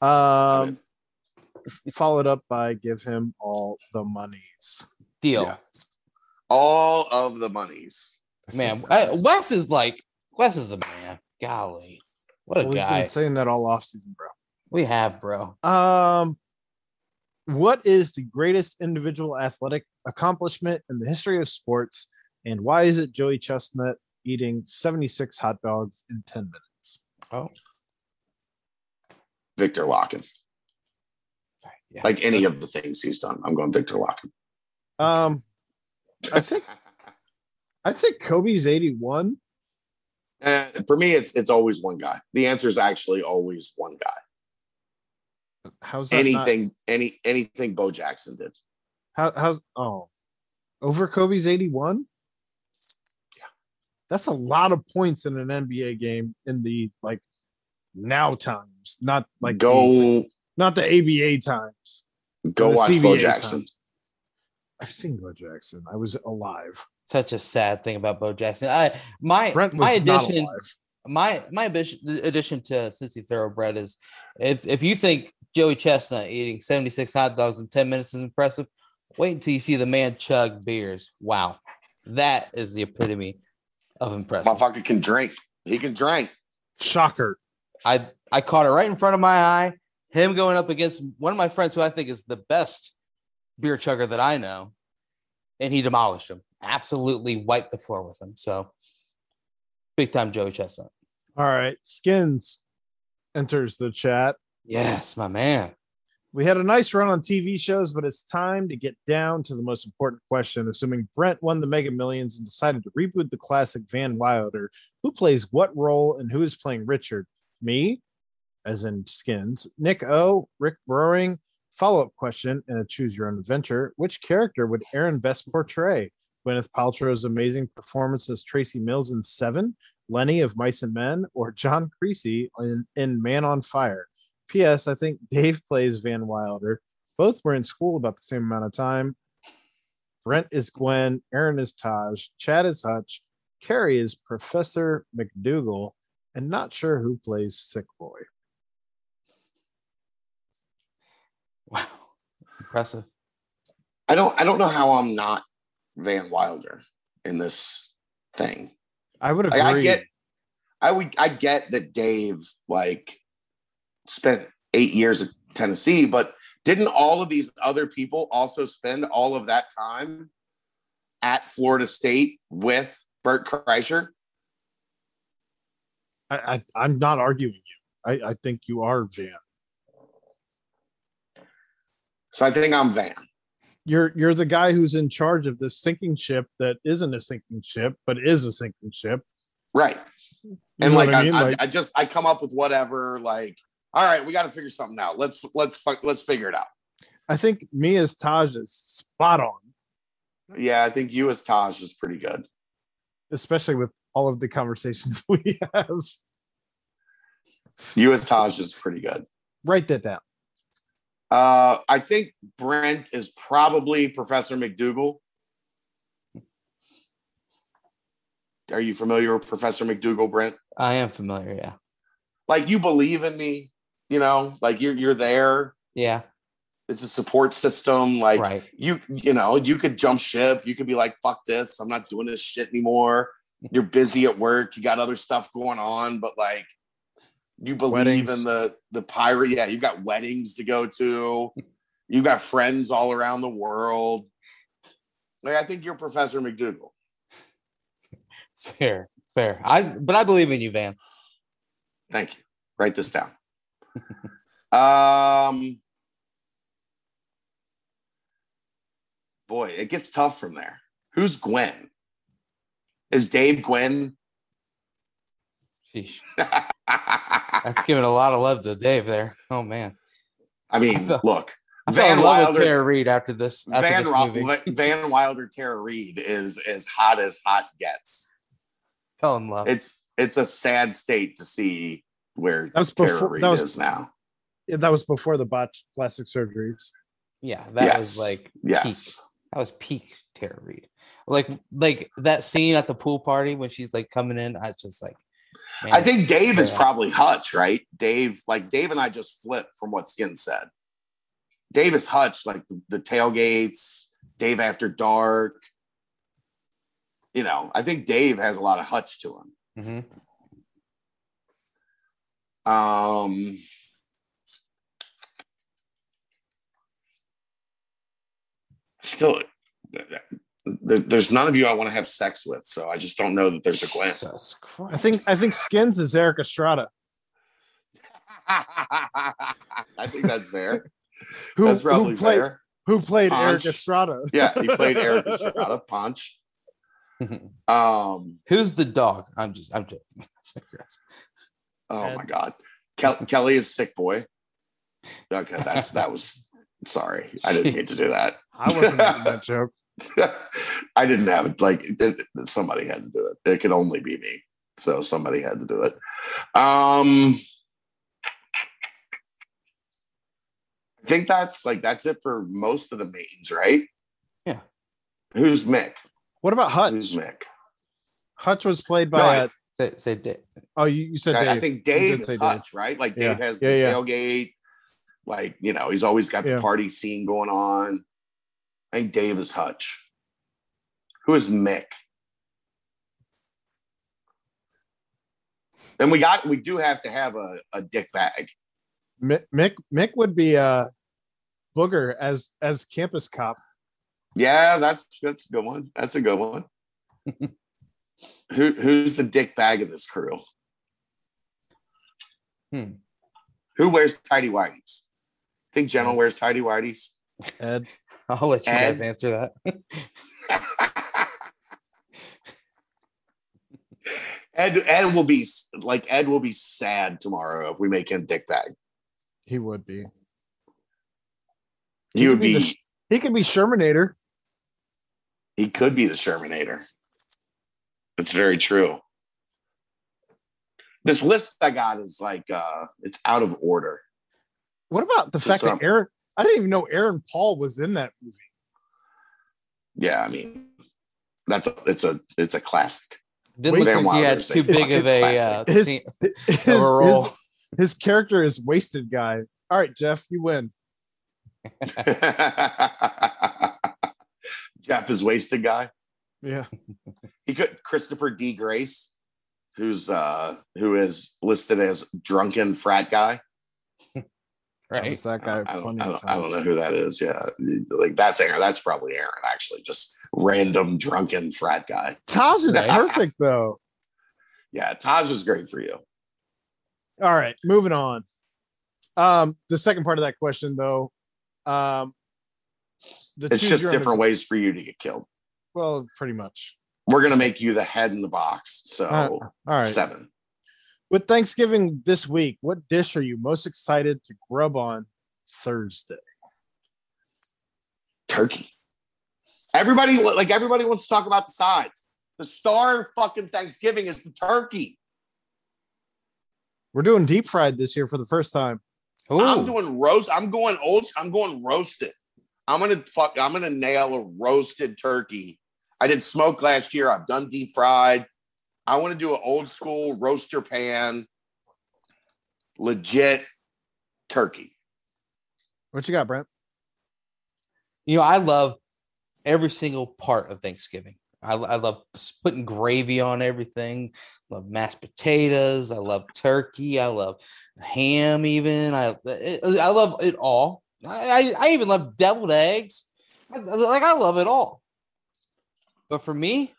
Um followed up by give him all the monies. Deal. Yeah. All of the monies. Man, I, Wes is like, Wes is the man. Golly. What a We've guy. been saying that all offseason, bro. We have, bro. Um, what is the greatest individual athletic accomplishment in the history of sports, and why is it Joey Chestnut eating 76 hot dogs in 10 minutes? Oh, Viktor Lakhin. yeah. Like any of the things he's done. I'm going Viktor Lakhin. Um, I think I'd say Kobe's 81. Eh, for me, it's it's always one guy. The answer is actually always one guy. How's that not- Anything, any anything Bo Jackson did. how how's oh over Kobe's 81? Yeah. That's a lot of points in an NBA game in the like now times, not like the- go not the ABA times. go the watch Bo Jackson. times. I've seen Bo Jackson. I was alive. Such a sad thing about Bo Jackson. I my Brent was my not addition alive. my my addition, addition to Cincy Thoroughbred is if if you think Joey Chestnut eating 76 hot dogs in 10 minutes is impressive, wait until you see the man chug beers. Wow. That is the epitome of impressive. Motherfucker can drink. He can drink. Shocker. I I caught it right in front of my eye. Him going up against one of my friends who I think is the best beer chugger that I know, and he demolished him. Absolutely wiped the floor with him. So big time Joey Chestnut. All right. Skins enters the chat. Yes, my man. We had a nice run on TV shows, but it's time to get down to the most important question. Assuming Brent won the Mega Millions and decided to reboot the classic Van Wilder, who plays what role and who is playing Richard? Me, as in Skins, Nick O, Rick Browing. Follow up question and a choose your own adventure. Which character would Aaron best portray? Gwyneth Paltrow's amazing performance as Tracy Mills in Seven, Lenny of Mice and Men, or John Creasy in, in Man on Fire? P.S. I think Dave plays Van Wilder. Both were in school about the same amount of time. Brent is Gwen. Aaron is Taj. Chad is Hutch. Carrie is Professor McDougal. And not sure who plays Sick Boy. Wow. Impressive. I don't I don't know how I'm not Van Wilder in this thing. I would agree. Like, I get I would I get that Dave like spent eight years at Tennessee, but didn't all of these other people also spend all of that time at Florida State with Bert Kreischer? I, I, I'm not arguing you. I, I think you are Van. So I think I'm Van. You're you're the guy who's in charge of this sinking ship that isn't a sinking ship, but is a sinking ship. Right. You And like, I I, mean? I, Like- I just I come up with whatever, like, all right, we got to figure something out. Let's let's let's figure it out. I think me as Taj is spot on, Yeah, I think you as Taj is pretty good. especially with all of the conversations we have. You as Taj is pretty good. Write that down. Uh, I think Brent is probably Professor McDougal. Are you familiar with Professor McDougal, Brent? I am familiar. Yeah. Like you believe in me, you know, like you're you're there. Yeah. It's a support system. Like right. you, you know, you could jump ship. You could be like, fuck this. I'm not doing this shit anymore. You're busy at work. You got other stuff going on, but like you believe Weddings. in the the pirate. Yeah, you've got weddings to go to. You've got friends all around the world. Like I think you're Professor McDougal. Fair. Fair. I but I believe in you, Van. Thank you. Write this down. Um boy, it gets tough from there. Who's Gwen? Is Dave Gwen? Sheesh. That's giving a lot of love to Dave there. Oh man. I mean, look, I fell Van in love with Wilder, Tara Reid after this. After Van, this. Van Wilder, Tara Reid is as hot as hot gets. Fell in love. It's it's a sad state to see where That was Tara before- Reid that was- is now. Yeah, that was before the botched plastic surgeries. Yeah, that Yes. was like Yes. peak. That was peak Tara Reid. Like like that scene at the pool party when she's like coming in. I was just like, I think Dave is probably Hutch, right? Dave, like Dave and I just flipped from what Skin said. Dave is Hutch, like the, the tailgates, Dave after dark. You know, I think Dave has a lot of Hutch to him. mhm. Um, still, there's none of you I want to have sex with, so I just don't know that there's a Gwen. I think I think Skins is Erik Estrada, I think that's fair. who, that's probably who played fair. who played Punch. Erik Estrada. Yeah, he played Erik Estrada Punch. Um, Who's the dog? I'm just I'm joking. Oh Ed. my God, Kel- Kelly is sick boy. Okay, that's that was. Sorry, I didn't mean to do that. I wasn't making that joke. I didn't have it. Like it, it- somebody had to do it. It could only be me, so somebody had to do it. Um, I think that's like that's it for most of the mains, right? Yeah. Who's Mick? What about Hutch? Who's Hutch? Mick? Hutch was played by. No, I- uh, Say, say Dave. oh, you, you said I, I think Dave say is Dave. Hutch, right? Like Dave Yeah. has Yeah, the yeah. tailgate. Like you know, he's always got Yeah. the party scene going on. I think Dave is Hutch. Who is Mick? Then we got we do have to have a, a dick bag. Mick, Mick Mick would be uh Booger as as campus cop. Yeah, that's that's a good one. That's a good one. Who who's the dick bag of this crew? Hmm. Who wears tidy whities? Think General wears tidy whities? Ed. I'll let you guys answer that. Ed Ed will be like Ed will be sad tomorrow if we make him dick bag. He would be. He would could be the He could be Shermanator. he could be the Shermanator. That's very true. This list I got is like uh it's out of order. What about the Just fact some- that Aaron? I didn't even know Aaron Paul was in that movie. Yeah, I mean that's a it's a it's a classic. Didn't look like he had too a big of a uh, classic. scene, His, of role. his, his character is wasted guy. All right, Jeff, you win. Jeff is wasted guy. Yeah. He could Christopher D. Grace, who's uh who is listed as drunken frat guy. Right? that I guy don't, I, don't, I, don't, I don't know who that is. Yeah, like that's Aaron. That's probably Aaron. Actually, just random drunken frat guy. Taj is Right. perfect though. Yeah, Taj is great for you. All right, moving on. Um, the second part of that question though, um, the It's just your own different ways for you to get killed. Well, pretty much. We're gonna make you the head in the box. So Uh, All right. seven. With Thanksgiving this week, what dish are you most excited to grub on Thursday? turkey. Everybody like everybody wants to talk about the sides. The star of fucking Thanksgiving is the turkey. We're doing deep fried this year for the first time. I'm doing roast. I'm going old. I'm going roasted. I'm gonna fuck. I'm gonna nail a roasted turkey. I did smoke last year. I've done deep fried. I want to do an old school roaster pan, legit turkey. What you got, Brent? you know, I love every single part of Thanksgiving. I, I love putting gravy on everything. Love mashed potatoes. I love turkey. I love ham. Even I, I love it all. I, I, I even love deviled eggs. Like I love it all. But for me,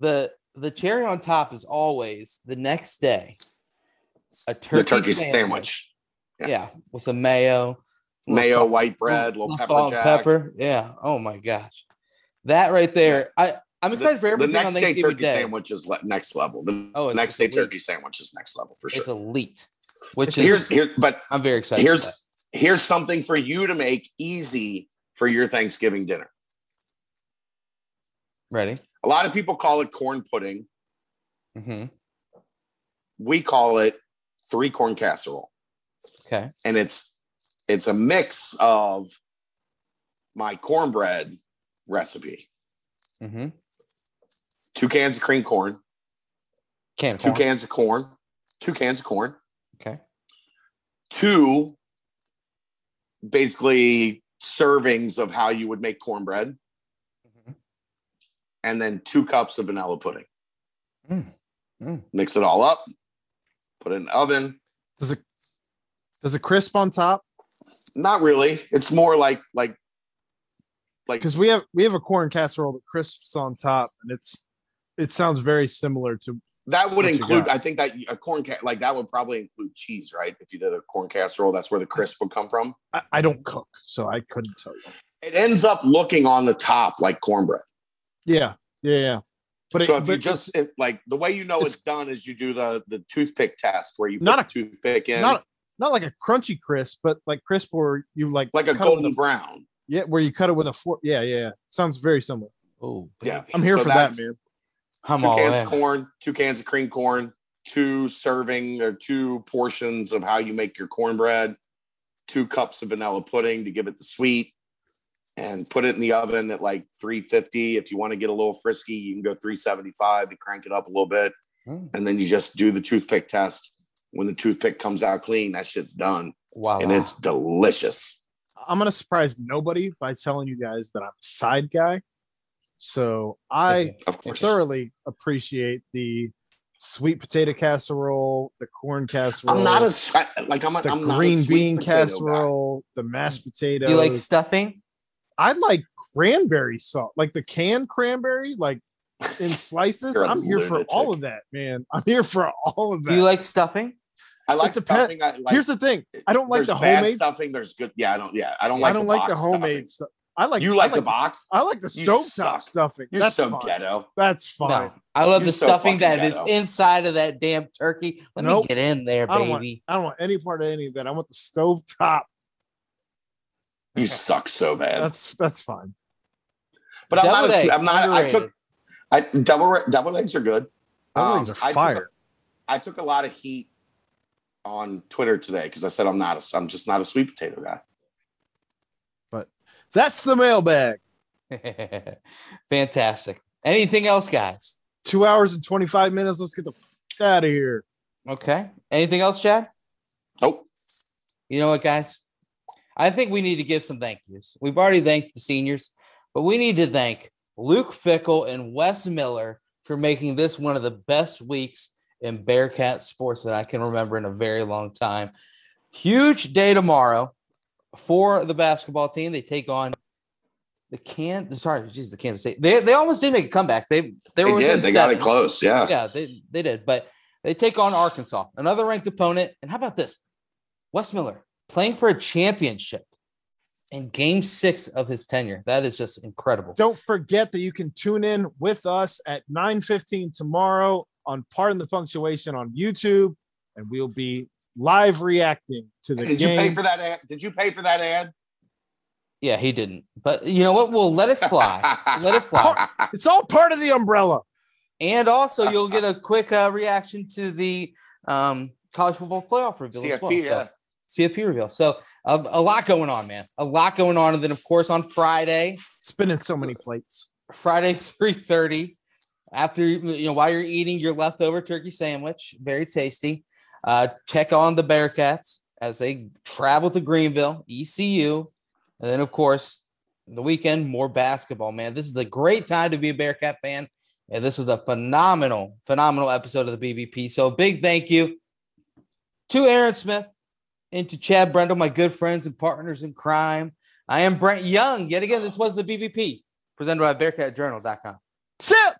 the the cherry on top is always the next day. A turkey, the turkey sandwich, Yeah. Yeah, with some mayo, mayo, salt- white bread, little, pepper salt pepper. Yeah. Oh my gosh, that right there. I I'm excited for The, the next day turkey Day. sandwich is le- next level. The Oh, next day elite. turkey sandwich is next level for sure. It's elite. Which Here's is here, but I'm very excited. here's here's something for you to make easy for your Thanksgiving dinner. Ready. A lot of people call it corn pudding. hmm We call it three corn casserole, Okay. and it's it's a mix of my cornbread recipe: Mm-hmm. two cans of cream corn, Can two cans of corn, two cans of corn, Okay. two basically servings of how you would make cornbread. And then two cups of vanilla pudding. Mm. Mm. Mix it all up, put it in the oven. Does it does it crisp on top? Not really. It's more like like like Because we have we have a corn casserole that crisps on top, and it's it sounds very similar to that would include. I think that a corn ca- like that would probably include cheese, right? If you did a corn casserole, that's where the crisp would come from. I, I don't cook, so I couldn't tell you. It ends up looking on the top like cornbread. Yeah, yeah, yeah. But so it, if but you just if, like the way you know it's, it's- done is you do the the toothpick test where you put Not a toothpick in not not like a crunchy crisp, but like crisp where you like like a cut it with golden brown. yeah, where you cut it with a fork. Yeah, yeah, yeah. Sounds very similar. Oh, Yeah. I'm here So for that, that's- man. I'm two all cans in. of corn, two cans of cream corn, two serving or two portions of how you make your cornbread, two cups of vanilla pudding to give it the sweet, and put it in the oven at like 350. If you want to get a little frisky, you can go 375 to crank it up a little bit. Mm. And then you just do the toothpick test. When the toothpick comes out clean, that shit's done. Wow. And it's delicious. I'm gonna surprise nobody by telling you guys that I'm a side guy. So I Of thoroughly appreciate the sweet potato casserole, the corn casserole, I'm not a s- like I'm a, the I'm not a green sweet bean potato guy. casserole, the mashed potatoes. Do you like stuffing? I like cranberry sauce, like the canned cranberry, like in slices. You're a I'm here for all of that, man. I'm here for all of that. Do you like stuffing? I like It depends- stuffing. I like Here's the thing: I don't like the homemade stuffing. There's good. Yeah, I don't. Yeah, I don't like. I don't like the homemade stuff. I like You I like the box? I like the You stovetop suck. stuffing. You're That's so fine. ghetto. That's fine. No. I love You're the so stuffing fucking that is ghetto. inside of that damn turkey. Let Nope. me get in there, I don't want- baby. I don't want any part of any of that. I want the stovetop. You suck so bad. That's that's fine. but I'm not. Deviled A, eggs, I'm not. I took. I double double eggs are good. Double Um, eggs are I took a- fire. I took a lot of heat on Twitter today because I said I'm not. A, I'm just not a sweet potato guy. But that's the mailbag. Fantastic. Anything else, guys? Two hours and 25 minutes. Let's get the f- out of here. Okay. Anything else, Chad? Nope. You know what, guys? I think we need to give some thank yous. We've already thanked the seniors, but we need to thank Luke Fickell and Wes Miller for making this one of the best weeks in Bearcat sports that I can remember in a very long time. Huge day tomorrow for the basketball team. They take on the can. Sorry, geez, the Kansas State. They, they almost did make a comeback. They they, They, were did. They got it close. Yeah. yeah, they, they did. But they take on Arkansas, another ranked opponent. And how about this? Wes Miller playing for a championship in game six of his tenure. That is just incredible. Don't forget that you can tune in with us at 9:15 tomorrow on Pardon the Punctuation on YouTube, and we'll be live reacting to the Did game. you pay for that ad? Did you pay for that ad? Yeah, he didn't. But you know what? We'll let it fly. let it fly. it's all part of the umbrella. And also, you'll get a quick uh, reaction to the um, college football playoff reveal as well. CFP. So- Yeah. CFP reveal. So a, a lot going on, man. A lot going on. And then, of course, on Friday, Spinning so many plates. Friday, 3:30. After you know, while you're eating your leftover turkey sandwich, very tasty. Uh, check on the Bearcats as they travel to Greenville, ECU, and then of course the weekend more basketball. Man, this is a great time to be a Bearcat fan, and this was a phenomenal, phenomenal episode of the BBP. So big thank you to Aaron Smith and to Chad Brendel, my good friends and partners in crime. I am Brent Young. Yet again, this was the BVP presented by BearcatJournal.com. Sip.